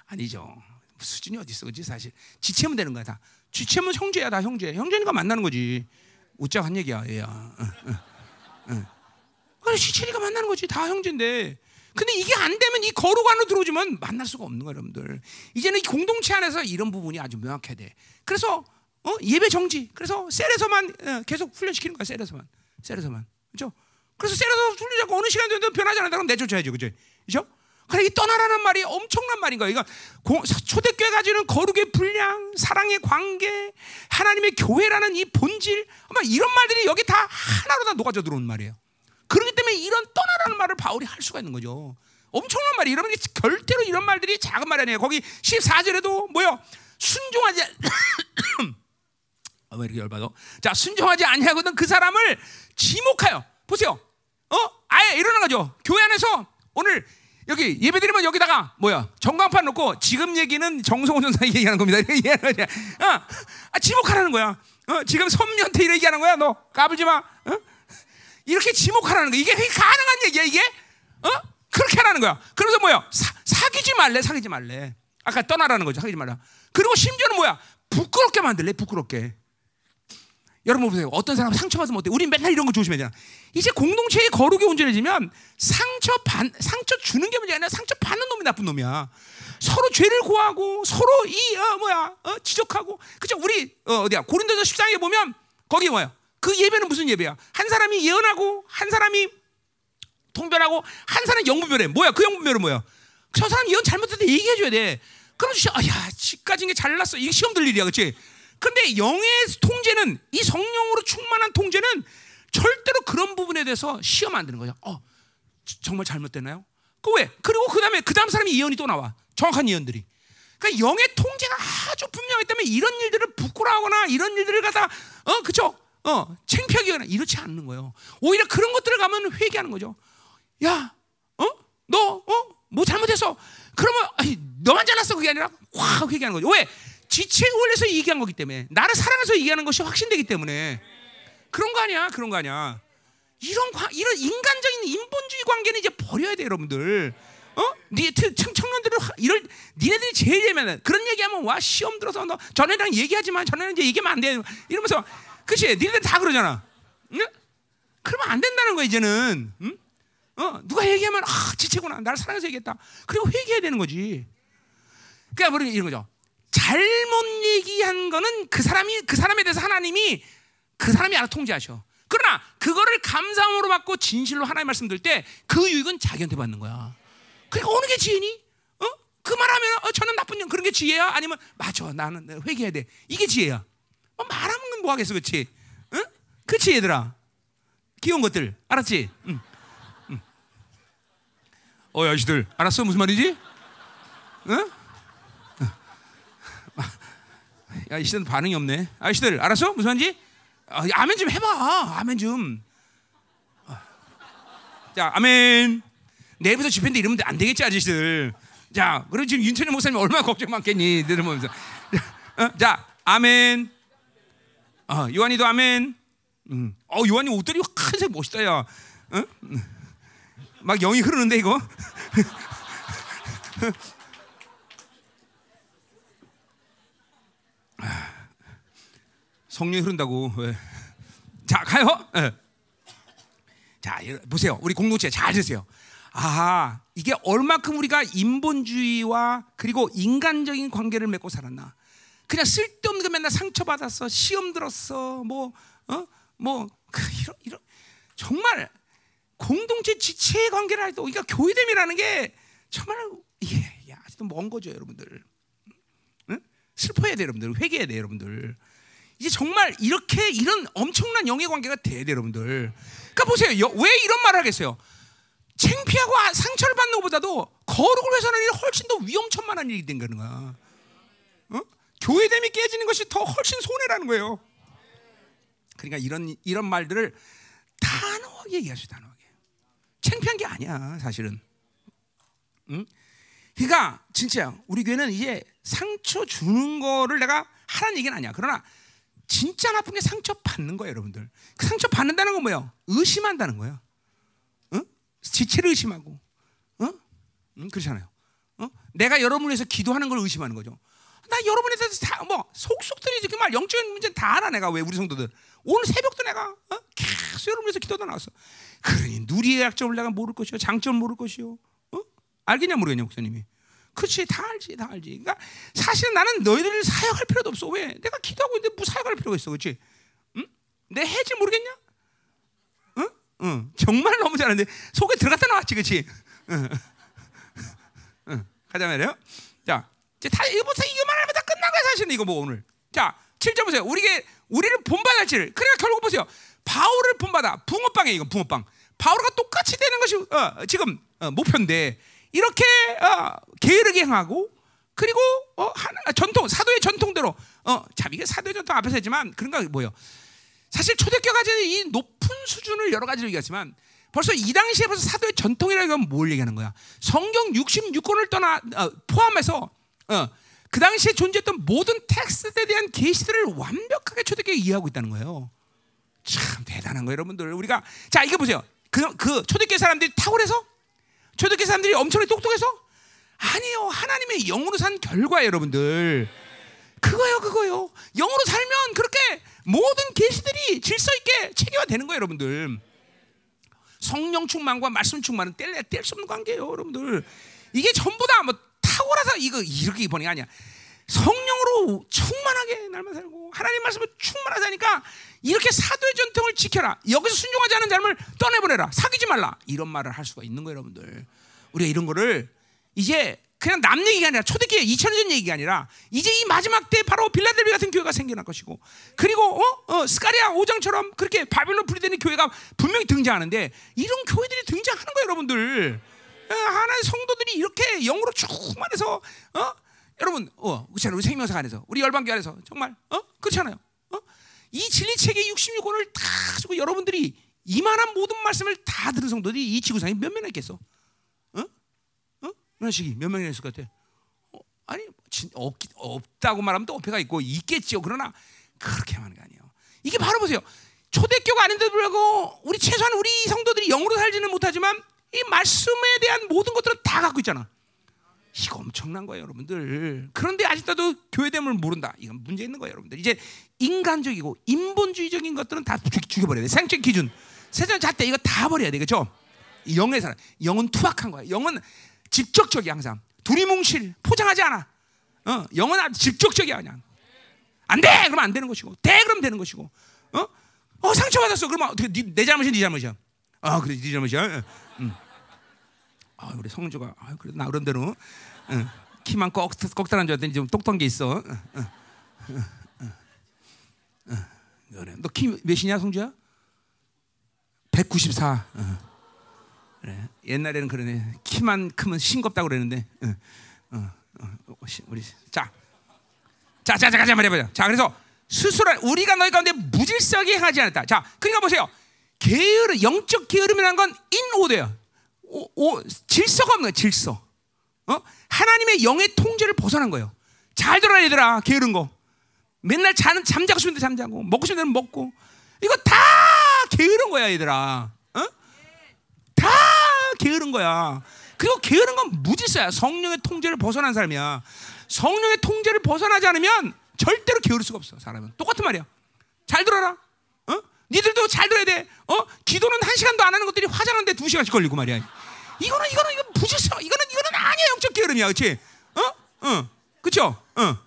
아니죠. 수준이 어디 있어, 그지 사실. 지체면 되는 거야 다. 지체면 형제야, 다 형제. 형제니까 만나는 거지. 웃자고 한 얘기야, 얘야. 응, 응, 응. 그래 지체니까 만나는 거지, 다 형제인데. 근데 이게 안 되면 이 거룩 안으로 들어오지만 만날 수가 없는 거야, 여러분들. 이제는 이 공동체 안에서 이런 부분이 아주 명확해야 돼. 그래서 어? 예배 정지. 그래서 셀에서만 어, 계속 훈련시키는 거야, 셀에서만. 셀에서만. 그렇죠? 그래서 셀에서 훈련하고 어느 시간 되도 변하지 않는다 그럼 내쫓아야죠, 그죠? 그죠? 그래 이 떠나라는 말이 엄청난 말인 거야. 이거 공- 초대교회 가지는 거룩의 분량, 사랑의 관계, 하나님의 교회라는 이 본질, 아마 이런 말들이 여기 다 하나로 다 녹아져 들어오는 말이에요. 그렇기 때문에 이런 떠나라는 말을 바울이 할 수가 있는 거죠. 엄청난 말이 여러분 결대로 이런 말들이 작은 말이 아니에요. 거기 14절에도 뭐요? 순종하지 아, 왜 이렇게 열받아? 자, 순종하지 아니하거든 그 사람을 지목하여 보세요. 어? 아예 이러는 거죠. 교회 안에서 오늘 여기 예배드리면 여기다가 뭐야 전광판 놓고 지금 얘기는 정성호 전사 얘기하는 겁니다. 어? 아, 지목하라는 거야. 어? 지금 이렇게 얘기하는 거야. 너 까불지 마. 어? 이렇게 지목하라는 거야. 이게 가능한 얘기야 이게? 어? 그렇게 하라는 거야. 그래서 뭐야? 사, 사귀지 말래, 사귀지 말래. 아까 떠나라는 거죠. 사귀지 말라. 그리고 심지어는 뭐야? 부끄럽게 만들래, 부끄럽게. 여러분 보세요. 어떤 사람은 상처받으면 어때? 우리 맨날 이런 거 조심해야 되잖아. 이제 공동체의 거룩이 온전해지면 상처 반 상처 주는 게 문제가 아니라 상처 받는 놈이 나쁜 놈이야. 서로 죄를 고하고 서로 이 어, 뭐야 어, 지적하고 그죠? 우리 어, 어디야 고린도서 14장에 보면 거기 뭐야? 그 예배는 무슨 예배야? 한 사람이 예언하고 한 사람이 통변하고 한 사람이 영분별해. 뭐야? 그 영분별은 뭐야? 저 사람 예언 잘못했다 얘기해 줘야 돼. 그럼 시, 아, 야, 지까지 게 잘났어. 이게 시험 들 일이야, 그렇지? 근데 영의 통제는 이 성령으로 충만한 통제는 절대로 그런 부분에 대해서 시험 안 되는 거죠. 어, 지- 정말 잘못됐나요? 그 왜? 그리고 그 다음에 그 다음 사람이 예언이 또 나와. 정확한 예언들이. 그러니까 영의 통제가 아주 분명하기 때문에 이런 일들을 부끄러워하거나 이런 일들을 갖다 어 그죠? 어 창피하게 하거나 이렇지 않는 거예요. 오히려 그런 것들을 가면 회개하는 거죠. 야, 어? 너, 어? 뭐 잘못했어? 그러면 아니, 너만 잘났어 그게 아니라 확 회개하는 거죠. 왜? 지체에 올려서 얘기한 거기 때문에 나를 사랑해서 얘기하는 것이 확신되기 때문에 그런 거 아니야, 그런 거 아니야. 이런 관, 이런 인간적인 인본주의 관계는 이제 버려야 돼, 여러분들. 어? 니 청- 청년들은 하- 이럴 니네들이 제일 예민해. 그런 얘기하면 와 시험 들어서 너 전에랑 얘기하지만 전에는 이제 얘기하면 안 돼. 이러면서 그치? 니네들 다 그러잖아. 응? 그러면 안 된다는 거야 이제는. 응? 어, 누가 얘기하면 아 지체구나 나를 사랑해서 얘기했다. 그리고 회개해야 되는 거지. 그러니까 우리 이런 거죠. 잘못 얘기한 거는 그 사람이 그 사람에 대해서 하나님이 그 사람이 알아 통제하셔. 그러나 그거를 감사함으로 받고 진실로 하나님 말씀 들 때 그 유익은 자기한테 받는 거야. 그러니까 어느 게 지혜니? 어? 그 말하면 어, 저는 나쁜 년 그런 게 지혜야? 아니면 맞아 나는 회개해야 돼. 이게 지혜야. 어, 말하면 뭐 하겠어, 그렇지? 응? 그치 얘들아. 귀여운 것들 알았지? 응. 응. 어 아저씨들 알았어 무슨 말이지? 응? 야, 이씨들 반응이 없네. 아저씨들 알았어? 무슨 말인지? 아, 아멘 좀 해봐. 아멘 좀. 자, 아멘. 내일부터 집회인데 이러면 안 되겠지, 아저씨들. 자, 그럼 지금 윤천희 목사님 얼마나 걱정 많겠니? 들으면서. 어? 자, 아멘. 어, 요한이도 아멘. 음. 어, 요한이 옷들이 큰색 멋있다, 야. 어? 막 영이 흐르는데, 이거? 성령이 흐른다고. 왜? 자, 가요. 네. 자, 보세요. 우리 공동체 잘 드세요. 아, 이게 얼마큼 우리가 인본주의와 그리고 인간적인 관계를 맺고 살았나. 그냥 쓸데없는 거 맨날 상처 받았어. 시험 들었어. 뭐, 어? 뭐, 그, 이런, 이런. 정말 공동체 지체의 관계를 할 때, 그러니까 교회됨이라는 게 정말, 이게 아직도 먼 거죠, 여러분들. 응? 슬퍼해야 돼, 여러분들. 회개해야 돼, 여러분들. 이제 정말 이렇게 이런 엄청난 영의 관계가 돼야 돼, 여러분들. 그러니까 보세요. 왜 이런 말을 하겠어요? 창피하고 아, 상처를 받는 것보다도 거룩을 훼손하는 일이 훨씬 더 위험천만한 일이 된 거야. 어? 교회됨이 깨지는 것이 더 훨씬 손해라는 거예요. 그러니까 이런 이런 말들을 단호하게 얘기하시 단호하게. 창피한 게 아니야, 사실은. 응? 그러니까 진짜 우리 교회는 이제 상처 주는 거를 내가 하라는 얘기는 아니야. 그러나 진짜 나쁜 게 상처 받는 거예요, 여러분들. 그 상처 받는다는 건 뭐예요? 의심한다는 거예요. 어? 지체를 의심하고, 어? 응? 그렇잖아요. 어? 내가 여러분을 위해서 기도하는 걸 의심하는 거죠. 나 여러분에 대해서 다 뭐 속속들이 이렇게 말 영적인 문제는 다 알아 내가 왜 우리 성도들 오늘 새벽도 내가 어? 계속 여러분 위해서 기도도 나왔어. 그러니 누리의 약점을 내가 모를 것이요, 장점 모를 것이요. 어? 알겠냐 모르겠냐 목사님이. 그렇지 다 알지 다 알지. 그러니까 사실은 나는 너희들을 사역할 필요도 없어. 왜? 내가 기도하고 있는데 뭐 사역할 필요가 있어, 그렇지? 응? 내 해지 모르겠냐? 응? 응. 정말 너무 잘하는데 속에 들어갔다 나왔지, 그렇지? 응. 응. 가자 말이요. 자, 이제 다 이거부터 이거만 하면 다 끝난 거야 사실은 이거 뭐 오늘. 자, 7절 보세요. 우리게 우리를 본받을지를. 그러니까 결국 보세요. 바울을 본받아. 붕어빵에 이거 붕어빵. 바울과 똑같이 되는 것이 어, 지금 어, 목표인데. 이렇게 어, 게으르게 행하고 그리고 어, 한, 전통 사도의 전통대로 어, 참 이게 사도의 전통 앞에서 했지만 그런 거 뭐요? 사실 초대교가 가지는 이 높은 수준을 여러 가지로 얘기하지만 벌써 이 당시에 벌써 사도의 전통이라는 건 뭘 얘기하는 거야? 성경 66권을 떠나 어, 포함해서 어, 그 당시에 존재했던 모든 텍스트에 대한 계시들을 완벽하게 초대교가 이해하고 있다는 거예요. 참 대단한 거예요, 여러분들. 우리가 자 이거 보세요. 그, 그 초대교회 사람들이 탁월해서 초대교회 사람들이 엄청나게 똑똑해서? 아니요 하나님의 영으로 산 결과예요 여러분들. 그거요 그거요. 영으로 살면 그렇게 모든 계시들이 질서 있게 체계화 되는 거예요 여러분들. 성령 충만과 말씀 충만은 뗄래야 뗄수 없는 관계예요 여러분들. 이게 전부 다 뭐 탁월해서 이거 이렇게 게 아니야. 성령으로 충만하게 날만 살고 하나님 말씀을 충만하게 사니까 이렇게 사도의 전통을 지켜라. 여기서 순종하지 않은 삶을 떠내보내라. 사귀지 말라. 이런 말을 할 수가 있는 거예요, 여러분들. 우리가 이런 거를 이제 그냥 남 얘기가 아니라 초대교회 2000년 전 얘기가 아니라 이제 이 마지막 때 바로 빌라델비 같은 교회가 생겨날 것이고 그리고 어? 어 스가리아 5장처럼 그렇게 바빌론 분리되는 교회가 분명히 등장하는데 이런 교회들이 등장하는 거예요, 여러분들. 어, 하나의 성도들이 이렇게 영으로 충만해서 어? 여러분, 어, 그렇잖아요. 우리 생명사 안에서, 우리 열방교 안에서 정말, 어, 그렇잖아요. 어? 이 진리 체계 66권을 다 가지고 여러분들이 이만한 모든 말씀을 다 들은 성도들이 이 지구상에 몇 명이나 있겠어? 어? 어? 그런 식이 몇 명이나 있을 것 같아? 어, 아니, 진, 없, 없다고 말하면 또 어폐가 있고 있겠지요. 그러나 그렇게 하는 게 아니에요. 이게 바로 보세요. 초대교가 아닌데도 불구하고 우리 최소한 우리 성도들이 영으로 살지는 못하지만 이 말씀에 대한 모든 것들은 다 갖고 있잖아. 이거 엄청난 거예요, 여러분들. 그런데 아직도 교회됨을 모른다. 이건 문제 있는 거예요, 여러분들. 이제 인간적이고 인본주의적인 것들은 다 죽여버려야 돼. 생적 기준, 세상 잣대 이거 다 버려야 돼, 그렇죠? 영의 사람, 영은 투박한 거야. 영은 직접적이 항상 두리뭉실 포장하지 않아. 어, 영은 직접적이야 그냥. 안 돼, 그러면 안 되는 것이고, 돼, 그럼 되는 것이고. 어, 어 상처 받았어. 그러면 어떻게 네, 내 잘못이 네 잘못이야. 아, 그래, 네 잘못이야. 응. 아, 우리 성주가 아, 그래도 나름대로 응. 키만 꼭 꼭다란 줄 알았더니 좀 똑똑한 게 있어. 응. 응. 너키 몇이냐 성주야? 194. 어. 그래. 옛날에는 그러네. 키만 크면 싱겁다고 그랬는데. 어, 어, 어, 우리 자, 자, 자, 자, 가자 말해 보자. 자, 그래서 스스로 우리가 너희 가운데 무질서하게 행하지 않았다. 자, 그러니까 보세요. 게으름, 영적 게으름이라는 건 인오드예요. 오, 오, 질서가 없는 거예요. 질서. 어? 하나님의 영의 통제를 벗어난 거예요. 잘 들어라 얘들아. 게으른 거. 맨날 자는 잠자고 싶은데 잠자고 먹고 싶은 데 먹고 이거 다 게으른 거야 얘들아. 어? 다 게으른 거야. 그리고 게으른 건 무질서야. 성령의 통제를 벗어난 사람이야. 성령의 통제를 벗어나지 않으면 절대로 게으를 수가 없어. 사람은 똑같은 말이야. 잘 들어라. 어? 니들도 잘 들어야 돼. 어? 기도는 한 시간도 안 하는 것들이 화장하는데 두 시간씩 걸리고 말이야. 이거는 이거는 이거 무질서. 이거는 이거는 아니야 영적 게으름이야, 그렇지? 어? 어, 그렇죠? 어,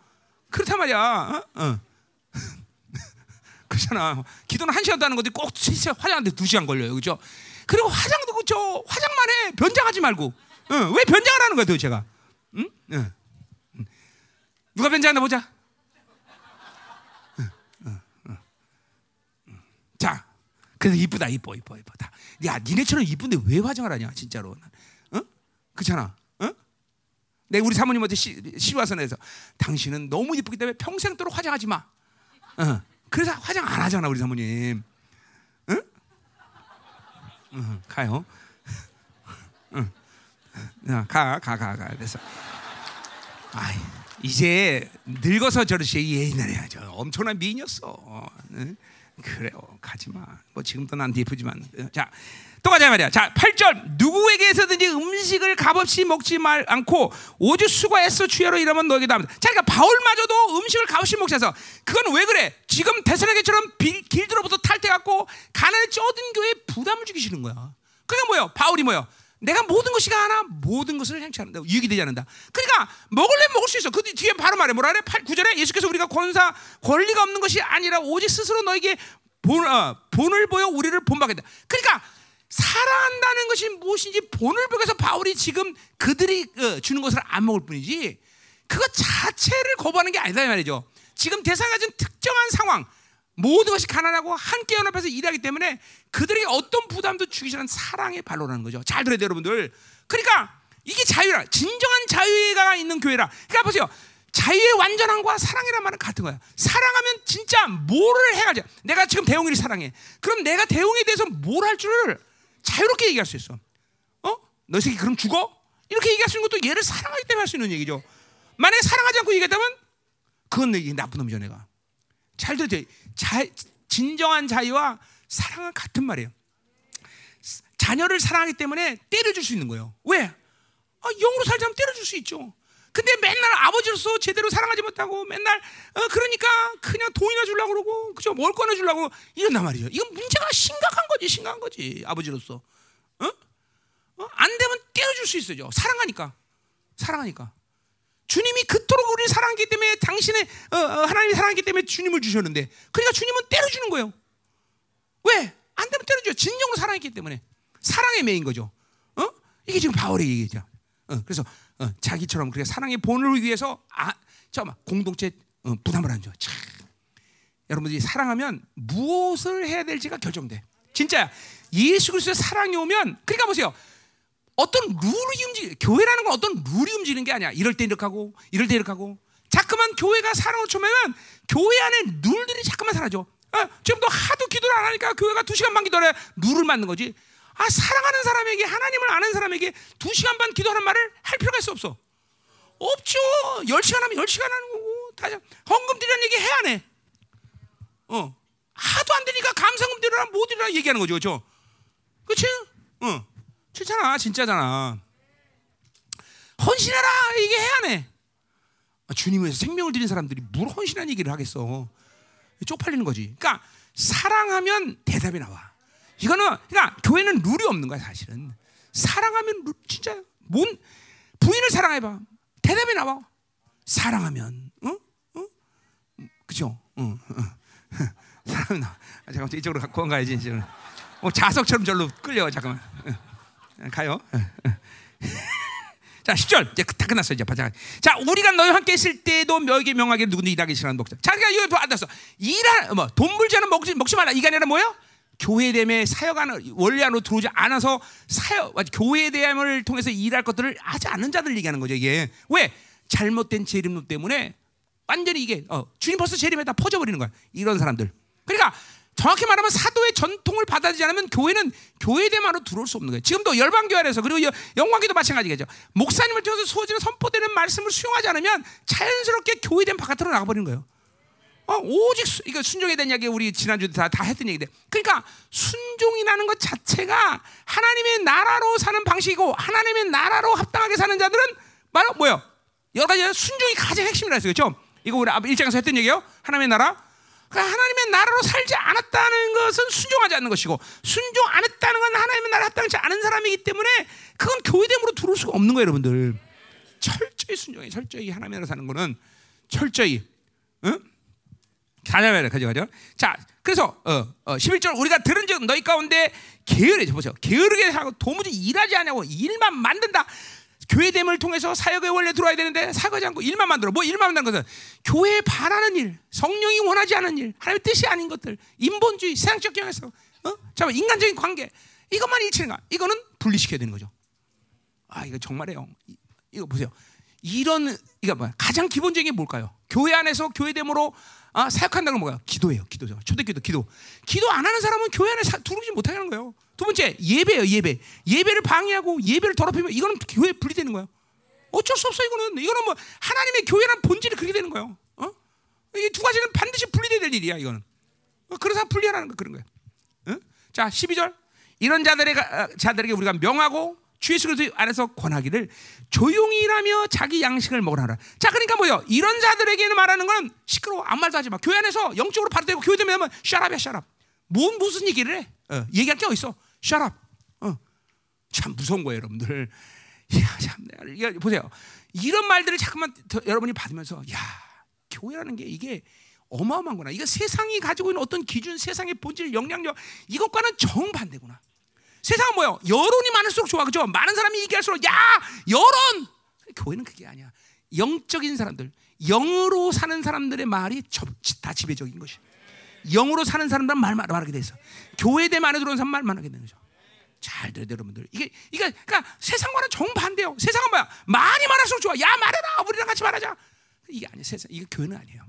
그렇단 말이야. 어? 어. 그렇잖아. 기도는 한 시간도 하는 건데 꼭 화장하는데 두 시간 걸려요, 그렇죠? 그리고 화장도 그죠? 화장만 해. 변장하지 말고. 어, 왜 변장을 하는 거야, 도대체가? 응? 응. 누가 변장하나 보자. 자, 그래서 이쁘다, 이뻐, 이뻐, 이쁘다. 야, 니네처럼 이쁜데 왜 화장을 하냐, 진짜로. 어? 그렇잖아. 어? 내 우리 사모님한테 시, 시와선에서 당신은 너무 이쁘기 때문에 평생도록 화장하지 마. 어. 그래서 화장 안 하잖아, 우리 사모님. 응? 응, 가요. 응. 가, 가, 가, 가. 그래서. 아이, 이제 늙어서 저러시 옛날에 저 엄청난 미인이었어. 응? 그래요. 가지 마. 뭐 지금도 난 예쁘지만. 자, 또 가자 말이야. 자, 8절. 누구에게서든지 음식을 값없이 먹지 말 않고 오직 수고해서 주야로 이러면 너에게 답니다. 자, 그러니까 바울마저도 음식을 값없이 먹자서 그건 왜 그래? 지금 대선에게처럼 길들어부터 탈퇴 갖고 가난에 쪄든 교회에 부담을 주기 싫은 거야. 그러니까 뭐요? 바울이 뭐요? 내가 모든 것이 하나 모든 것을 행치 않는다. 유익이 되지 않는다. 그러니까 먹을래 먹을 수 있어. 그 뒤에 바로 말해. 뭐라 그래? 8, 9절에 예수께서 우리가 권사 권리가 없는 것이 아니라 오직 스스로 너에게 본, 어, 본을 보여 우리를 본받겠다. 그러니까 사랑한다는 것이 무엇인지 본을 보여서 바울이 지금 그들이 어, 주는 것을 안 먹을 뿐이지 그것 자체를 거부하는 게 아니다 이 말이죠. 지금 대상이 가진 특정한 상황 모든 것이 가난하고 함께 연합해서 일하기 때문에 그들에게 어떤 부담도 주기 싫은 사랑의 발로라는 거죠. 잘 들어야 돼요, 여러분들. 그러니까 이게 자유라. 진정한 자유가 있는 교회라. 그러니까 보세요. 자유의 완전함과 사랑이란 말은 같은 거야. 사랑하면 진짜 뭐를 해가지. 내가 지금 대웅이를 사랑해. 그럼 내가 대웅에 대해서 뭘 할 줄을 자유롭게 얘기할 수 있어. 어? 너 새끼 그럼 죽어? 이렇게 얘기할 수 있는 것도 얘를 사랑하기 때문에 할 수 있는 얘기죠. 만약에 사랑하지 않고 얘기했다면 그건 내 나쁜 놈이죠, 내가. 잘. 자, 진정한 자유와 사랑은 같은 말이에요. 자녀를 사랑하기 때문에 때려줄 수 있는 거예요. 왜? 아, 영으로 살자면 때려줄 수 있죠. 근데 맨날 아버지로서 제대로 사랑하지 못하고 맨날 어, 그러니까 그냥 돈이나 주려고 그러고 그죠 뭘 꺼내 주려고 이런단 말이죠. 이건 문제가 심각한 거지, 심각한 거지 아버지로서. 어? 어? 안 되면 때려줄 수 있어요. 사랑하니까, 사랑하니까. 주님이 그토록 우리를 사랑하기 때문에 당신의 어, 어, 하나님이 사랑하기 때문에 주님을 주셨는데 그러니까 주님은 때려주는 거예요. 왜? 안 되면 때려줘요. 진정으로 사랑했기 때문에 사랑의 매인 거죠. 어? 이게 지금 바울의 얘기죠. 어, 그래서 어, 자기처럼 그렇게 사랑의 본을 위해서 아, 잠깐 공동체 어, 부담을 안 줘. 참. 여러분들이 사랑하면 무엇을 해야 될지가 결정돼. 진짜 예수 그리스도의 사랑이 오면 그러니까 보세요. 어떤 룰이 움직 교회라는 건 어떤 룰이 움직이는 게 아니야. 이럴 때 이렇게 하고 이럴 때 이렇게 하고 자꾸만 교회가 사랑을 초면은 교회 안에 룰들이 자꾸만 사라져. 어, 지금도 하도 기도를 안 하니까 교회가 두 시간만 기도해 룰을 만든 거지. 아 사랑하는 사람에게 하나님을 아는 사람에게 두 시간 반 기도하는 말을 할 필요가 있어 없어. 없죠. 열 시간 하면 열 시간 하는 거고 다 헌금 드리는 얘기 해야 안 해. 어 하도 안 되니까 감사금 드리라 못 드리라 얘기하는 거죠, 그렇죠? 그렇지? 어. 싫잖아, 진짜잖아. 헌신해라 이게 해야 해. 아, 주님 위해서 생명을 드린 사람들이 뭘 헌신한 얘기를 하겠어? 쪽팔리는 거지. 그러니까 사랑하면 대답이 나와. 이거는 그러니까 교회는 룰이 없는 거야 사실은. 사랑하면 룰, 진짜 뭔 부인을 사랑해봐 대답이 나와. 사랑하면, 어, 어, 그죠? 어, 어. 사랑이 나. 아, 잠깐만 이쪽으로 갖고 가야지 지금. 어, 자석처럼 절로 끌려 잠깐만. 어, 가요. 자, 10절. 이제 다 끝났어, 이제. 자, 자, 우리가 너희 함께 있을 때도 너에게 명하게 누구든 일하기 싫어하는 목자. 자, 그러니까 여기 앉았어. 일하, 뭐, 돈 물자는 먹지, 먹지 말라. 이게 아니라 뭐예요? 교회됨에 사역하는 원리 안으로 들어오지 않아서 사역 교회됨을 통해서 일할 것들을 하지 않는 자들 얘기하는 거죠 이게 왜 잘못된 재림론 때문에 완전히 이게 어, 주님 벌써 재림에 다 퍼져버리는 거야 이런 사람들 그러니까 정확히 말하면 사도의 전통을 받아들이지 않으면 교회는 교회됨으로 들어올 수 없는 거예요. 지금도 열방교회 안에서 그리고 영광기도 마찬가지겠죠. 목사님을 통해서 소지는 선포되는 말씀을 수용하지 않으면 자연스럽게 교회됨 바깥으로 나가버리는 거예요. 어, 오직 수, 이거 순종에 대한 이야기 우리 지난주에 다, 다 했던 얘기인데 그러니까 순종이라는 것 자체가 하나님의 나라로 사는 방식이고 하나님의 나라로 합당하게 사는 자들은 바로 뭐요? 여러 가지 순종이 가장 핵심이라 했어요. 그렇죠? 이거 우리 일장에서 했던 얘기예요. 하나님의 나라. 그러니까 하나님의 나라로 살지 않았다는 것은 순종하지 않는 것이고 순종 안 했다는 건 하나님의 나라 합당치 않은 사람이기 때문에 그건 교회됨으로 들어올 수가 없는 거예요, 여러분들. 철저히 순종해. 철저히 하나님의 나라 사는 거는 철저히 응? 가자마자 가져 가죠. 자, 그래서 어, 어 11절 우리가 들은 적 너희 가운데 게으르게 보세요. 게으르게 하고 도무지 일하지 않냐고 일만 만든다. 교회됨을 통해서 사역에 원래 들어와야 되는데 사역하지 않고 일만 만들어. 뭐 일만 만드는 것은 교회에 바라는 일, 성령이 원하지 않은 일, 하나님의 뜻이 아닌 것들, 인본주의, 세상적 경에서 어? 잠깐 인간적인 관계 이것만 일치는가? 이거는 분리시켜야 되는 거죠. 아 이거 정말이에요. 이거 보세요. 이런 이거 뭐야? 가장 기본적인 게 뭘까요? 교회 안에서 교회됨으로 아, 사역한다는 건 뭐야? 기도예요. 기도죠. 초대기도 기도. 기도 안 하는 사람은 교회 안에 사, 들어오지 못하는 거예요. 두 번째 예배예요. 예배. 예배를 방해하고 예배를 더럽히면 이거는 교회 분리되는 거예요. 어쩔 수 없어 이거는. 이거는 뭐 하나님의 교회란 본질이 그렇게 되는 거예요. 어? 이게 두 가지는 반드시 분리돼야 될 일이야 이거는. 어, 그래서 분리하라는 거 그런 거예요. 어? 자 12절 이런 자들의 어, 자들에게 우리가 명하고 주 예수 그리스도 안에서 권하기를 조용히 일하며 자기 양식을 먹으라. 자, 그러니까 뭐요? 이런 자들에게는 말하는 건 시끄러워. 아무 말도 하지 마. 교회 안에서 영적으로 발달되고 교회 되면 샤랍이야, 샤랍. 뭔 무슨 얘기를 해? 어, 얘기할 게 어딨어? 샤랍. 어. 참 무서운 거예요, 여러분들. 야, 참, 이게 보세요. 이런 말들을 자꾸만 더, 여러분이 받으면서, 야, 교회라는 게 이게 어마어마한구나. 이거 세상이 가지고 있는 어떤 기준, 세상의 본질, 영향력, 이것과는 정반대구나. 세상은 뭐요? 여론이 많을수록 좋아, 그죠? 많은 사람이 얘기할수록 야 여론. 교회는 그게 아니야. 영적인 사람들, 영으로 사는 사람들의 말이 다 지배적인 것이. 영으로 사는 사람들은 말 말하게 돼 있어. 교회대 안에 들어온 사람 말만 하게 되는 거죠. 잘 들어요, 여러분들. 이게 이게 그러니까 세상과는 정반대요. 세상은 뭐야? 많이 말할수록 좋아. 야 말해라, 우리랑 같이 말하자. 이게 아니야, 세상. 이게 교회는 아니에요.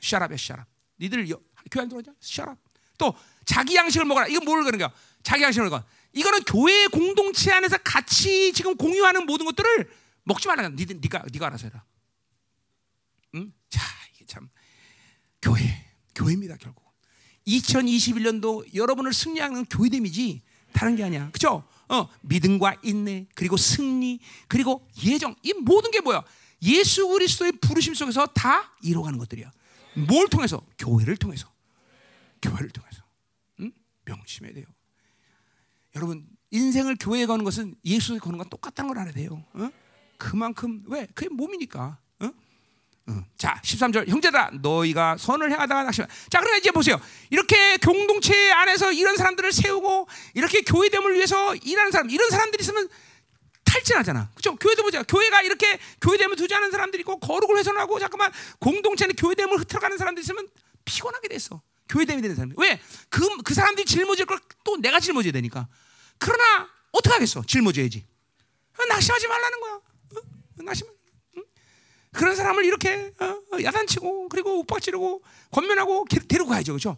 샤랍이야, 샤랍. 니들 여, 교회 안 들어오냐? 샤랍. 또 자기 양식을 먹어라. 이거 뭘 그런 거야? 자기 양식을 먹어. 이거는 교회 공동체 안에서 같이 지금 공유하는 모든 것들을 먹지 말라. 니들 네가 네가 알아서 해라. 응? 자, 이게 참 교회, 교회입니다, 결국. 2021년도 여러분을 승리하는 교회됨이지 다른 게 아니야. 그죠? 어, 믿음과 인내, 그리고 승리, 그리고 예정. 이 모든 게 뭐야? 예수 그리스도의 부르심 속에서 다 이루어가는 것들이야. 뭘 통해서? 교회를 통해서. 교회를 통해서. 응? 명심해야 돼요. 여러분 인생을 교회에 거는 것은 예수에 거는 건 똑같다는 걸 알아야 돼요. 어? 그만큼 왜? 그게 몸이니까. 어? 어. 자, 13절 형제다 너희가 선을 행하다가 낙심. 자, 그러면 이제 보세요. 이렇게 공동체 안에서 이런 사람들을 세우고 이렇게 교회됨을 위해서 일하는 사람, 이런 사람들이 있으면 탈진하잖아. 그죠? 교회도 보자. 교회가 이렇게 교회됨을 두지 않은 사람들이 있고 거룩을 훼손하고 잠깐만 공동체는 교회됨을 흐트러가는 사람들이 있으면 피곤하게 됐어. 교회됨이 되는 사람. 왜? 그, 그 사람들이 짊어질 걸 또 내가 짊어져야 되니까. 그러나 어떻게 하겠어? 짊어져야지. 어, 낙심하지 말라는 거야. 어? 낙심. 응? 그런 사람을 이렇게 어? 어 야단치고 그리고 욱박지르고 권면하고 데리고 가야죠, 그렇죠?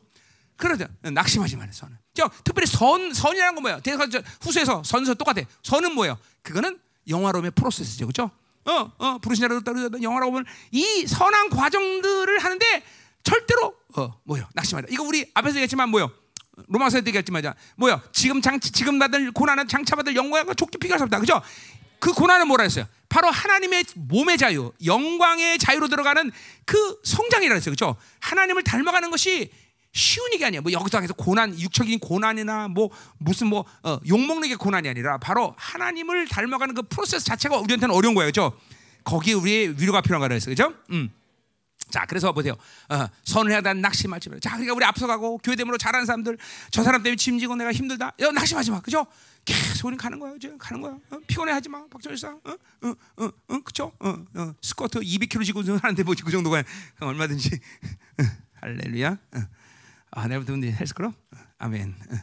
그러자 낙심하지 말아요. 선은. 저 특별히 선 선이라는 건 뭐예요? 대사 후수에서 선서 똑같아. 선은 뭐예요? 그거는 영화로움의 프로세스죠, 그렇죠? 어, 어, 부르신 자로 따르던 영화로움은 이 선한 과정들을 하는데 절대로 어, 뭐요? 낙심하다. 이거 우리 앞에서 얘기했지만 뭐요? 로마서 얘기했지만 뭐야? 지금 장 지금 받을 고난은 장차 받을 영광과 족기 피가 없다. 그죠? 그 고난은 뭐라 했어요? 바로 하나님의 몸의 자유, 영광의 자유로 들어가는 그 성장이라 했어요. 그죠? 하나님을 닮아가는 것이 쉬운 일이 아니야. 뭐 여기서 고난, 육적인 고난이나 뭐 무슨 뭐 어, 욕먹는 게 고난이 아니라 바로 하나님을 닮아가는 그 프로세스 자체가 우리한테는 어려운 거예요. 그죠? 거기에 우리의 위로가 필요한 거라 했어요. 그죠? 음. 자, 그래서 보세요. 어, 선을 해야 된 낙심하지 마. 자, 그러니까 우리 앞서가고 교회됨으로 잘하는 사람들, 저 사람 때문에 짐지고 내가 힘들다. 야, 낙심하지 마. 그죠? 계속 우리 가는 거야. 이제 가는 거야. 어? 피곤해 하지 마. 박정일사. 어? 어, 어, 어, 그죠? 어, 어, 스쿼트 200kg 지고 하는데 뭐그 정도가 얼마든지. 할렐루야. 어. 아, 내일부터 근데 헬스클럽? 아멘. 어,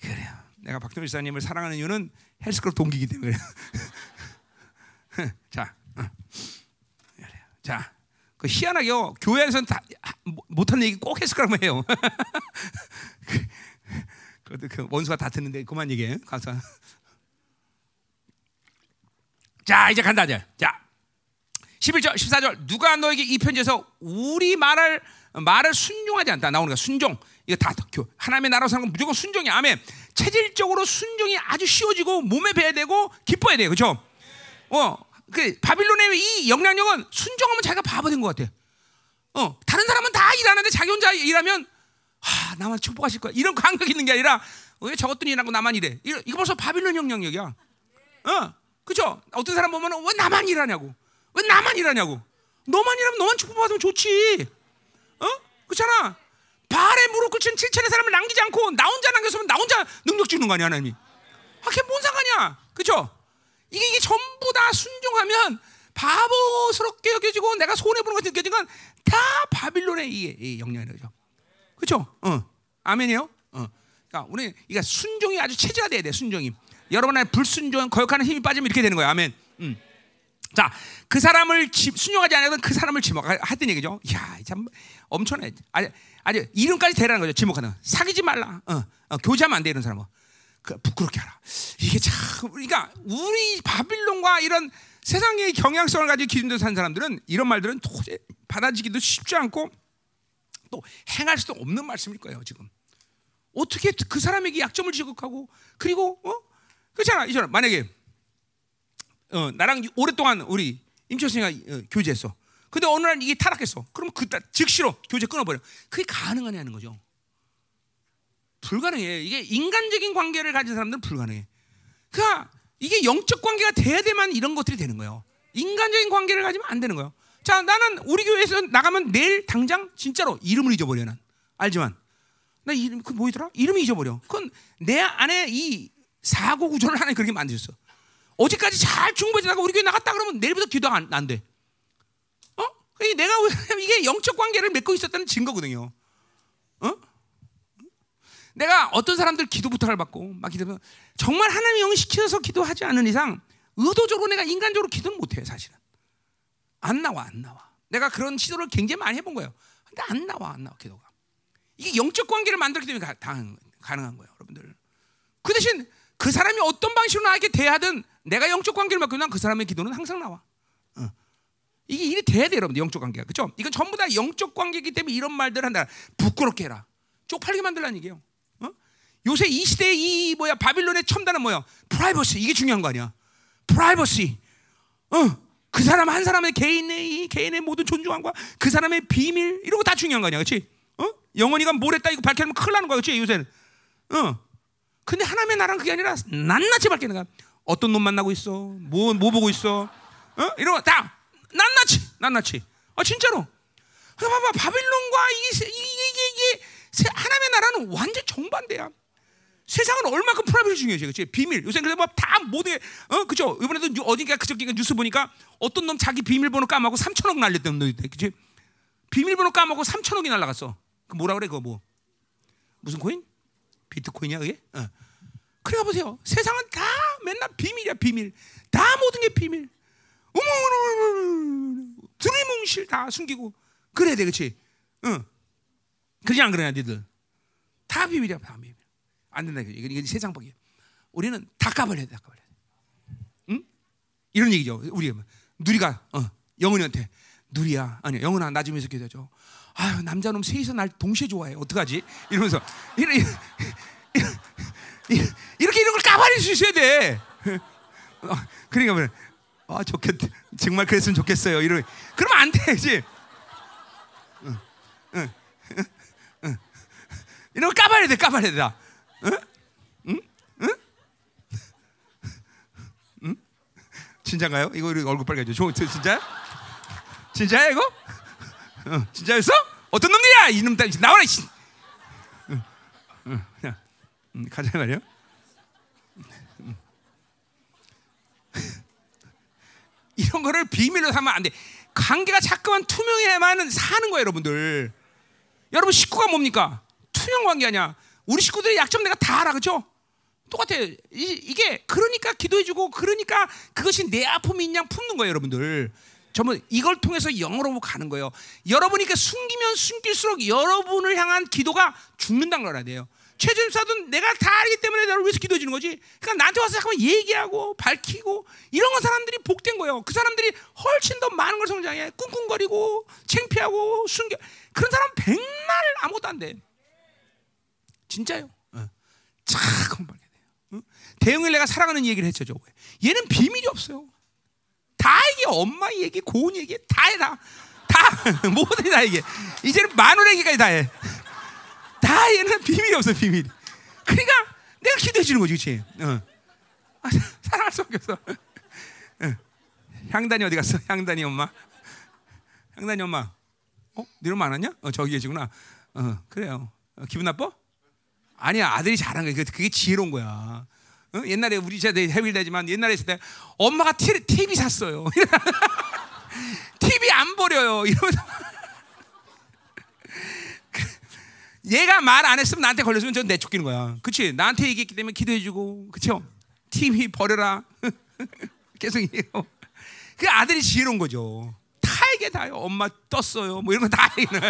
그래요. 내가 박동일 사님을 사랑하는 이유는 헬스클럽 동기이기 때문에. 자, 어. 그래요. 자, 그 희한하게요. 교회에서는 다 못하는 얘기 꼭 헬스클럽 해요. 그것도 그 원수가 다 듣는데 그만 얘기해. 가서. 자, 이제 간다 이제. 자. 11절, 14절. 누가 너에게 이 편지에서 우리 말을 말을 순종하지 않다. 나오는 거야. 순종. 이거 다 교- 하나님의 나라 사는 건 무조건 순종이 아멘. 체질적으로 순종이 아주 쉬워지고 몸에 배야 되고 기뻐야 돼요. 그렇죠 어 그 바빌론의 이 영향력은 순종하면 자기가 바보 된 것 같아. 어. 다른 사람은 다 일하는데 자기 혼자 일하면 아 나만 축복하실 거야 이런 감각이 있는 게 아니라 왜 저것들이 일하고 나만 일해 이거, 이거 벌써 바빌론 영향력이야 어, 그죠? 어떤 사람 보면 왜 나만 일하냐고, 왜 나만 일하냐고. 너만 일하면 너만 축복받으면 좋지. 어? 그렇잖아. 발에 무릎 꿇친 칠천의 사람을 남기지 않고 나 혼자 남겼으면 나 혼자 능력 주는 거 아니야 하나님이. 아, 그게 뭔 상관이야, 그죠? 이게 이게 전부 다 순종하면 바보스럽게 여겨지고 내가 손해 보는 것같 느껴진 건다 바빌론의 이, 이 영향이죠. 그렇죠? 어. 아멘이요. 어. 그러니까 우리 이게 순종이 아주 체제가 돼야 돼. 순종이. 여러분의 불순종, 거역하는 힘이 빠지면 이렇게 되는 거예요. 아멘. 음. 자, 그 사람을 지, 순종하지 않으면 그 사람을 지목하던 얘기죠. 이야, 참 엄청나게 아주, 아주 이름까지 대라는 거죠. 지목하는 거. 사귀지 말라. 어, 어, 교제하면 안 돼 이런 사람은. 그 부끄럽게 하라. 이게 참 그러니까 우리 바빌론과 이런 세상의 경향성을 가지고 기준대로 산 사람들은 이런 말들은 도저히 받아지기도 쉽지 않고 또 행할 수도 없는 말씀일 거예요 지금. 어떻게 그 사람에게 약점을 지적하고 그리고 어 그렇잖아 이처럼 만약에 어, 나랑 오랫동안 우리 임철승이가 어, 교제했어. 근데 어느 날 이게 타락했어. 그럼 그 즉시로 교제 끊어버려. 그게 가능하냐는 거죠. 불가능해. 이게 인간적인 관계를 가진 사람들은 불가능해. 그러니까 이게 영적 관계가 돼야 돼만 이런 것들이 되는 거예요. 인간적인 관계를 가지면 안 되는 거예요. 자, 나는 우리 교회에서 나가면 내일 당장 진짜로 이름을 잊어버려 난 알지만 나 이름 그 뭐더라? 이름이 잊어버려. 그건 내 안에 이 사고 구조를 하나님 그렇게 만드셨어. 어제까지 잘 중보해다가 우리 교회 나갔다 그러면 내일부터 기도 안, 안 돼. 어? 내가 왜- 이게 영적 관계를 맺고 있었다는 증거거든요. 어? 내가 어떤 사람들 기도 부탁을 받고 막 기도하면 정말 하나님의 영이 시켜서 기도하지 않은 이상 의도적으로 내가 인간적으로 기도는 못해 사실은 안 나와 안 나와. 내가 그런 시도를 굉장히 많이 해본 거예요. 근데 안 나와 안 나와 기도가. 이게 영적 관계를 만들기 때문에 가, 다, 가능한 거예요 여러분들. 그 대신 그 사람이 어떤 방식으로 나에게 대하든 내가 영적 관계를 있는 그 사람의 기도는 항상 나와. 어. 이게 일이 돼야 돼 여러분들 영적 관계가. 그렇죠? 이건 전부 다 영적 관계이기 때문에 이런 말들을 한다. 부끄럽게 해라. 쪽팔리게 만들라는 얘기예요. 어? 요새 이 시대에 이 뭐야 바빌론의 첨단은 뭐야? 프라이버시. 이게 중요한 거 아니야. 프라이버시. 어. 그 사람 한 사람의 개인의 이 개인의 모든 존중함과 그 사람의 비밀 이런 거 다 중요한 거 아니야 그렇지 어? 영원히가 뭘 했다 이거 밝혀내면 큰일 나는 거야 그렇지 요새는 어. 근데 하나님의 나라는 그게 아니라 낱낱이 밝히는 거야 어떤 놈 만나고 있어 뭐, 뭐 보고 있어 어? 이런 거 다 낱낱이 낱낱이 아 진짜로 그러니까 봐봐 바빌론과 이게 이게 이게, 이게 세- 하나님의 나라는 완전 정반대야. 세상은 얼마큼 private이 중요해, 그렇지? 비밀. 요새 그래서 뭐다 모든 게, 어, 그죠? 이번에도 뉴- 어딘가 그저께 뉴스 보니까 어떤 놈 자기 비밀번호 까먹고 3천억 날렸던 놈 있대, 그렇지? 비밀번호 까먹고 3천억이 날라갔어. 그 뭐라 그래, 그거 뭐? 무슨 코인? 비트코인이야, 그게? 어. 그래 보세요. 세상은 다 맨날 비밀이야, 비밀. 다 모든 게 비밀. 어머, 두리뭉실 다 숨기고 그래야 돼, 그렇지? 응. 그러지 안 그러냐, 니들? 다 비밀이야, 다 비밀. 안 된다, 이거 이건 세상 법이야. 우리는 다 까버려야 돼, 다 까버려야 돼. 응? 이런 얘기죠. 우리 누리가 어, 영은이한테 누리야, 아니 영은아 나 좀 해서 기도해줘. 아유 남자놈 셋이서 날 동시에 좋아해. 어떡하지? 이러면서 이런, 이런, 이런, 이렇게 이런 걸 까발릴 수 있어야 돼. 어, 그러니까 뭐, 아 좋겠, 정말 그랬으면 좋겠어요. 이러, 그러면 안 되지. 응, 응, 응, 응. 이런 거 까발려야 돼, 까발려야 돼. 다. 응? 응? 응? 응? 진짜인가요? 이거 우리 얼굴 빨개져. 저, 저 진짜? 진짜야 이거? 어, 진짜였어? 어떤 놈들이야? 이놈 다 나와라. 씨. 응, 응, 야, 음, 가자 말이야. 음. 이런 거를 비밀로 삼으면 안 돼. 관계가 자꾸만 투명해야만 사는 거예요, 여러분들. 여러분 식구가 뭡니까? 투명 관계 아니야. 우리 식구들의 약점 내가 다 알아, 그렇죠? 똑같아. 이, 이게 그러니까 기도해주고 그러니까 그것이 내 아픔인 양 품는 거예요, 여러분들. 전부 이걸 통해서 영으로 가는 거예요. 여러분이 그 숨기면 숨길수록 여러분을 향한 기도가 죽는다는 걸 알아야 돼요. 최준사도 내가 다 알기 때문에 나를 위해서 기도해 주는 거지. 그러니까 나한테 와서 잠깐만 얘기하고 밝히고 이런 건 사람들이 복된 거예요. 그 사람들이 훨씬 더 많은 걸 성장해. 꿍꿍거리고 창피하고 숨겨. 그런 사람 백날 아무것도 안 돼. 진짜요. 어. 참 밝게 돼요. 어? 대응을 내가 사랑하는 얘기를 해줘줘. 얘는 비밀이 없어요. 다 얘기, 엄마 얘기, 고은 얘기 다 해, 다. 다, 모든 다 얘기. 이제는 마누라 얘기까지 다 해. 다 얘는 비밀이 없어, 비밀. 그러니까 내가 기도해 주는 거지, 그치? 어. 아, 사랑할 수 없겠어. 어. 향단이 어디 갔어? 향단이 엄마. 향단이 엄마. 어? 니름 많았냐? 어, 저기 계시구나. 어, 그래요. 어, 기분 나빠? 아니야, 아들이 잘한 거야. 그게 지혜로운 거야. 어? 옛날에 우리 세대 해빌되지만 옛날에 있을 때 엄마가 티, TV 샀어요. TV 안 버려요. 이러면서 얘가 말 안 했으면 나한테 걸렸으면 전 내쫓기는 거야. 그치? 나한테 얘기했기 때문에 기도해주고, 그쵸? TV 버려라. 계속 얘기해요. 그 아들이 지혜로운 거죠. 다 얘기해 다요. 엄마 떴어요. 뭐 이런 거 다 얘기해.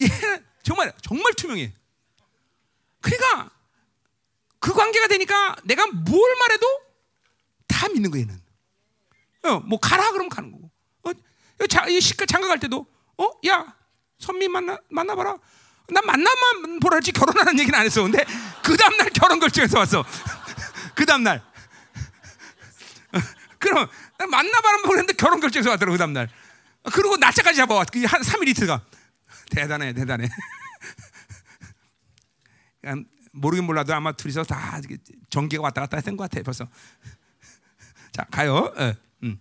얘는 정말 정말 투명해. 그러니까 그 관계가 되니까 내가 뭘 말해도 다 믿는 거예요. 얘는. 어, 뭐 가라 그러면 가는 거고. 어, 자, 이 시가 장가 갈 때도 어, 야, 선민 만나 만나봐라. 난 만나만 보라지 결혼하는 얘기는 안 했어. 근데 그 다음 날 결혼 결정해서 왔어. 그 다음 날. 그럼 만나봐라 보는데 결혼 결정해서 왔더라고 그 다음 날. 그리고 날짜까지 잡아와. 한 3일 이틀가. 대단해, 대단해. 모르긴 몰라도 아마 둘이서 다 전기가 왔다 갔다 했던 것 같아 벌써. 자 가요. 어, 음.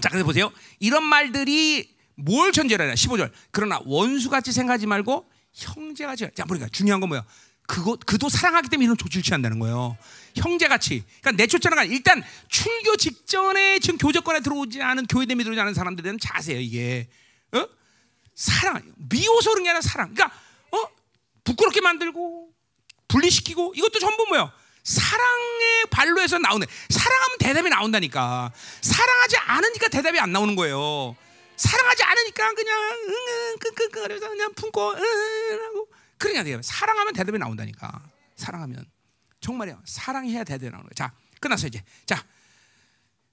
자 그래서 보세요. 이런 말들이 뭘 전제하냐? 15절. 그러나 원수같이 생각하지 말고 형제같이. 자 보니까 중요한 건 뭐야? 그거 그도 사랑하기 때문에 이런 조치를 취한다는 거예요. 형제같이. 그러니까 내쫓자는 일단 출교 직전에 지금 교제권에 들어오지 않은 교회됨에 들어오지 않은 사람들에 대한 자세예요 이게. 어? 사랑. 미워서 그런 게 아니라 사랑. 그러니까 어? 부끄럽게 만들고 분리시키고 이것도 전부 뭐야? 사랑의 발로에서 나오는 사랑하면 대답이 나온다니까. 사랑하지 않으니까 대답이 안 나오는 거예요. 사랑하지 않으니까 그냥 응응 끙끙끙 그래서 그냥 품고 응 하고 그러냐 돼요. 사랑하면 대답이 나온다니까. 사랑하면 정말이야. 사랑해야 대답이 나오는 거야. 자 끝났어 이제. 자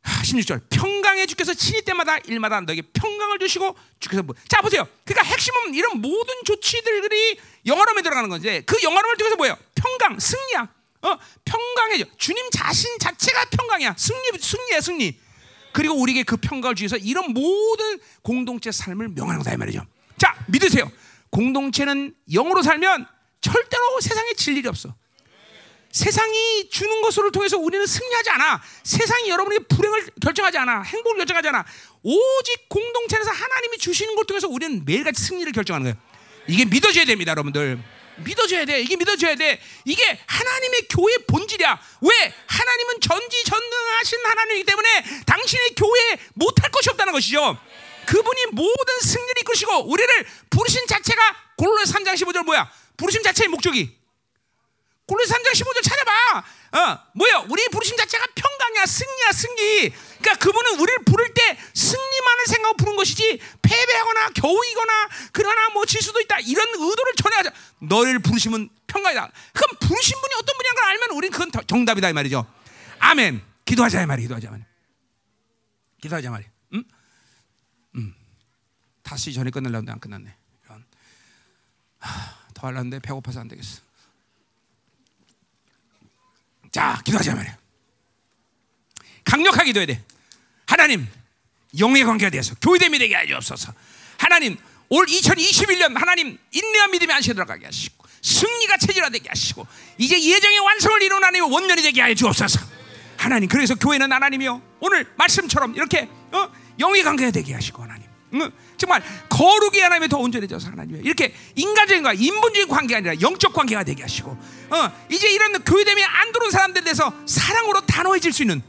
16절. 평강의 주께서 친히 때마다 일마다 너에게 평강을 주시고 주께서 뭐, 자 보세요. 그러니까 핵심은 이런 모든 조치들이 영화로움에 들어가는 건데 그 영화로움을 통해서 뭐예요? 평강 승리야. 어 평강해져 주님 자신 자체가 평강이야. 승리 승리야 승리. 그리고 우리에게 그 평강을 주셔서 이런 모든 공동체 삶을 명하는 거다 이 말이죠. 자 믿으세요. 공동체는 영으로 살면 절대로 세상에 질 일이 없어 세상이 주는 것을 통해서 우리는 승리하지 않아. 세상이 여러분에게 불행을 결정하지 않아. 행복을 결정하지 않아. 오직 공동체에서 하나님이 주시는 것 통해서 우리는 매일같이 승리를 결정하는 거예요. 이게 믿어져야 됩니다, 여러분들. 믿어줘야 돼. 이게 믿어줘야 돼. 이게 하나님의 교회 본질이야. 왜? 하나님은 전지전능하신 하나님이기 때문에 당신의 교회에 못할 것이 없다는 것이죠. 그분이 모든 승리를 이끄시고 우리를 부르신 자체가 골로새 3장 15절 뭐야? 부르심 자체의 목적이 골로새 3장 15절 찾아봐. 어, 뭐야? 우리 부르심 자체가 평강이야, 승리야, 승리. 그러니까 그분은 우리를 부를 때 승리만을 생각하고 부른 것이지 패배하거나 겨우이거나 그러나 뭐 질 수도 있다 이런 의도를 전해하자. 너를 부르심은 평강이다. 그럼 부르신 분이 어떤 분이란 걸 알면 우리는 그건 정답이다 이 말이죠. 아멘. 기도하자 이 말이 기도하자 말. 기도하자 말이. 음? 음. 다시 전에 끝날려는데 안 끝났네. 이런. 하, 더 하려는데 배고파서 안 되겠어. 자, 기도하자 말이야. 강력하게 기도해야 돼. 하나님, 영의 관계가 되어서 교회됨이 되게 하옵소서. 하나님, 올 2021년 하나님 인내와 믿음이 안시 들어가게 하시고 승리가 체질화되게 하시고 이제 예정의 완성을 이루는 하나님 원년이 되게 하여 주옵소서. 하나님, 그래서 교회는 하나님이요 오늘 말씀처럼 이렇게 어? 영의 관계가 되게 하시고 하나님. 응? 정말 거룩이 하나님의 더 온전해져서 하나님 이렇게 인간적인 과 인본적인 관계가 아니라 영적 관계가 되게 하시고 어, 이제 이런 교회됨이 안 들어온 사람들에 대해서 사랑으로 단호해질 수 있는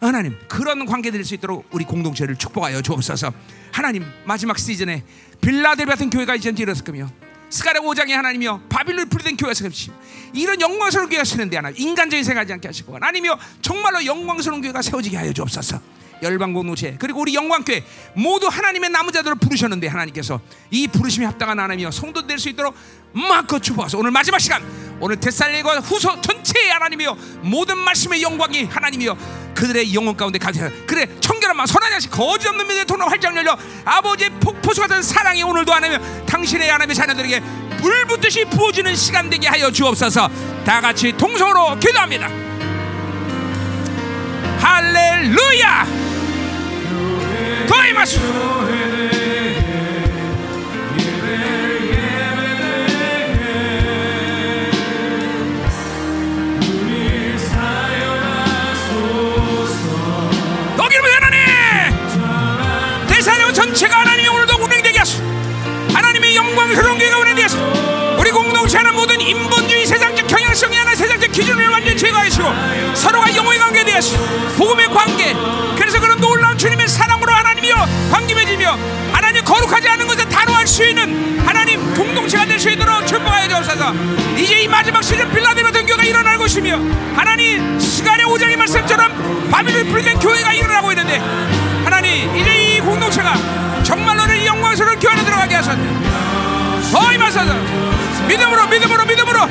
하나님 그런 관계 될 수 있도록 우리 공동체를 축복하여 주옵소서. 하나님 마지막 시즌에 빌라델 같은 교회가 이제 일어설 거며 스가랴 5장의 하나님이여 바빌론 풀이된 교회가 세우시며 이런 영광스러운 교회가 세는데 하나 인간적인 생각하지 않게 하시고 하나님이여 정말로 영광스러운 교회가 세워지게 하여 주옵소서. 열방 공동체 그리고 우리 영광교회 모두 하나님의 남은 자들을 부르셨는데 하나님께서 이 부르심에 합당한 하나님이여 성도 될 수 있도록 마음껏 축복하소 오늘 마지막 시간 오늘 데살리과 후서 전체의 하나님이여 모든 말씀의 영광이 하나님이여 그들의 영혼 가운데 가득 그래 청결한 마음 선한 자식 거짓 없는 믿음의 통로 활짝 열려 아버지의 폭포수 같은 사랑이 오늘도 하나님 당신의 하나님의 자녀들에게 물 붓듯이 부어지는 시간 되게 하여 주옵소서. 다 같이 동성으로 기도합니다. 할렐루야 하나님. 대사령 전체가 하나님이 오늘도 운행되게 하소. 하나님의 영광스러운 교회가 운행되게 하소. 우리 공동체 하나 모든 인본주의 세상 적 경향성이 하나 세상적 기준을 완전히 제거하시고 서로가 영혼의 관계 되었소 복음의 관계. 그래서 그런 놀라운 주님의 사랑으로 하나님이여 맺으며 하나님 거룩하지 않은 것을 다루할 수 있는 하나님 공동체가 될 수 있도록 축복하여 주옵소서. 이제 이 마지막 시즌 된 교회가 일어날 것이며 하나님 시간의 오장의 말씀처럼 바빌론 풀된 교회가 일어나고 있는데 하나님 이제 이 공동체가 정말로 이 영광스러운 교회 안에 들어가게 하소서. 더 임하소서. 믿음으로 믿음으로 믿음으로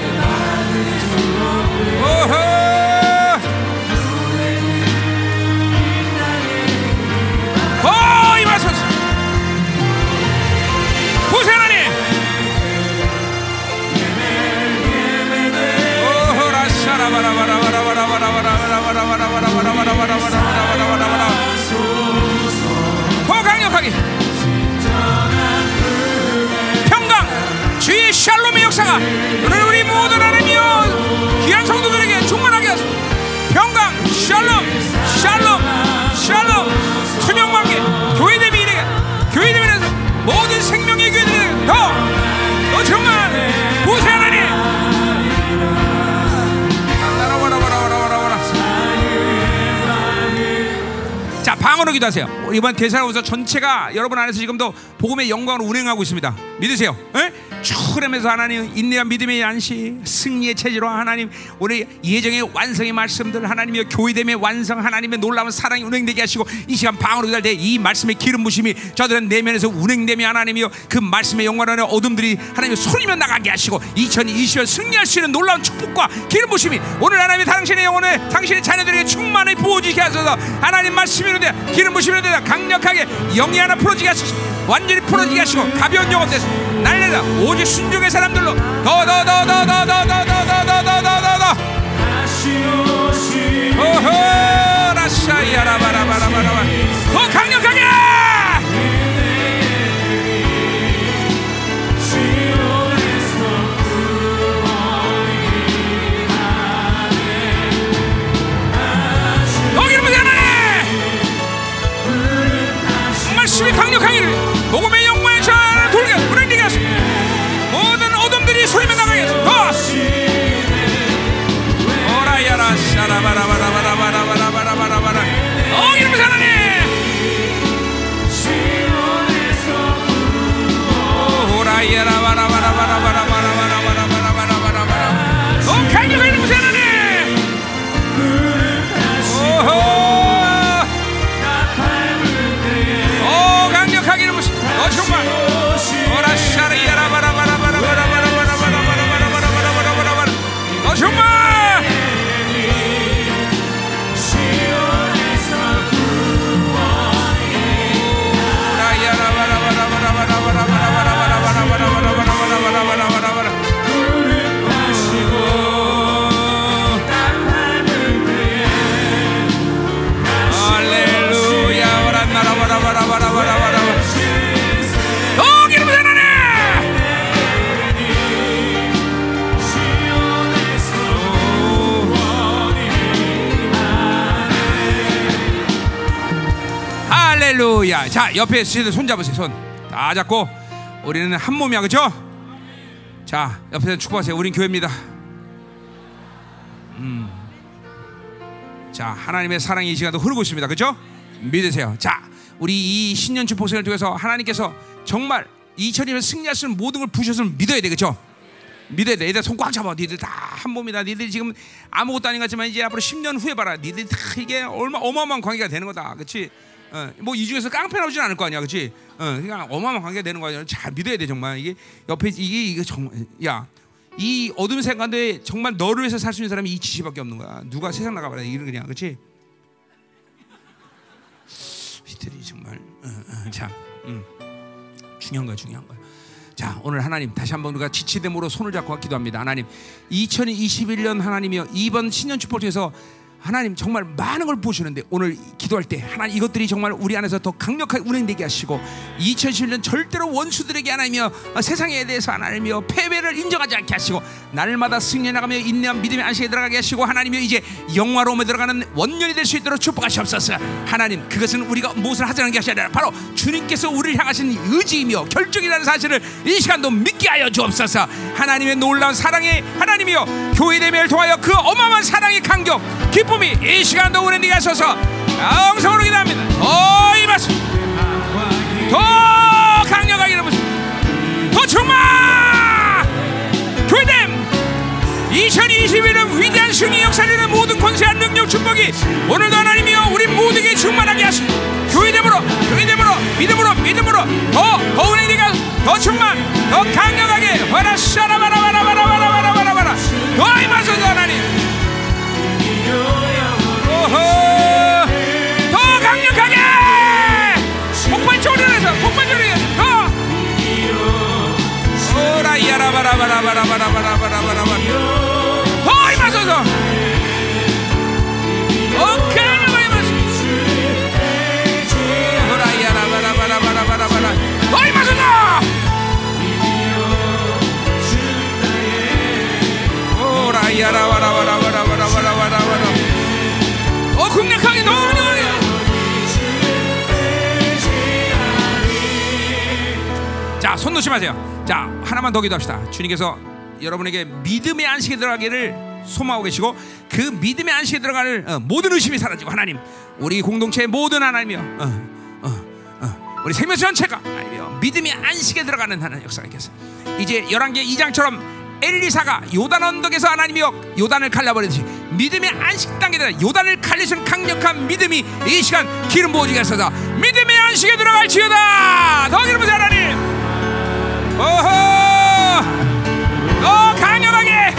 더 강력하게 평강 주의 샬롬의 우리 모두 자 방언으로 기도하세요. 이번 대사로서 전체가 여러분 안에서 지금도 복음의 영광으로 운행하고 있습니다. 믿으세요. 에? 추름에서 하나님 인내와 믿음의 안시 승리의 체제로 하나님 우리 예정의 완성의 말씀들 하나님의 교회됨의 완성 하나님의 놀라운 사랑이 운행되게 하시고 이 시간 방언으로 기도할 때이 말씀의 기름 부심이 저들은 내면에서 운행되며 하나님이여 그 말씀의 영광 안에 어둠들이 하나님의 소리며 나가게 하시고 2020년 승리할 수 있는 놀라운 축복과 기름 부심이 오늘 하나님의 당신의 영혼에 당신의 자녀들에게 충만히 부어지게 하소서. 하나님 말씀이 있는데 기름 부심이 있는데 강력하게 영이 하나 풀어지게 하소서 완전히 풀어지게 하시고 가벼운 영혼 돼서 날려다 오직 순종의 사람들로 더 더 더 더 더 더 더 더 더 더 더 더더 오호 라샤이야라바라바라바라바 더 강력하게 더 기름 하나님 말씀이 강력하기를 하나님 소리만 나가게 오라야라 샤라바라바라바라바라바라바라 어 이름이 하나님! 오라야라 할렐루야 자 옆에 쓰시는 손 잡으세요 손 다 잡고 우리는 한 몸이야 그죠? 자 옆에서 축복하세요 우린 교회입니다 자, 하나님의 사랑이 이 시간도 흐르고 있습니다. 그렇죠? 믿으세요. 자, 우리 이 신년 축복생을 통해서 하나님께서 정말 2000년에 승리할 수 있는 모든 걸 부셨으면 믿어야 돼. 그렇죠? 믿어야 돼. 얘들 손 꽉 잡아. 니들 다 한 몸이다. 니들이 지금 아무것도 아닌 것 같지만 이제 앞으로 10년 후에 봐라. 니들이 다 이게 얼마 어마어마한 관계가 되는 거다. 그렇지? 어, 뭐이 중에서 깡패 나오진 않을 거 아니야. 그렇지? 어, 그러니까 어마어마한 관계가 되는 거 아니야. 잘 믿어야 돼, 정말. 이게 옆에 이게 이게 정말 야. 이 어둠 세간데 정말 너를 위해서 살 수 있는 사람이 이 지시밖에 없는 거야. 누가 세상 나가봐라 이런 그냥 그렇지? 이들이 정말 어, 어, 참 음, 중요한 거야, 중요한 거야. 자, 오늘 하나님 다시 한번 우리가 지치됨으로 손을 잡고 기도합니다. 하나님, 2021년 하나님이여 이번 신년 축복을 통해서 하나님 정말 많은 걸 보시는데 오늘 기도할 때 하나님 이것들이 정말 우리 안에서 더 강력하게 운행되게 하시고 2011년 절대로 원수들에게 하나님이여 어, 세상에 대해서 하나님이여 패배를 인정하지 않게 하시고 날마다 승리해 나가며 인내한 믿음의 안식에 들어가게 하시고 하나님이여 이제 영화로움에 들어가는 원년이 될 수 있도록 축복하시옵소서. 하나님 그것은 우리가 무엇을 하자는 것이 아니라 바로 주님께서 우리를 향하신 의지이며 결정이라는 사실을 이 시간도 믿게 하여 주옵소서. 하나님의 놀라운 사랑에 하나님이여 교회됨을 통하여 그 어마어마한 사랑의 강경 기쁨이 이 시간도 우리 네가 서서 영성으로 기도합니다. 더 임하소 더 강력하게 일어나소서. 더 충만! 교회됨 2021년 위대한 승리 역사를 모든 권세한 능력 축복이 오늘도 하나님이여 우리 모두에게 충만하게 하시고 교회됨으로 교회됨으로 믿음으로 믿음으로 더, 더 은혜가 더 충만 더 강력하게. 와라 샤라바라바라바라바라바라바라. 더 임하소서 하나님 오호 더 강력하게 폭발적으로 해서 폭발적으로 해서 더 오라이야라바라바라바라바라바라바라바라 더 임하소서 임하소서 오라이야라바라바라바라바라바라 더 임하소서 오라이야라바라바라바라바라바라바라 어 강력하게 더 강력하게 자, 손 놓지 마세요. 자, 하나만 더 기도합시다. 주님께서 여러분에게 믿음의 안식에 들어가기를 소망하고 계시고 그 믿음의 안식에 들어가는 어, 모든 의심이 사라지고 하나님, 우리 공동체의 모든 하나님이여, 어, 어, 어, 우리 생명체 전체가 하나님이여 믿음의 안식에 들어가는 하나님 역사가 있겠어. 이제 열왕기 2장처럼 엘리사가 요단 언덕에서 하나님이여 요단을 갈라버리듯이 믿음의 안식 단계에 요단을 갈리신 강력한 믿음이 이 시간 기름 부어지게 하소서. 믿음의 안식에 들어갈지어다. 더 기름 부으 하나님. 오호 더 강력하게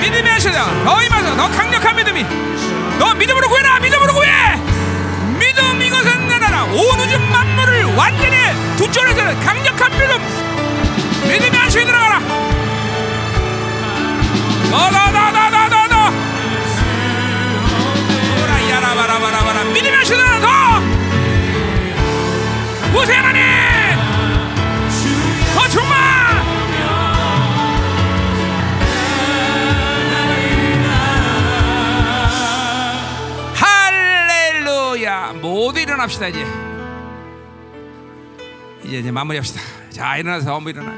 믿음이 하시다 더 임하소 더 강력한 믿음이. 더 믿음으로 구해라. 믿음으로 구해. 믿음 이것은 나라라 온 우주 만물을 완전히 두 쪽에서 강력한 믿음. 믿음이 안식에 들어가라 충만! 할렐루야! 모두 일어납시다 이제. 이제 이제 마무리합시다. 자 일어나서 전부 일어나.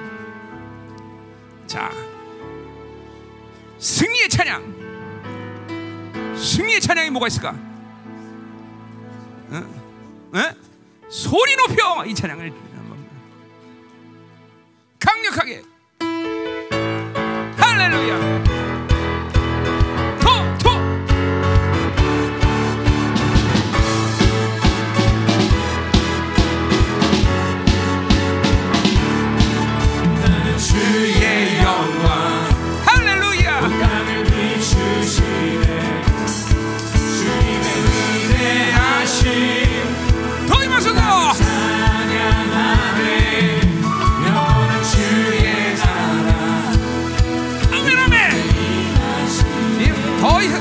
자 승리의 찬양. 승리의 찬양이 뭐가 있을까? 어? 어? 소리 높여 이 찬양을 강력하게. 할렐루야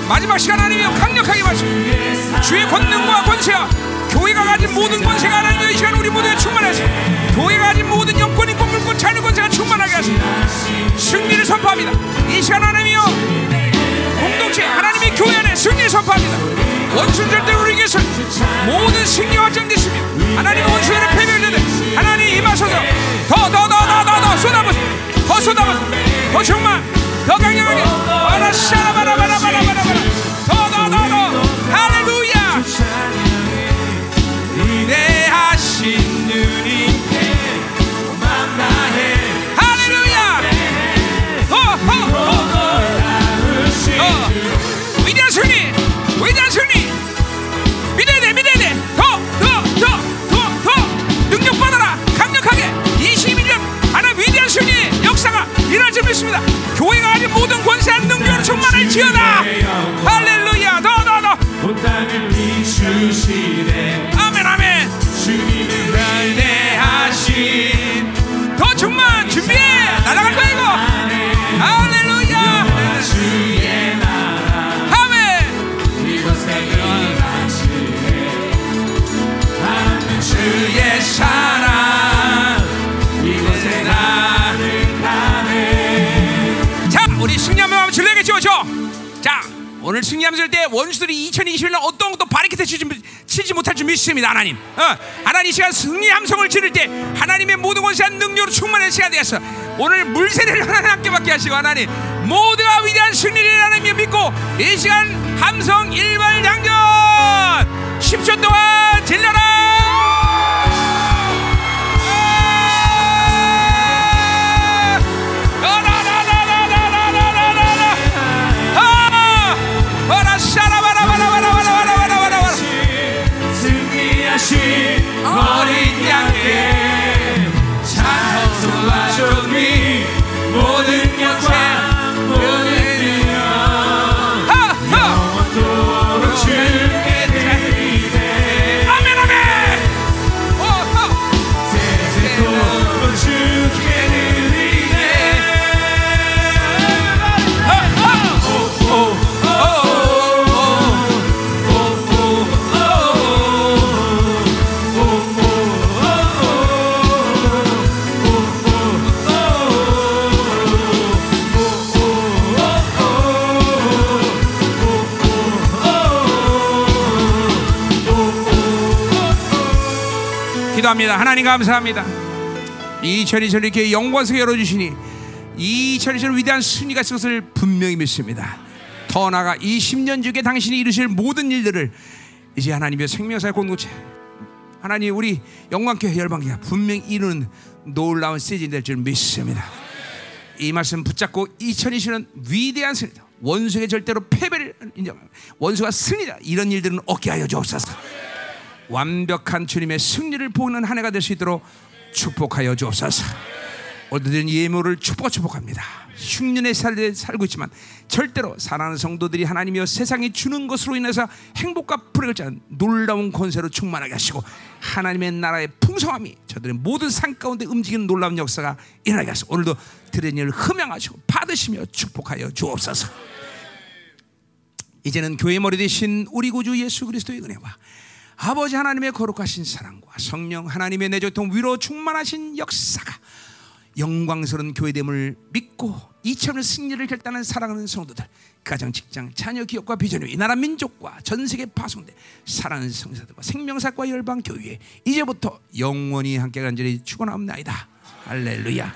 마지막 시간 아니면 강력하게 마시고 주의 권능과 권세와 교회가 가진 모든 권세가 하나님의 이 시간 우리 모두에 충만하시고 교회가 가진 모든 영권 인권 물권 자녀 권세가 충만하게 하시고 승리를 선포합니다. 이 시간 하나님이여 공동체 하나님의 교회 안에 승리를 선포합니다. 원수는 절대 우리에게서 모든 승리 확정되시며 하나님의 원수를 패배되되 하나님 임하소서 더 더 더 더 더더 쏟아부으더 쏟아부으 오늘 승리하면서 때 원수들이 2021년 어떤 것도 바리케트 치지, 못할 줄 믿습니다, 하나님. 어, 하나님 이 시간 승리 함성을 지를 때 하나님의 모든 것이 능력으로 충만한 시간 되었어. 오늘 물세례를 하나님 함께 받게 하시고 하나님 모두가 위대한 승리를 하나님 믿고 이 시간 함성 일발 장전 10초 동안 질러라. 승리하신 어린 양께 존귀 모든 기도합니다. 하나님 감사합니다. 이천이천 이렇게 영광스럽게 열어주시니 이천이천 위대한 승리가 있을 것을 분명히 믿습니다. 더 나아가 이 10년 중에 당신이 이루실 모든 일들을 이제 하나님의 생명사의 공동체 하나님 우리 영광교회 열방교회 분명히 이루는 놀라운 시즌이 될줄 믿습니다. 이 말씀 붙잡고 2020년 위대한 승리다. 원수에게 절대로 패배를 인정합니다. 원수가 승리다. 이런 일들은 없게 하여 주옵소서. 완벽한 주님의 승리를 보는 한 해가 될 수 있도록 축복하여 주옵소서. 오늘은 예물을 축복 축복합니다. 흉년의 살에 살고 있지만 절대로 사랑하는 성도들이 하나님이여 세상이 주는 것으로 인해서 행복과 불행을 짜는 놀라운 권세로 충만하게 하시고 하나님의 나라의 풍성함이 저들의 모든 산 가운데 움직이는 놀라운 역사가 일어나게 하시고 오늘도 들은 일을 흠양하시고 받으시며 축복하여 주옵소서. 이제는 교회 머리 대신 우리 구주 예수 그리스도의 은혜와 아버지 하나님의 거룩하신 사랑과 성령 하나님의 내조통 위로 충만하신 역사가 영광스러운 교회됨을 믿고 이처럼 승리를 결단한 사랑하는 성도들 가정 직장 자녀 기업과 비전이 이 나라 민족과 전 세계 파송돼 사랑하는 성사들과 생명사과 열방 교회 이제부터 영원히 함께 간절히 축원하옵나이다. 할렐루야